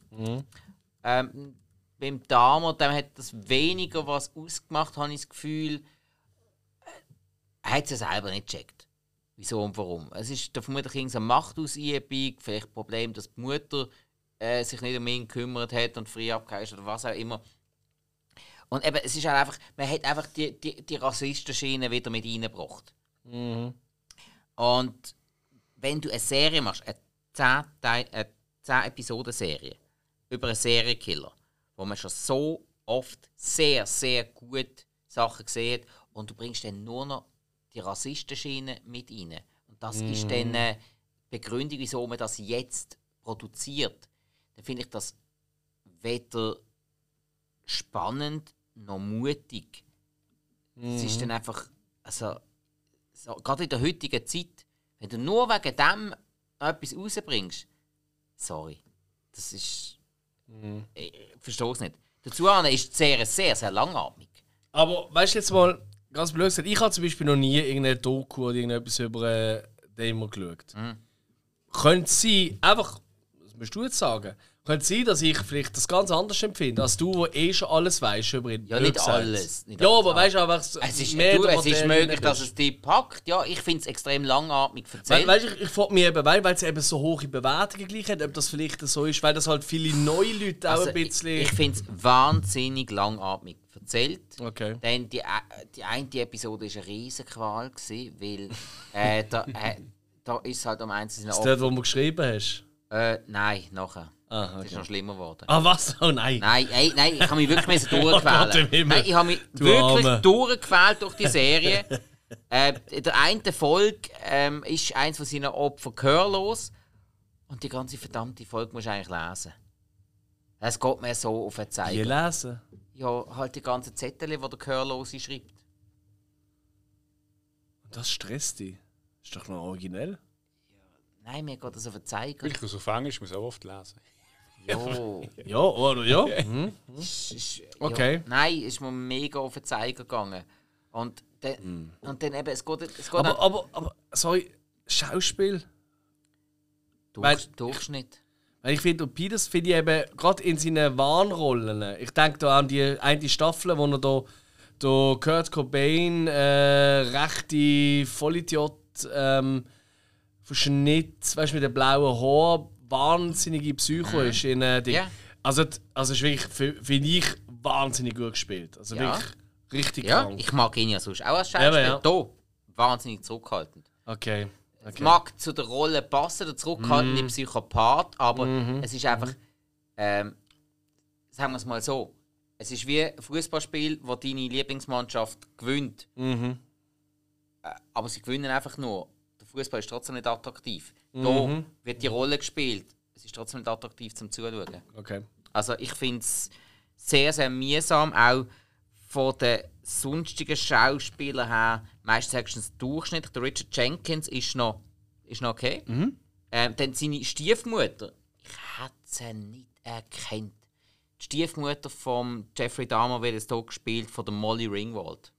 Ähm, beim Dahmer, dem hat das weniger was ausgemacht, habe ich das Gefühl. Er hat es ja selber nicht gecheckt. Wieso und warum. Es ist da vermutlich irgendeine Machtausübung, vielleicht ein Problem, dass die Mutter äh, sich nicht um ihn gekümmert hat und frei abgeheizt oder was auch immer. Und eben, es ist halt einfach, man hat einfach die, die, die Rassistenschiene wieder mit reingebracht. Und wenn du eine Serie machst, eine 10, Teil- eine 10 Episoden-Serie über einen Serienkiller, wo man schon so oft sehr, sehr gut Sachen sieht und du bringst dann nur noch die Rassistenschiene mit rein. Und das ist dann eine Begründung, wieso man das jetzt produziert. Dann finde ich das weder spannend noch mutig. Es ist dann einfach, also, so, gerade in der heutigen Zeit, wenn du nur wegen dem etwas rausbringst, sorry, das ist, ich verstehe es nicht. Dazu ist die Serie sehr, sehr langatmig. Aber weißt du jetzt mal, ganz blöd gesagt, ich habe zum Beispiel noch nie irgendeine Doku oder irgendetwas über äh, Demo geschaut. Könnte sie einfach, was musst du jetzt sagen? Könnte sein, dass ich vielleicht das ganz anders empfinde, als du, der eh schon alles weißt über ihn. Ja, nicht alles, nicht ja, alles. aber weißt du einfach, Es ist, mehr du, es ist möglich, dass es dich packt. Ja, ich finde es extrem langatmig erzählt. weißt du, ich, ich frage mich eben, weil weil es eben so hohe Bewertungen gleich hat, ob das vielleicht so ist, weil das halt viele neue Leute auch Also, ein bisschen. Ich, ich finde es wahnsinnig langatmig erzählt. okay. Dann die, äh, die eine Episode war eine Riesenqual, gewesen, weil äh, da, äh, da ist halt am einzelnen Ist das wo du geschrieben hast? Äh, nein, nachher. Ah, Es ist okay. noch schlimmer geworden. Ah, was? Oh nein. Nein, ey, nein, ich habe mich wirklich müssen Oh nein, ich habe mich Du wirklich Arme. durchgequält durch die Serie. äh, in der einen Folge ähm, ist eins von seinen Opfern gehörlos. Und die ganze verdammte Folge musst du eigentlich lesen. Es geht mir so auf den Wie Zeiger. lesen? Ja, halt die ganzen Zettel, die der Gehörlose schreibt. Das stresst dich. Ist doch noch originell. Nein, mir geht das auf den Zeiger. Ich das auf Englisch muss auch oft lesen. Jo. Ja, oder ja? Mhm. Es ist, Okay. Ja, nein, ist mir mega auf den Zeiger gegangen. Und dann, und dann eben, es geht, es geht Aber, aber, aber, sorry, Schauspiel. durch, weil- Durchschnitt. Weil ich finde, Peters finde ich eben gerade in seinen Warnrollen. Ich denke da an die eine Staffel, wo er da, da Kurt Cobain, äh, rechte Vollidiot, ähm, Verschnitt, weißt du, mit dem blauen Haar, wahnsinnige Psycho ist. In, äh. Ja. Also, also ist wirklich, fi- finde ich, wahnsinnig gut gespielt. Also Ja. wirklich richtig Ja, krank. ich mag ihn ja sonst auch als Schauspieler. ja. Hier, wahnsinnig zurückhaltend. Okay. Es okay. mag zu der Rolle passen, der Mhm. zurückhaltende Psychopath, aber es ist einfach, ähm, sagen wir es mal so, es ist wie ein Fußballspiel, wo deine Lieblingsmannschaft gewinnt. Mhm. Äh, aber sie gewinnen einfach nur. Der Fußball ist trotzdem nicht attraktiv. Mhm. Da wird die Rolle gespielt. Es ist trotzdem nicht attraktiv zum Zuschauen. okay. Also ich finde es sehr, sehr mühsam, auch von den sonstigen Schauspielern her. Meistens sagst du es Durchschnitt. Der Richard Jenkins ist noch, ist noch okay. Ähm, dann seine Stiefmutter. Ich hätte sie nicht erkannt. Die Stiefmutter von Jeffrey Dahmer wird jetzt hier gespielt von der Molly Ringwald.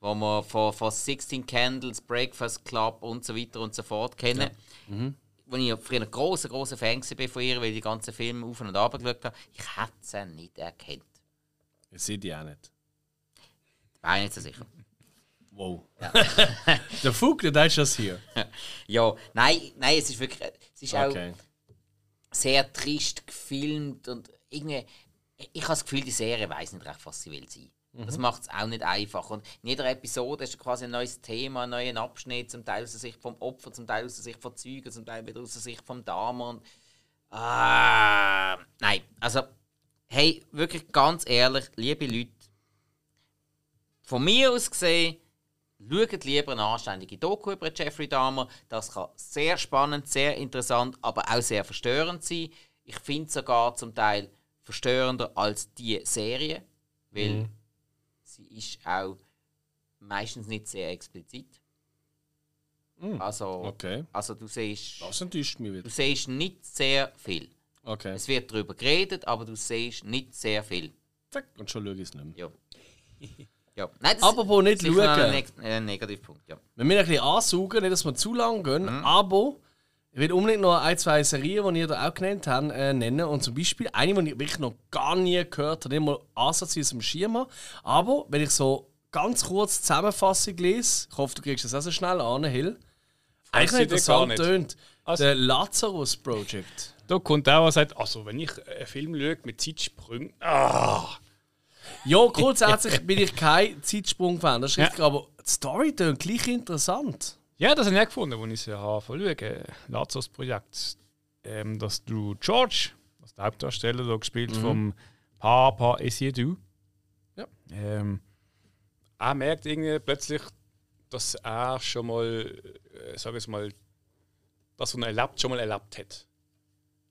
Wo wir von, von 16 Candles, Breakfast Club und so weiter und so fort kennen. Wo ich früher ein großer, großer Fan war von ihr, weil ich die ganzen Filme auf und ab geschaut habe. Ich hätte sie nicht erkannt. Ich sehe die auch nicht. Ich nicht so sicher. Wow. der Fug, der ist das hier. Ja, nein, nein, es ist wirklich. Es ist Okay. auch sehr trist gefilmt und irgendwie. Ich, habe das Gefühl, die Serie weiß nicht recht, was sie will sein. Das macht es auch nicht einfach. Und in jeder Episode ist quasi ein neues Thema, ein neuer Abschnitt, zum Teil aus der Sicht vom Opfer, zum Teil aus der Sicht von Zeugen, zum Teil wieder aus der Sicht vom Dame. Und, ah, nein, also, hey, wirklich ganz ehrlich, liebe Leute, von mir aus gesehen, schaut lieber eine anständige Doku über Jeffrey Dahmer. Das kann sehr spannend, sehr interessant, aber auch sehr verstörend sein. Ich finde sogar zum Teil verstörender als die Serie, weil sie ist auch meistens nicht sehr explizit. Also, Okay. also du siehst, Das enttäuscht mich wieder. du siehst nicht sehr viel. Okay. Es wird darüber geredet, aber du siehst nicht sehr viel. Zack, und schon schaue ich es nicht mehr. Ja. ja. Nein, das Apropos nicht schauen. ein Neg äh, Negativpunkt. Ja. Wir müssen ein bisschen ansaugen, nicht, dass wir zu lang gehen, Mhm. aber ich will unbedingt noch ein, zwei Serien, die ihr da auch genannt habt, äh, nennen. Und zum Beispiel eine, die ich wirklich noch gar nie gehört habe, nicht mal ansatzweise am Schirm habe. Aber wenn ich so ganz kurz Zusammenfassung lese, ich hoffe, du kriegst das auch so schnell an, Hill. Eigentlich gar interessant nicht. tönt. Also- Der Lazarus Project. da kommt auch und sagt, also wenn ich einen Film schaue mit Zeitsprüngen, ah, Ja, grundsätzlich bin ich kein Zeitsprung-Fan, das ist Ja. richtig, aber die Story klingt gleich interessant. Ja, das habe ich auch gefunden, als ich sie habe schauen Lazos Projekt. Ähm, dass du George, das der Hauptdarsteller, da gespielt vom Papa Essiedu. Ja. Ähm, er merkt irgendwie plötzlich, dass er schon mal, äh, sag ich mal, das, was er erlebt, schon mal erlebt hat.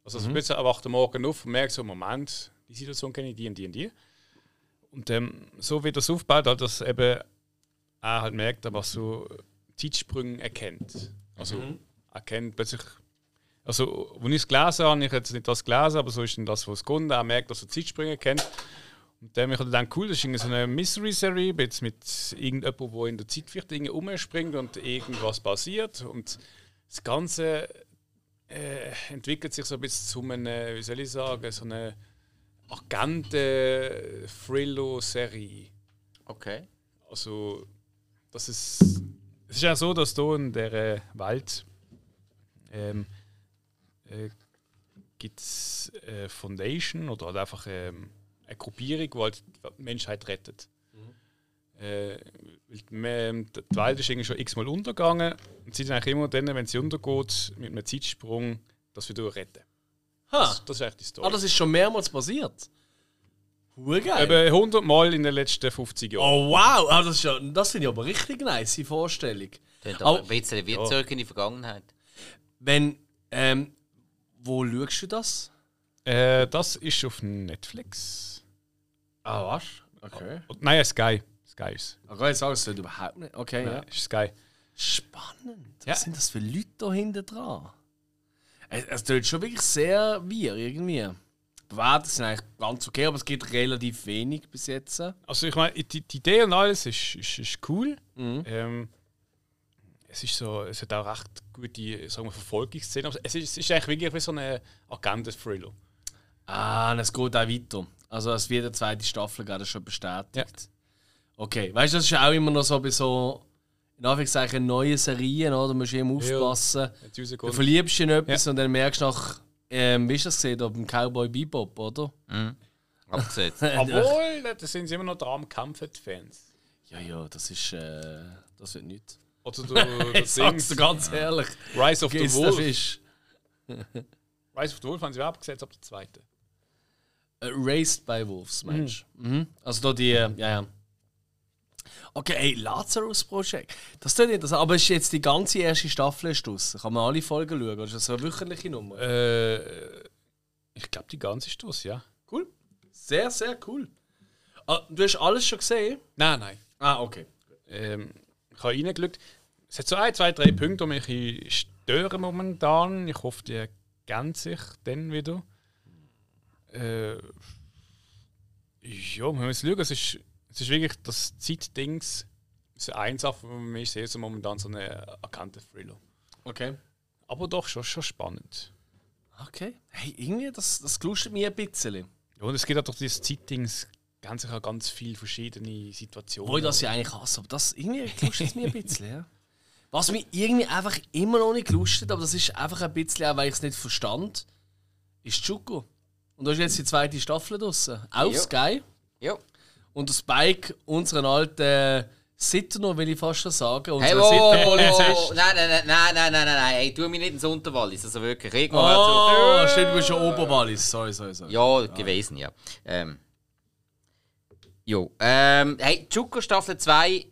Also, also plötzlich er wacht am Morgen auf und merkt so, Moment, die Situation kenne ich, die und die und die. Und ähm, so wie das aufbaut, hat, dass eben er halt merkt, was so Zeitsprünge erkennt. Also er kennt plötzlich. Also, als ich es gelesen habe, ich jetzt nicht das gelesen, aber so ist dann das, was es kommt. Er merkt, dass er Zeitsprünge kennt. Und dann habe ich gedacht, cool, das ist so eine Mystery-Serie mit, mit irgendjemandem, der in der Zeit vielleicht irgendwie umspringt und irgendwas passiert. Und das Ganze äh, entwickelt sich so ein bisschen zu einer, wie soll ich sagen, so eine Agenten-Thriller-Serie. Okay. Also, das ist. Es ist ja so, dass hier in der Welt ähm, äh, gibt es äh, Foundation oder halt einfach ähm, eine Gruppierung, die halt die Menschheit rettet. Äh, weil die, ähm, die Welt ist irgendwie schon x-mal untergegangen und sie sind eigentlich immer dann, wenn sie untergeht, mit einem Zeitsprung das wieder retten. Ha. Das, das ist eigentlich die Story. Ah, das ist schon mehrmals passiert. Urgeil. Eben 100 Mal in den letzten 50 Jahren. Oh wow, ah, das, ist ja, das finde ich aber richtig nice, die Vorstellung. Klingt Aber- ein bisschen wie zurück in die Vergangenheit. Wenn, ähm, wo schaust du das? Äh, das ist auf Netflix. Ah, was? Okay. Und- Nein, Sky. Sky ist. Ich kann jetzt sagen, es wird überhaupt nicht. Okay, ja. Ja, ist Sky. Spannend. Was Ja. sind das für Leute da hinten dran? Es, es tut schon wirklich sehr wir irgendwie. Bewertet sind eigentlich ganz okay, aber es gibt relativ wenig bis jetzt. Also ich meine, die, die Idee und alles ist, ist, ist cool. Mhm. Ähm, es ist so, es hat auch recht gute sagen wir, Verfolgungsszenen. Aber es ist, es ist eigentlich wirklich wie so eine Agenten-Thriller. Ah, und es geht auch weiter. Also es wird eine zweite Staffel gerade schon bestätigt. Okay, weißt du, das ist auch immer noch so bei so, in Anführungszeichen, neuen Serien, oder? Da musst du immer aufpassen. Jetzt Du verliebst dich in etwas Ja. und dann merkst du nach, ähm, wie ist das gesehen, beim Cowboy Bebop, oder? Abgesetzt. Obwohl, da sind sie immer noch dran, kämpfen die Fans. Ja, ja, das ist, äh, das wird nicht. Oder du, Ich sag's Ding, dir ganz ehrlich. Rise of the Geht's der Wolf. Rise of the Wolf haben sie auch abgesetzt ab der zweiten. Äh, Raised by Wolves, Mensch. Mhm. Also da die, äh, ja, ja. Okay, ey, Lazarus Project. Das tut interessant. Aber ist jetzt die ganze erste Staffel ist? Kann man alle Folgen schauen? Oder Ist das eine wöchentliche Nummer? Äh, ich glaube, die ganze ist das, ja. Cool. Sehr, sehr cool. Ah, du hast alles schon gesehen? Nein, nein. Ah, okay. ähm, ich habe reingeschaut. Es hat so ein, zwei, drei Punkte, die mich stören momentan. Ich hoffe, die ergänzen sich dann wieder. Äh, ja, wir müssen schauen. Es ist, es ist wirklich das Zeitdings. Das ist eine Sache, für mich sehe so momentan so eine erkannte Thriller. Okay. Aber doch schon, schon spannend. Okay. Hey, irgendwie, das, das glustet mir ein bisschen. Ja, und es geht auch durch dieses Zeitdings ganz sicher ganz viele verschiedene Situationen. Wo ich das ja eigentlich hasse, aber das irgendwie glustet es mir ein bisschen, ja. Was mich irgendwie einfach immer noch nicht gelustet, aber das ist einfach ein bisschen auch, weil ich es nicht verstand, ist Chuko. Und da ist jetzt die zweite Staffel draussen. Auf Ja. Sky. Ja. Und der Spike, unseren alten Sitter, will ich fast schon sagen. Hey, wo, wo, wo, nein, nein, nein, nein, nein, nein, nein, hey, tu mich nicht ins Unterwallis, also wirklich, irgendwann Oh, oh. stimmt, du bist schon Oberwallis. Sorry, sorry, sorry. Ja, gewesen, ja. Ähm. Jo, ähm, hey, Chuko Staffel 2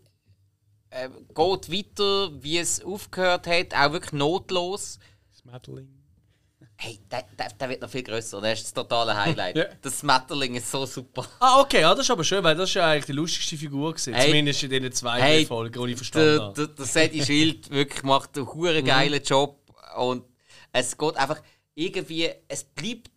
äh, geht weiter, wie es aufgehört hat, auch wirklich notlos. Smattling. Hey, der, der, der wird noch viel grösser, der ist das totale Highlight. Ja. Das Smatterling ist so super. Ah, okay, ja, das ist aber schön, weil das ist ja eigentlich die lustigste Figur gewesen. Hey. Zumindest in den zwei Hey, Folgen, die ich verstanden habe. der, der Sadie Schild wirklich macht einen hure geilen Job und es geht einfach irgendwie, es bleibt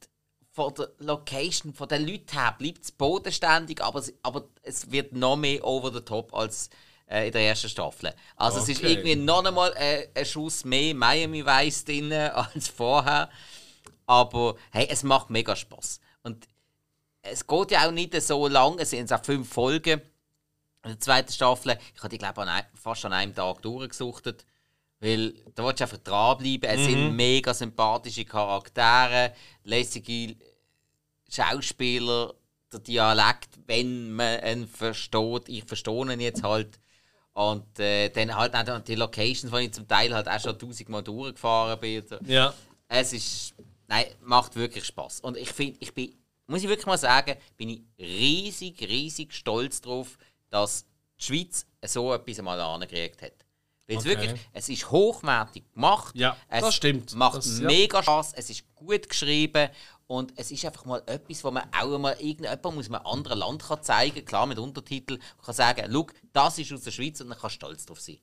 von der Location, von den Leuten her, bleibt es bodenständig, aber, es- aber es wird noch mehr over the top als äh, in der ersten Staffel. Also es ist Okay. irgendwie noch einmal äh, ein Schuss mehr Miami Vice drin als vorher, aber hey, es macht mega Spaß und es geht ja auch nicht so lang, es sind auch fünf Folgen in der zweiten Staffel. Ich habe die, glaube ich, an ein, fast an einem Tag durchgesuchtet. Weil Weil da willst du einfach dranbleiben. Es sind mega sympathische Charaktere, lässige Schauspieler, der Dialekt, wenn man ihn versteht. Ich verstehe ihn jetzt halt. Und äh, dann halt auch die Locations, wo ich zum Teil halt auch schon tausendmal durchgefahren bin. so. Ja. Es ist. Nein, macht wirklich Spaß. Und ich finde, ich bin, muss ich wirklich mal sagen, bin ich riesig, riesig stolz darauf, dass die Schweiz so etwas einmal angekriegt hat. Weil es Okay. wirklich, es ist hochwertig gemacht. Ja, es das stimmt. macht Das- ja. mega Spaß, es ist gut geschrieben und es ist einfach mal etwas, wo man auch mal irgendjemand muss man einem anderen Land kann zeigen klar mit Untertitel, kann sagen, schau, das ist aus der Schweiz und dann kann stolz drauf sein.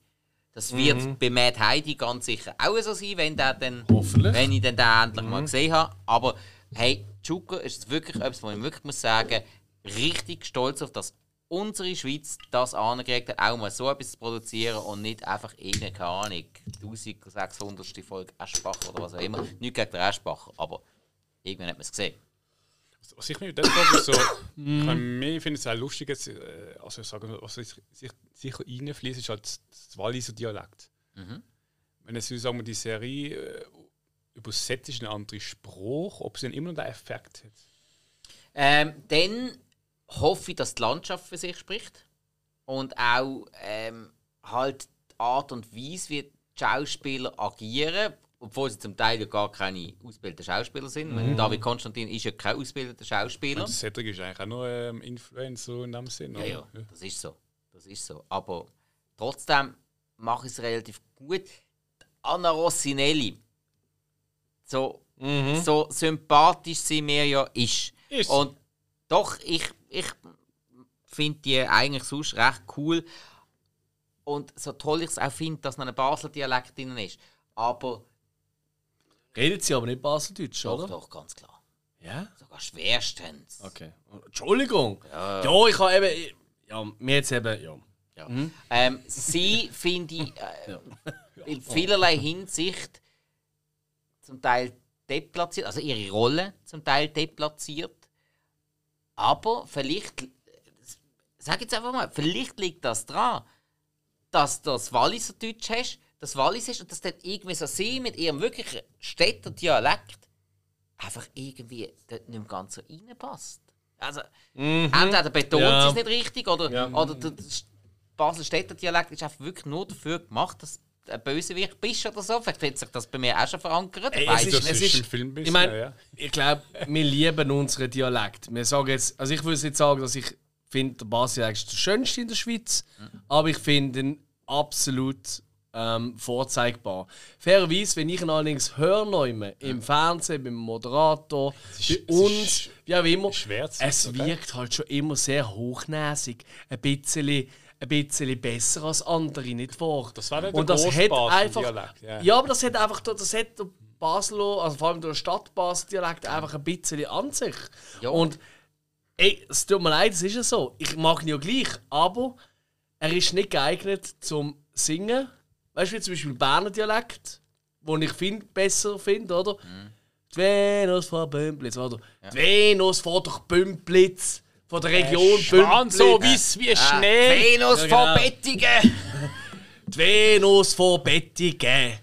Das wird Mhm. bei Mad Heidi ganz sicher auch so sein, wenn, der dann, Hoffentlich. Mhm. wenn ich dann den endlich mal gesehen habe. Aber hey, Chuka ist wirklich etwas, wo ich wirklich muss sagen, richtig stolz auf das unsere Schweiz das angekriegt hat, auch mal so etwas zu produzieren und nicht einfach irgendeine, keine Ahnung, 1600. Folge Eschbacher oder was auch immer. Nicht gegen den Eschbacher, aber irgendwann hat man es gesehen. Was ich mir dann frage, ist so, ich meine, mir finde es auch lustig, jetzt, äh, also ich sage, was sich, sich, sicher reinfließt, ist halt das Walliser Dialekt. Wenn jetzt sagen wir, die Serie äh, übersetzt ist in einen anderen Spruch, ob sie dann immer noch den Effekt hat. Ähm, dann hoffe ich, dass die Landschaft für sich spricht. Und auch ähm, halt die Art und Weise, wie die Schauspieler agieren, obwohl sie zum Teil ja gar keine ausgebildeten Schauspieler sind. Ich meine, David Konstantin ist ja kein ausgebildeter Schauspieler. Und Cedric ist eigentlich auch nur ähm, Influencer in dem Sinn. Ja, oder? ja, das ist so. Das ist so. Aber trotzdem mache ich es relativ gut. Anna Rossinelli, so, so sympathisch sie mir ja ist. Ist. Und doch, ich, ich finde die eigentlich sonst recht cool. Und so toll ich es auch finde, dass noch ein Basler Dialekt drin ist. Aber Redet sie aber nicht Baseldeutsch, doch, oder? doch, ganz klar. Ja. Sogar schwerstens. Okay. Entschuldigung. Ja, ich habe eben. Ja, mir jetzt eben. Ja. Ja. Ähm, sie finde ich äh, in vielerlei Hinsicht zum Teil deplatziert, also ihre Rolle zum Teil deplatziert. Aber vielleicht, sag jetzt einfach mal, vielleicht liegt das daran, dass du das Walliser Deutsch hast, das Wallis ist und dass dann irgendwie so sie mit ihrem wirklichen Städter Dialekt einfach irgendwie dort nicht mehr ganz so reinpasst. Also, entweder betont Ja. sie es nicht richtig oder, Ja. oder der Basel-Städter Dialekt ist einfach wirklich nur dafür gemacht, dass du ein Bösewicht bist oder so. Vielleicht hat sich das bei mir auch schon verankert. Ey, es ich ist, es ist im Film ein ich meine, ja. ich glaube, wir lieben unseren Dialekt. Wir sagen jetzt, also ich würde nicht sagen, dass ich finde, der Basel-Dialekt ist der schönste in der Schweiz, aber ich finde ihn absolut ähm, vorzeigbar. Fairerweise, wenn ich ihn allerdings höre, immer, im Fernsehen, beim Moderator, ist- bei uns, wie auch immer, schwer zu es sagen, wirkt halt schon immer sehr hochnäsig, ein bisschen, ein bisschen besser als andere, nicht wahr? Das war nicht Und der das hat einfach, Dialekt, ja. aber das hat einfach das hat der Basler, also vor allem der Stadt-Basel-Dialekt einfach ein bisschen an sich. Ja. Und ey, es tut mir leid, es ist ja so. Ich mag ihn ja gleich, aber er ist nicht geeignet zum Singen. Weißt du, wie zum Beispiel Berner Dialekt, wo ich find, besser finde, oder? Die Venus von Bümplitz, oder? Die Venus von der Bümplitz, von der Region so Bümplitz. weiss wie Schnee. Venus Ja, von genau. Bettingen! Die Venus von Bettingen.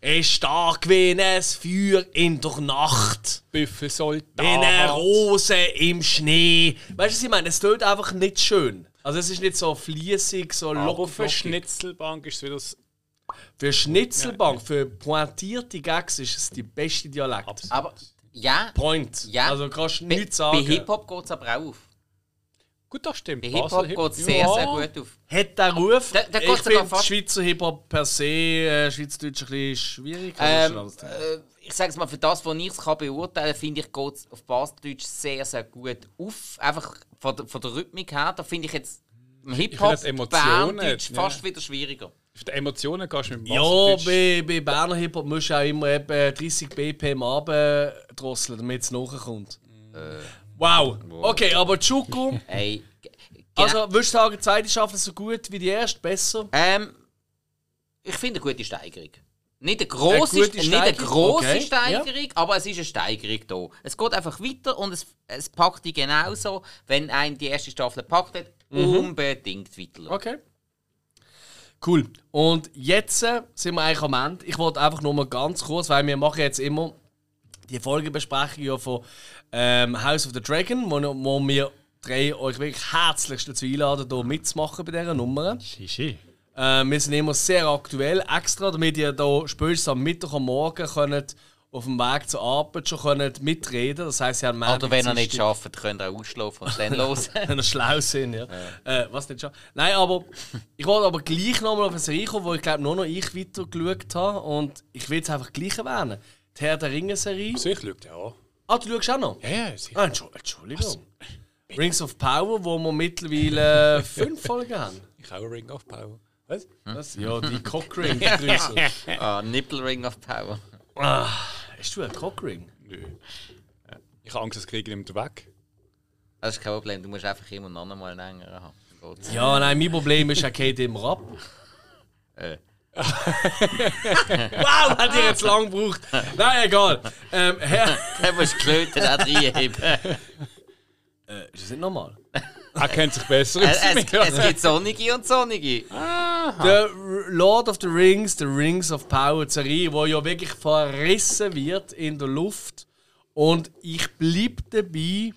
ist stark wie ein Feuer in der Nacht. Büffelsoldat. Wie eine Rose im Schnee. Weißt du, was ich meine? Es tut einfach nicht schön. Also es ist nicht so fließig, so Aber locker. für Schnitzelbank ist es wieder das Für Schnitzelbank, für pointierte Gags ist es die beste Dialekt. Absolut. Aber ja, Point. Ja. Also kannst du bei, nichts bei sagen. Hip-Hop geht es aber auch auf. Gut, das stimmt. Bei Hip-Hop geht es sehr, Ja. sehr gut auf. Hat der Ruf? Der- der ich fast- Schweizer Hip-Hop per se, äh, Schweizerdeutsch ein bisschen schwierig. aber Ähm, äh, ich sage es mal, für das, was ich es kann beurteilen kann, finde ich, geht es auf Baseldeutsch sehr, sehr gut auf. Einfach von der, von der Rhythmik her. Da finde ich jetzt im Hip-Hop Berndeutsch ja. fast wieder schwieriger. Für die Emotionen gehst du mit dem Ja, bei, bei Berner Hip-Hop musst du auch immer eben 30 BPM drosseln, damit es nachkommt. Wow. Okay, aber Chuku, Hey, genau. also würdest du sagen, die zweite Staffel so gut wie die erste? Besser? Ähm, ich finde eine gute Steigerung. Nicht eine grosse, Eine nicht eine Steigerung, grosse okay, Steigerung, aber es ist eine Steigerung da. Es geht einfach weiter und es, es packt dich genauso, wenn ein die erste Staffel packt hat, unbedingt weiter. Okay. Cool. Und jetzt äh, sind wir eigentlich am Ende. Ich wollte einfach nur mal ganz kurz, weil wir machen jetzt immer die Folgebesprechung ja von ähm, House of the Dragon, wo, wo wir drei euch wirklich herzlichst dazu einladen, hier mitzumachen bei dieser Nummer. Shishi. Äh, wir sind immer sehr aktuell, extra, damit ihr hier spätestens am Mittwoch am Morgen könnt auf dem Weg zur Arbeit schon können mitreden Das heisst, sie haben Oder wenn ihr nicht schafft, könnt ihr auch ausschlafen und dann los. wenn ihr schlau sind, ja. ja. Äh, was nicht schon. Nein, aber ich wollte aber gleich nochmal auf eine Serie kommen, wo ich glaube nur noch ich weiter geschaut habe. Und ich will es einfach gleich erwähnen. Die Herr der Ringe-Serie. Also ich schaue ja Ah, du schaust auch noch? Ja, ja, sicher. Ah, Entschuldigung. Rings of Power, wo wir mittlerweile fünf Folgen haben. Ich habe Ring of Power. Was? Was? Ja, die Cockring. ah, Nipple Ring of Power. Ah. Hast du einen Cockring? Nö. Ich habe Angst, das kriege ich nicht weg. Das ist kein Problem, du musst einfach immer noch einmal einen längeren haben. Geht's. Ja, nein, mein Problem ist, er geht immer ab. Äh. wow, hat ihr jetzt lang gebraucht. Nein, egal. Ähm, Herr. Der muss Klöten auch reinheben. Äh, ist das nicht normal? Er kennt sich besser aus. Es, es, gibt Sonnige und Sonnige. Der Lord of the Rings, The Rings of Power Serie, wo ja wirklich verrissen wird in der Luft. Und ich bleibe dabei.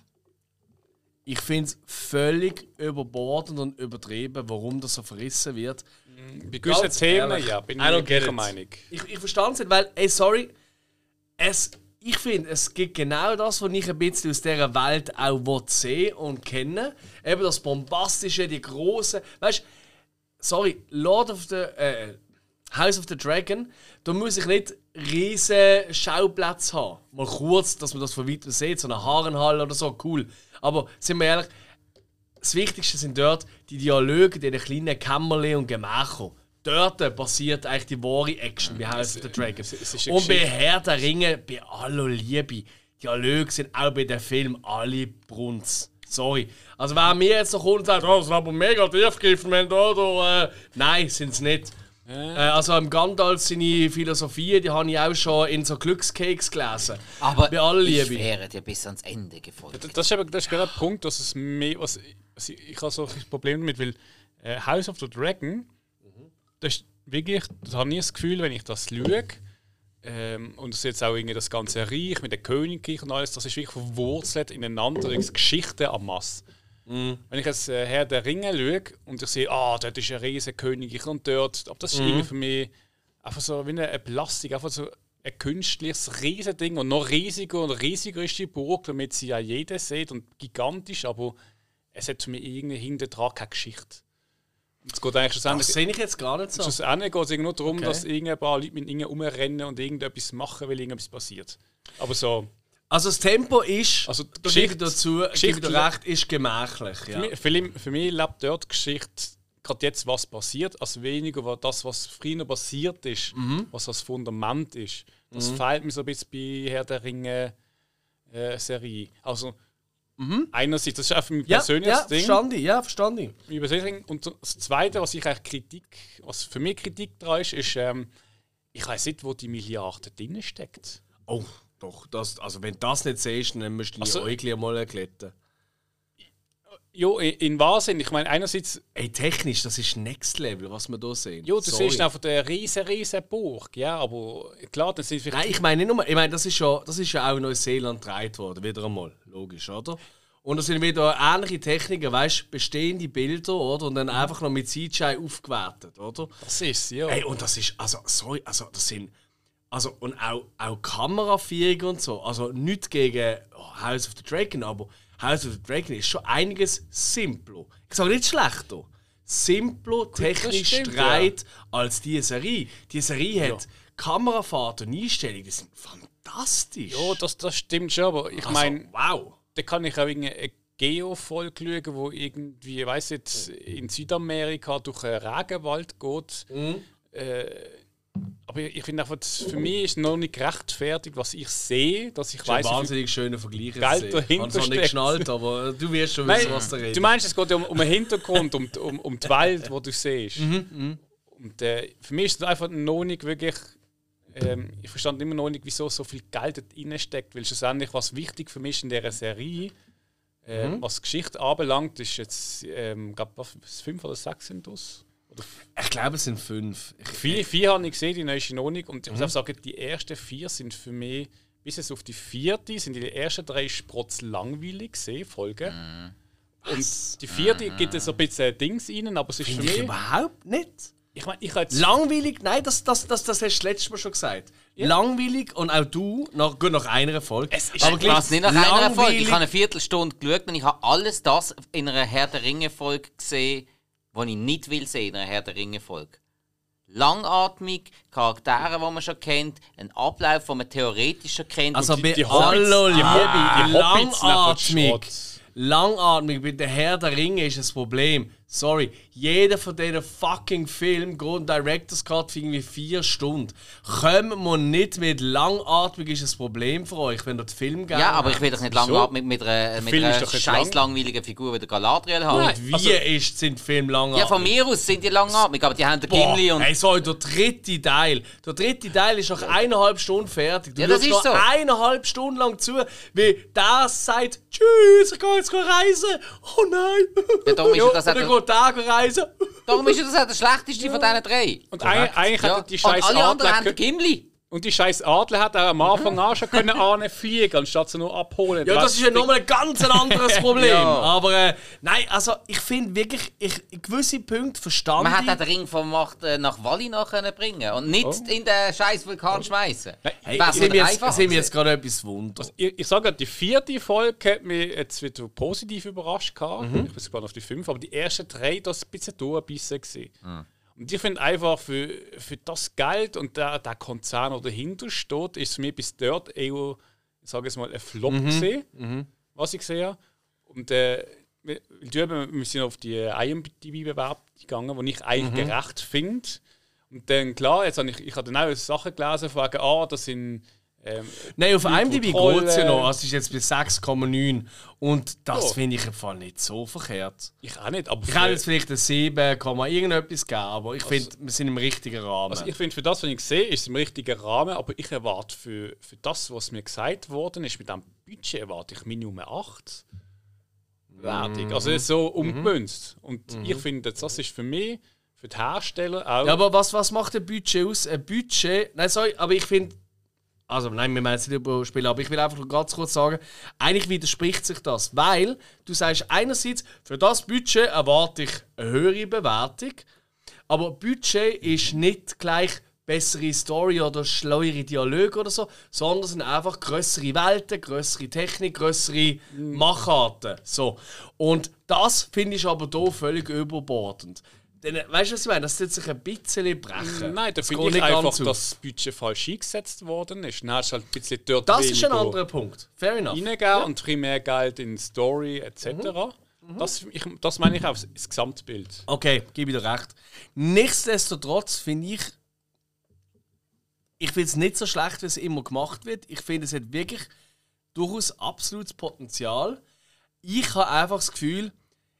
Ich finde es völlig überbordend und übertrieben, warum das so verrissen wird. Bei gewissen Themen, ja, bin ich der Meinung. Ich, ich verstehe es nicht, weil, ey, sorry, es ich finde, es gibt genau das, was ich ein bisschen aus dieser Welt auch sehen und kennen. Eben das Bombastische, die große. Weißt du, sorry, Lord of the. Äh, House of the Dragon, da muss ich nicht riesen Schauplätze haben. Mal kurz, dass man das von weitem sieht, so eine Haarenhalle oder so, cool. Aber sind wir ehrlich, das Wichtigste sind dort die Dialoge, die kleinen Kämmerchen und Gemächer dort passiert eigentlich die wahre Action bei House of the Dragon. Und bei Herr der Ringe, bei aller Liebe, die Dialoge sind auch bei dem Film alle Brunz. Sorry. Also wer mir jetzt noch kommt und sagt, oh, das war aber mega tiefgegriffen, wenn da, da äh, Nein, sind es nicht. Äh, also im Gandalf seine Philosophie, die habe ich auch schon in so Glückscakes gelesen. Aber bei aller Liebe. ich wäre dir bis ans Ende gefolgt. Das, das ist, eben, das ist genau der Punkt, dass es mehr, was, ich, ich habe so ein Problem damit, weil äh, House of the Dragon das ist wirklich, das habe ich das Gefühl, wenn ich das schaue, ähm, und das jetzt auch irgendwie das ganze Reich mit dem Königreich und alles, das ist wirklich verwurzelt ineinander, das Geschichte am Mass. Mm. Wenn ich jetzt äh, Herr der Ringe schaue und ich sehe, ah, dort ist ein riesiger Königreich und dort, aber das ist mm. irgendwie für mich einfach so wie eine Plastik, einfach so ein künstliches Riesending und noch riesiger und riesiger ist die Burg, damit sie ja jeder sieht und gigantisch, aber es hat für mich irgendwie hinter dran keine Geschichte. Es geht eigentlich das sehe ich jetzt gar nicht so. Schlussendlich geht es nur darum, okay. dass ein paar Leute mit ihnen rumrennen und irgendetwas machen, weil irgendetwas passiert. Aber so. Also das Tempo ist, also die Geschichte dazu, Geschichte recht, ist gemächlich. Ja. Für, mich, für, mich, für mich lebt dort die Geschichte gerade jetzt, was passiert, als weniger das, was früher passiert ist, mhm. was das Fundament ist. Das mhm. fehlt mir so ein bisschen bei Herr der Ringe äh, Serie. Also Mhm. Einerseits, das ist auch ein persönliches ja, Ding. Verstand ich, ja, verstand ich. Und das Zweite, was ich eigentlich Kritik, was für mich Kritik daran ist, ist, ähm, ich weiß nicht, wo die Milliarden drin steckt. Oh, doch, das, also wenn du das nicht siehst, dann musst du also, die Äugel mal glätten. Ja, in Wahnsinn. Ich meine, einerseits. Ey, technisch, das ist Next Level, was wir hier sehen. Ja, du siehst einfach der riesen, riesen Burg. Ja, aber klar, das sind vielleicht. Nein, ich meine nicht nur. Ich meine, das ist ja, das ist ja auch in Neuseeland gedreht worden, wieder einmal. Logisch, oder? Und da sind wieder ähnliche Techniken, weißt du, bestehende Bilder, oder? Und dann einfach noch mit CGI aufgewertet, oder? Das ist ja. Ey, und das ist, also, sorry, also, das sind. Also, und auch, auch Kameraführung und so. Also, nicht gegen House of the Dragon, aber House of the Dragon ist schon einiges simpler. Ich sage nicht schlechter. Simpler, technisch stimmt, streit ja. als diese Serie. Die Serie ja. hat Kamerafahrt und Einstellungen, die sind fantastisch. Ja, das, das stimmt schon, aber ich also, meine, wow. Da kann ich auch eine Geo-Folge schauen, wo irgendwie, ich weiß nicht, in Südamerika durch einen Regenwald geht. Mhm. Äh, aber ich finde einfach, für mich ist noch nicht gerechtfertigt, was ich sehe, dass ich weiß. wahnsinnig schöner Vergleich. Geld dahinter Ich habe nicht geschnallt, aber du wirst schon wissen, was da redet. Du meinst, es geht um, um den Hintergrund, um, um, um die Welt, die du siehst. Mhm, mh. Und äh, für mich ist es einfach noch nicht wirklich. Ähm, ich verstand immer noch nicht, wieso so viel Geld dort steckt, weil schlussendlich was wichtig für mich in dieser Serie, äh, mhm. was Geschichte anbelangt, ist jetzt, ähm, glaub, was, fünf oder sechs sind das? Ich glaube, es sind fünf. Ich, Vier, vier habe ich gesehen, die neueste noch nicht. Und ich muss auch sagen, die ersten vier sind für mich, bis es auf die vierte, sind die ersten drei Sprotz langweilig gesehen, Folgen. Und die vierte gibt es so ein bisschen Dings rein, aber es ist für Finde ich mich. überhaupt nicht. Ich meine, ich. Langweilig, nein, das, das, das, das hast du letztes Mal schon gesagt. Langweilig und auch du, nach, gut nach einer Folge. Es ist aber Ich nicht nach einer Folge. Ich habe eine Viertelstunde geschaut und ich habe alles das in einer Herr der Ringe-Folge gesehen, was ich nicht will sehen in einer Herr der Ringe-Folge. Langatmig, Charaktere, die man schon kennt, ein Ablauf, den man theoretisch schon kennt. Also und bei die die Liebe, die langatmig. Langatmig bei der Herr der Ringe ist das Problem. Sorry, jeder von diesen fucking Filmen geht einen Director's Cut für irgendwie vier Stunden. Kommen wir nicht mit langatmig ist ein Problem für euch, wenn ihr den Film gerne ja, aber ich will doch nicht langatmig mit einer, mit einer doch nicht scheiß langweiligen Figur wie der Galadriel haben. Nein. Wie also- ist, sind die Filme langatmig? Ja, von mir aus sind die langatmig, aber die haben den Boah, Gimli und. hey, sorry, der dritte Teil. Der dritte Teil ist nach eineinhalb Stunden fertig. Du Ja, das ist so. eineinhalb Stunden lang zu, wie der sagt, tschüss, ich gehe jetzt reisen. Oh nein. Ja, darum ist ja das und auch dann geht der reisen. Darum ist das auch der schlechteste von diesen drei. Und eigentlich, eigentlich Ja. hätte die Und scheiß alle anderen haben Gimli. Und die scheiß Adler hat auch am Anfang an schon können ahnen fliegen, anstatt sie nur abholen. Ja, das ist ja nochmal ein ganz ein anderes Problem. Ja. Aber äh, nein, also ich finde wirklich, ich, in gewisse Punkte verstanden. Man hätte den Ring von Macht äh, nach Valinor können bringen und nicht in den scheiß Vulkan schmeißen. Hey, Wär's sind wir jetzt, sind gerade etwas Wunder. Ich, ich sage, die vierte Folge hat mich jetzt wieder positiv überrascht. gehabt. Ich bin gespannt auf die fünf, aber die ersten drei, das war ein bisschen durchgebissen. gewesen. Und ich finde einfach, für, für das Geld und der, der Konzern, der dahinter steht, ist es mir bis dort eher, ich sage es mal, ein Flop gesehen, was ich gesehen habe. Und äh, wir, wir sind auf die IMDb-Bewerbung gegangen, die ich eigentlich gerecht finde. Und dann, klar, jetzt habe ich, ich habe dann auch Sachen gelesen, von wegen, ah, das sind. Ähm, Nein, auf IMDb Kontrolle. geht es ja noch. Also, ist jetzt bei 6,9. Und das Ja. finde ich im Fall nicht so verkehrt. ich auch nicht, aber Ich hätte jetzt vielleicht ein 7, Komma irgendetwas gegeben, aber ich finde, wir sind im richtigen Rahmen. Also ich finde, für das, was ich sehe, ist es im richtigen Rahmen, aber ich erwarte für, für das, was mir gesagt worden ist, mit diesem Budget erwarte ich Minimum 8 Wertung. Also so umgemünzt. Und ich finde, das ist für mich, für die Hersteller auch... ja, aber was, was macht ein Budget aus? Ein Budget. Nein, sorry, aber ich finde. Also, nein, wir meinen jetzt nicht über Spiele, aber ich will einfach nur ganz kurz sagen, eigentlich widerspricht sich das, weil du sagst einerseits, für das Budget erwarte ich eine höhere Bewertung, aber Budget ist nicht gleich bessere Story oder schlauere Dialoge oder so, sondern es sind einfach größere Welten, größere Technik, größere Macharten. So. Und das finde ich aber hier völlig überbordend. Denn, weißt du, was ich meine? Das tut sich ein bisschen brechen. Nein, da finde ich einfach, dass das Budget falsch eingesetzt worden ist. Dann hast du halt ein bisschen dort Das ist ein anderer Punkt. Fair enough. reingegeben und viel mehr Geld in Story etc. Mhm. Das, ich, das meine ich auch, das Gesamtbild. Okay, gebe ich dir recht. Nichtsdestotrotz finde ich, ich finde es nicht so schlecht, wie es immer gemacht wird. Ich finde, es hat wirklich durchaus absolutes Potenzial. Ich habe einfach das Gefühl,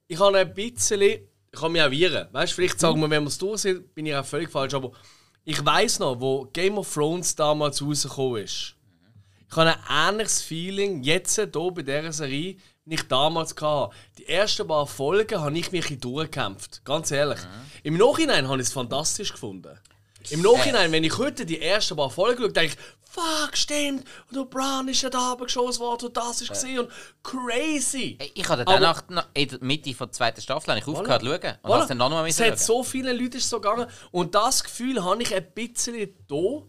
ich habe ein bisschen, ich kann mich auch wehren. Weißt, vielleicht sagen wir, wenn wir es durch sind, bin ich auch völlig falsch. Aber ich weiß noch, wo Game of Thrones damals rausgekommen ist. Ich habe ein ähnliches Feeling jetzt hier bei dieser Serie, wie ich damals hatte. Die ersten paar Folgen habe ich mich durchgekämpft. Ganz ehrlich. Im Nachhinein habe ich es fantastisch gefunden. Im Nachhinein, wenn ich heute die ersten paar Folgen schaue, denke ich, fuck, stimmt, und Bran ist ja da geschossen worden und das ist gesehen und crazy. Ich habe Aber- danach in der Mitte der zweiten Staffel ich aufgehört zu schauen. Und Voilà. dann noch mal Es hat so viele Leute ist so gegangen und das Gefühl habe ich ein bisschen da.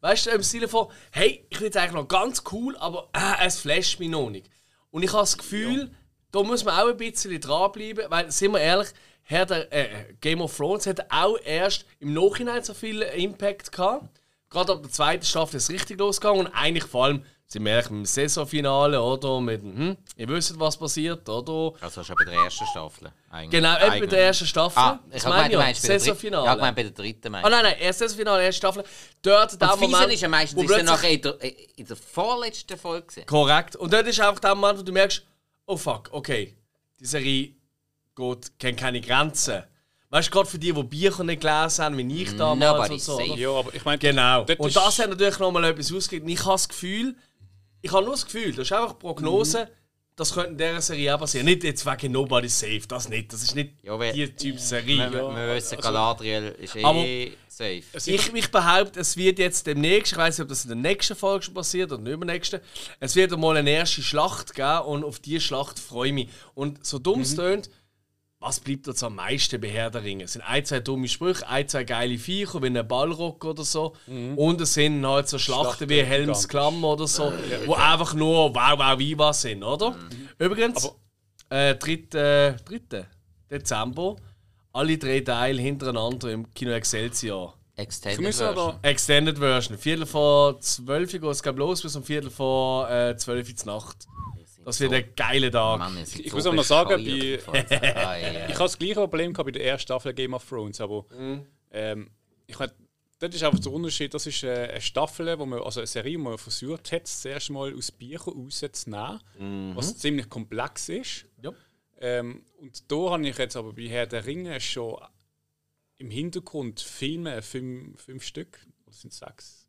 Weißt du, im Sinne von, hey, ich finde es eigentlich noch ganz cool, aber äh, es flasht mich noch nicht. Und ich habe das Gefühl, da muss man auch ein bisschen dranbleiben, weil, sind wir ehrlich, Herr der, äh, Game of Thrones hat auch erst im Nachhinein so viel Impact gehabt. Gerade ab der zweiten Staffel ist es richtig losgegangen und eigentlich vor allem, sind wir dem Saisonfinale, oder? Mit, hm, ihr wisst, was passiert, oder? Also schon bei der ersten Staffel. Eigentlich. Genau, eben bei der ersten Staffel. Ah, ich habe meine gemeint, meinst bei der dritten. Saisonfinale. Ja, ich meine bei der dritten. Ah Meinst. nein, nein, erst Saisonfinale, erste Staffel. Dort, der Moment, ist ja meistens ist nachher in der, in der vorletzten Folge. gewesen. Korrekt. Und dort ist einfach der Moment, wo du merkst, oh fuck, okay, die Serie geht, kennt keine Grenzen. Weißt du, gerade für die, die Bücher nicht gelesen haben, wie ich damals Nobody und so. safe. Ja, aber ich meine, Genau. Und das hat natürlich nochmal etwas ausgegeben. Ich habe das Gefühl, ich habe nur das Gefühl, das ist einfach eine Prognose, das könnte in dieser Serie auch passieren. Nicht jetzt wegen Nobody Safe, das nicht. Das ist nicht Ja, die Typ Serie. Wir, wir, wissen, Galadriel ist eh safe. Ich, ich behaupte, es wird jetzt demnächst, ich weiß nicht, ob das in der nächsten Folge schon passiert oder in der übernächsten, es wird mal eine erste Schlacht geben und auf diese Schlacht freue ich mich. Und so dumm es tönt, was bleibt uns am meisten bei Herr der Ringe? Es sind ein, zwei dumme Sprüche, ein, zwei geile Viecher, wie ein Ballrock oder so. Und es sind halt so Schlachten Schlachten, wie Helms. Klamm oder so, wo einfach nur wow, wow, viva sind, oder? Übrigens, äh, 3. 3. Dezember, alle drei Teile hintereinander im Kino Excelsior. Extended Version. Extended Version. Viertel vor 12 Uhr geht es los bis um Viertel vor äh, 12 Uhr zur Nacht. Das wird ein geiler Tag. Mann, Ich so muss auch noch sagen, bei-. Ah, ja. Ich hatte das gleiche Problem gehabt bei der ersten Staffel Game of Thrones, aber ähm, ich mein, das ist einfach der Unterschied. Das ist äh, eine Staffel, wo man, also eine Serie, wo man versucht hat, das erste Mal aus Büchern rauszunehmen, was ziemlich komplex ist. Ja. Ähm, und da habe ich jetzt aber bei Herr der Ringe schon im Hintergrund Filme, fünf, fünf Stück, oder sind es sechs?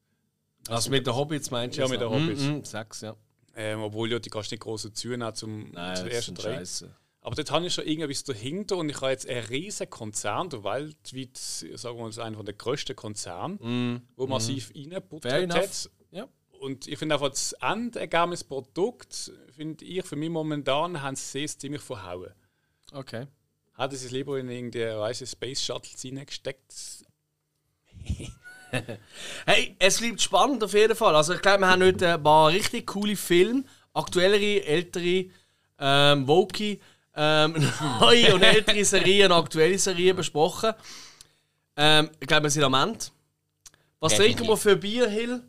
Also mit den Hobbits meinst du? Ja, mit den? Hobbits. Mhm, mhm, sechs, ja. Ähm, obwohl ja die kannst du nicht groß dazu nehmen zum, Nein, zu den ersten drei. scheiße. Aber dort habe ich schon irgendwas dahinter und ich habe jetzt einen riesen Konzern, der weltweit, sagen wir mal, einer der grössten Konzerne, wo massiv Fair reingebuttert hat. Ja. Und ich finde einfach, das Endergebnis Produkt, finde ich, für mich momentan, haben sie es ziemlich verhauen. Okay. Hätten sie es lieber in irgendeine weiße Space Shuttle reingesteckt. Hey, es bleibt spannend auf jeden Fall. Also ich glaube, wir haben heute ein paar richtig coole Filme, aktuellere, ältere, ähm, Woki, ähm, neue und ältere Serien, aktuelle Serien besprochen. Ähm, ich glaube, wir sind am Ende. Was trinken wir für Bier, Hill?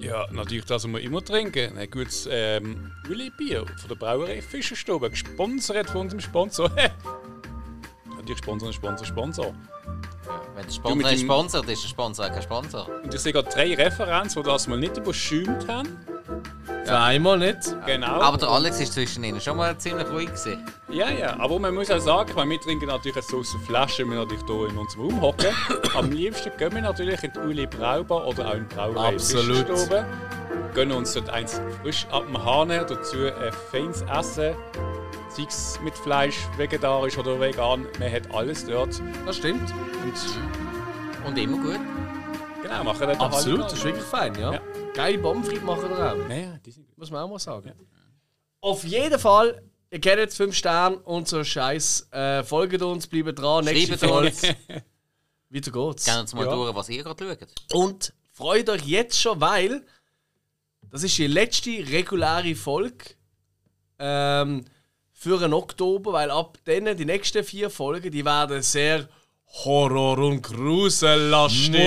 Ja, natürlich das, was wir immer trinken. Ein gutes ähm, Uli-Bier von der Brauerei Fischerstube, gesponsert von unserem Sponsor. natürlich Sponsor, Sponsor, Sponsor. Wenn der Du Sponsor mit ist dem- Sponsor, dann ist der Sponsor auch kein Sponsor. Und ich sehe gerade drei Referenzen, die das mal nicht überschäumt haben. Zweimal nicht. Genau. Aber der Alex ist zwischen ihnen schon mal ziemlich ruhig gewesen. Ja, ja, aber man muss auch sagen, ich meine, wir trinken natürlich so aus der Flasche, wir natürlich hier in unserem Raum hocken. Am liebsten gehen wir natürlich in die Uli Braubar oder auch in die Brauerei Absolut. Gönnen uns dort eins frisch ab dem Hahn, dazu ein feines Essen, sei es mit Fleisch, vegetarisch oder vegan, man hat alles dort. Das stimmt. Und Und immer gut. genau, machen dort Absolut, alle- das ist wirklich fein, ja. Ja. Geile Bombenfried machen wir auch. Ja, ja, die sind gut. Muss man auch mal sagen. Auf jeden Fall, ihr kennt jetzt 5 Sterne und so Scheiß. Äh, folgt uns, bleibt dran. Nächste Schreibt Folge. uns. Weiter geht's. Gerne uns mal Ja. durch, was ihr gerade schaut. Und freut euch jetzt schon, weil das ist die letzte reguläre Folge ähm, für den Oktober, weil ab dann die nächsten vier Folgen, die werden sehr Horror- und Grusellastig.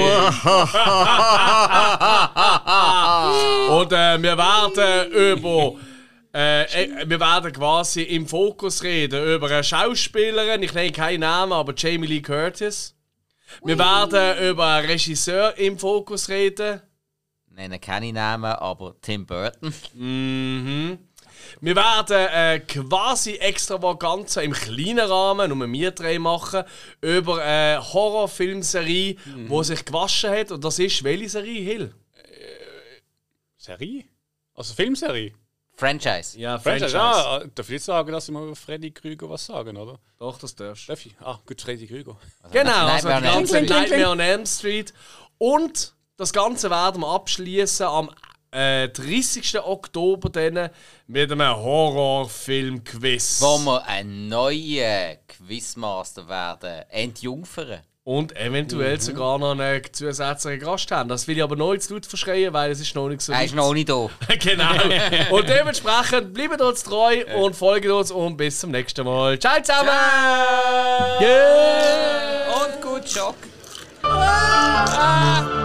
und äh, wir werden über äh, äh, wir werden quasi im Fokus reden über eine Schauspielerin, ich nenne keinen Namen, aber Jamie Lee Curtis. Wir werden über einen Regisseur im Fokus reden. Nennen keine Namen, aber Tim Burton. Mhm. Wir werden äh, quasi Extravaganza im kleinen Rahmen, um wir drei machen, über eine Horrorfilmserie, Mhm. die sich gewaschen hat. Und das ist welche Serie, Hill? Serie? Also Filmserie? Franchise. Ja, Franchise. Ah, darf ich jetzt sagen, dass ich mal über Freddy Krüger was sagen, oder? Doch, das darfst du. Darf ich? Ah, gut, Freddy Krüger. Genau, also Nightmare die on Elm ganze Street. Nightmare on Elm Street. Und das Ganze werden wir abschließen am äh, 30. Oktober dann mit einem Horrorfilm-Quiz. Wo wir ein neuer Quizmaster werden. Entjungfern. Und eventuell sogar noch einen zusätzlichen Gast haben. Das will ich aber noch nicht zu laut verschreien, weil es ist noch nicht so Er ist noch nicht da. genau. Und dementsprechend bleibt uns treu und folgt uns und bis zum nächsten Mal. Ciao zusammen! Yeah. Und gut Schock. Ah.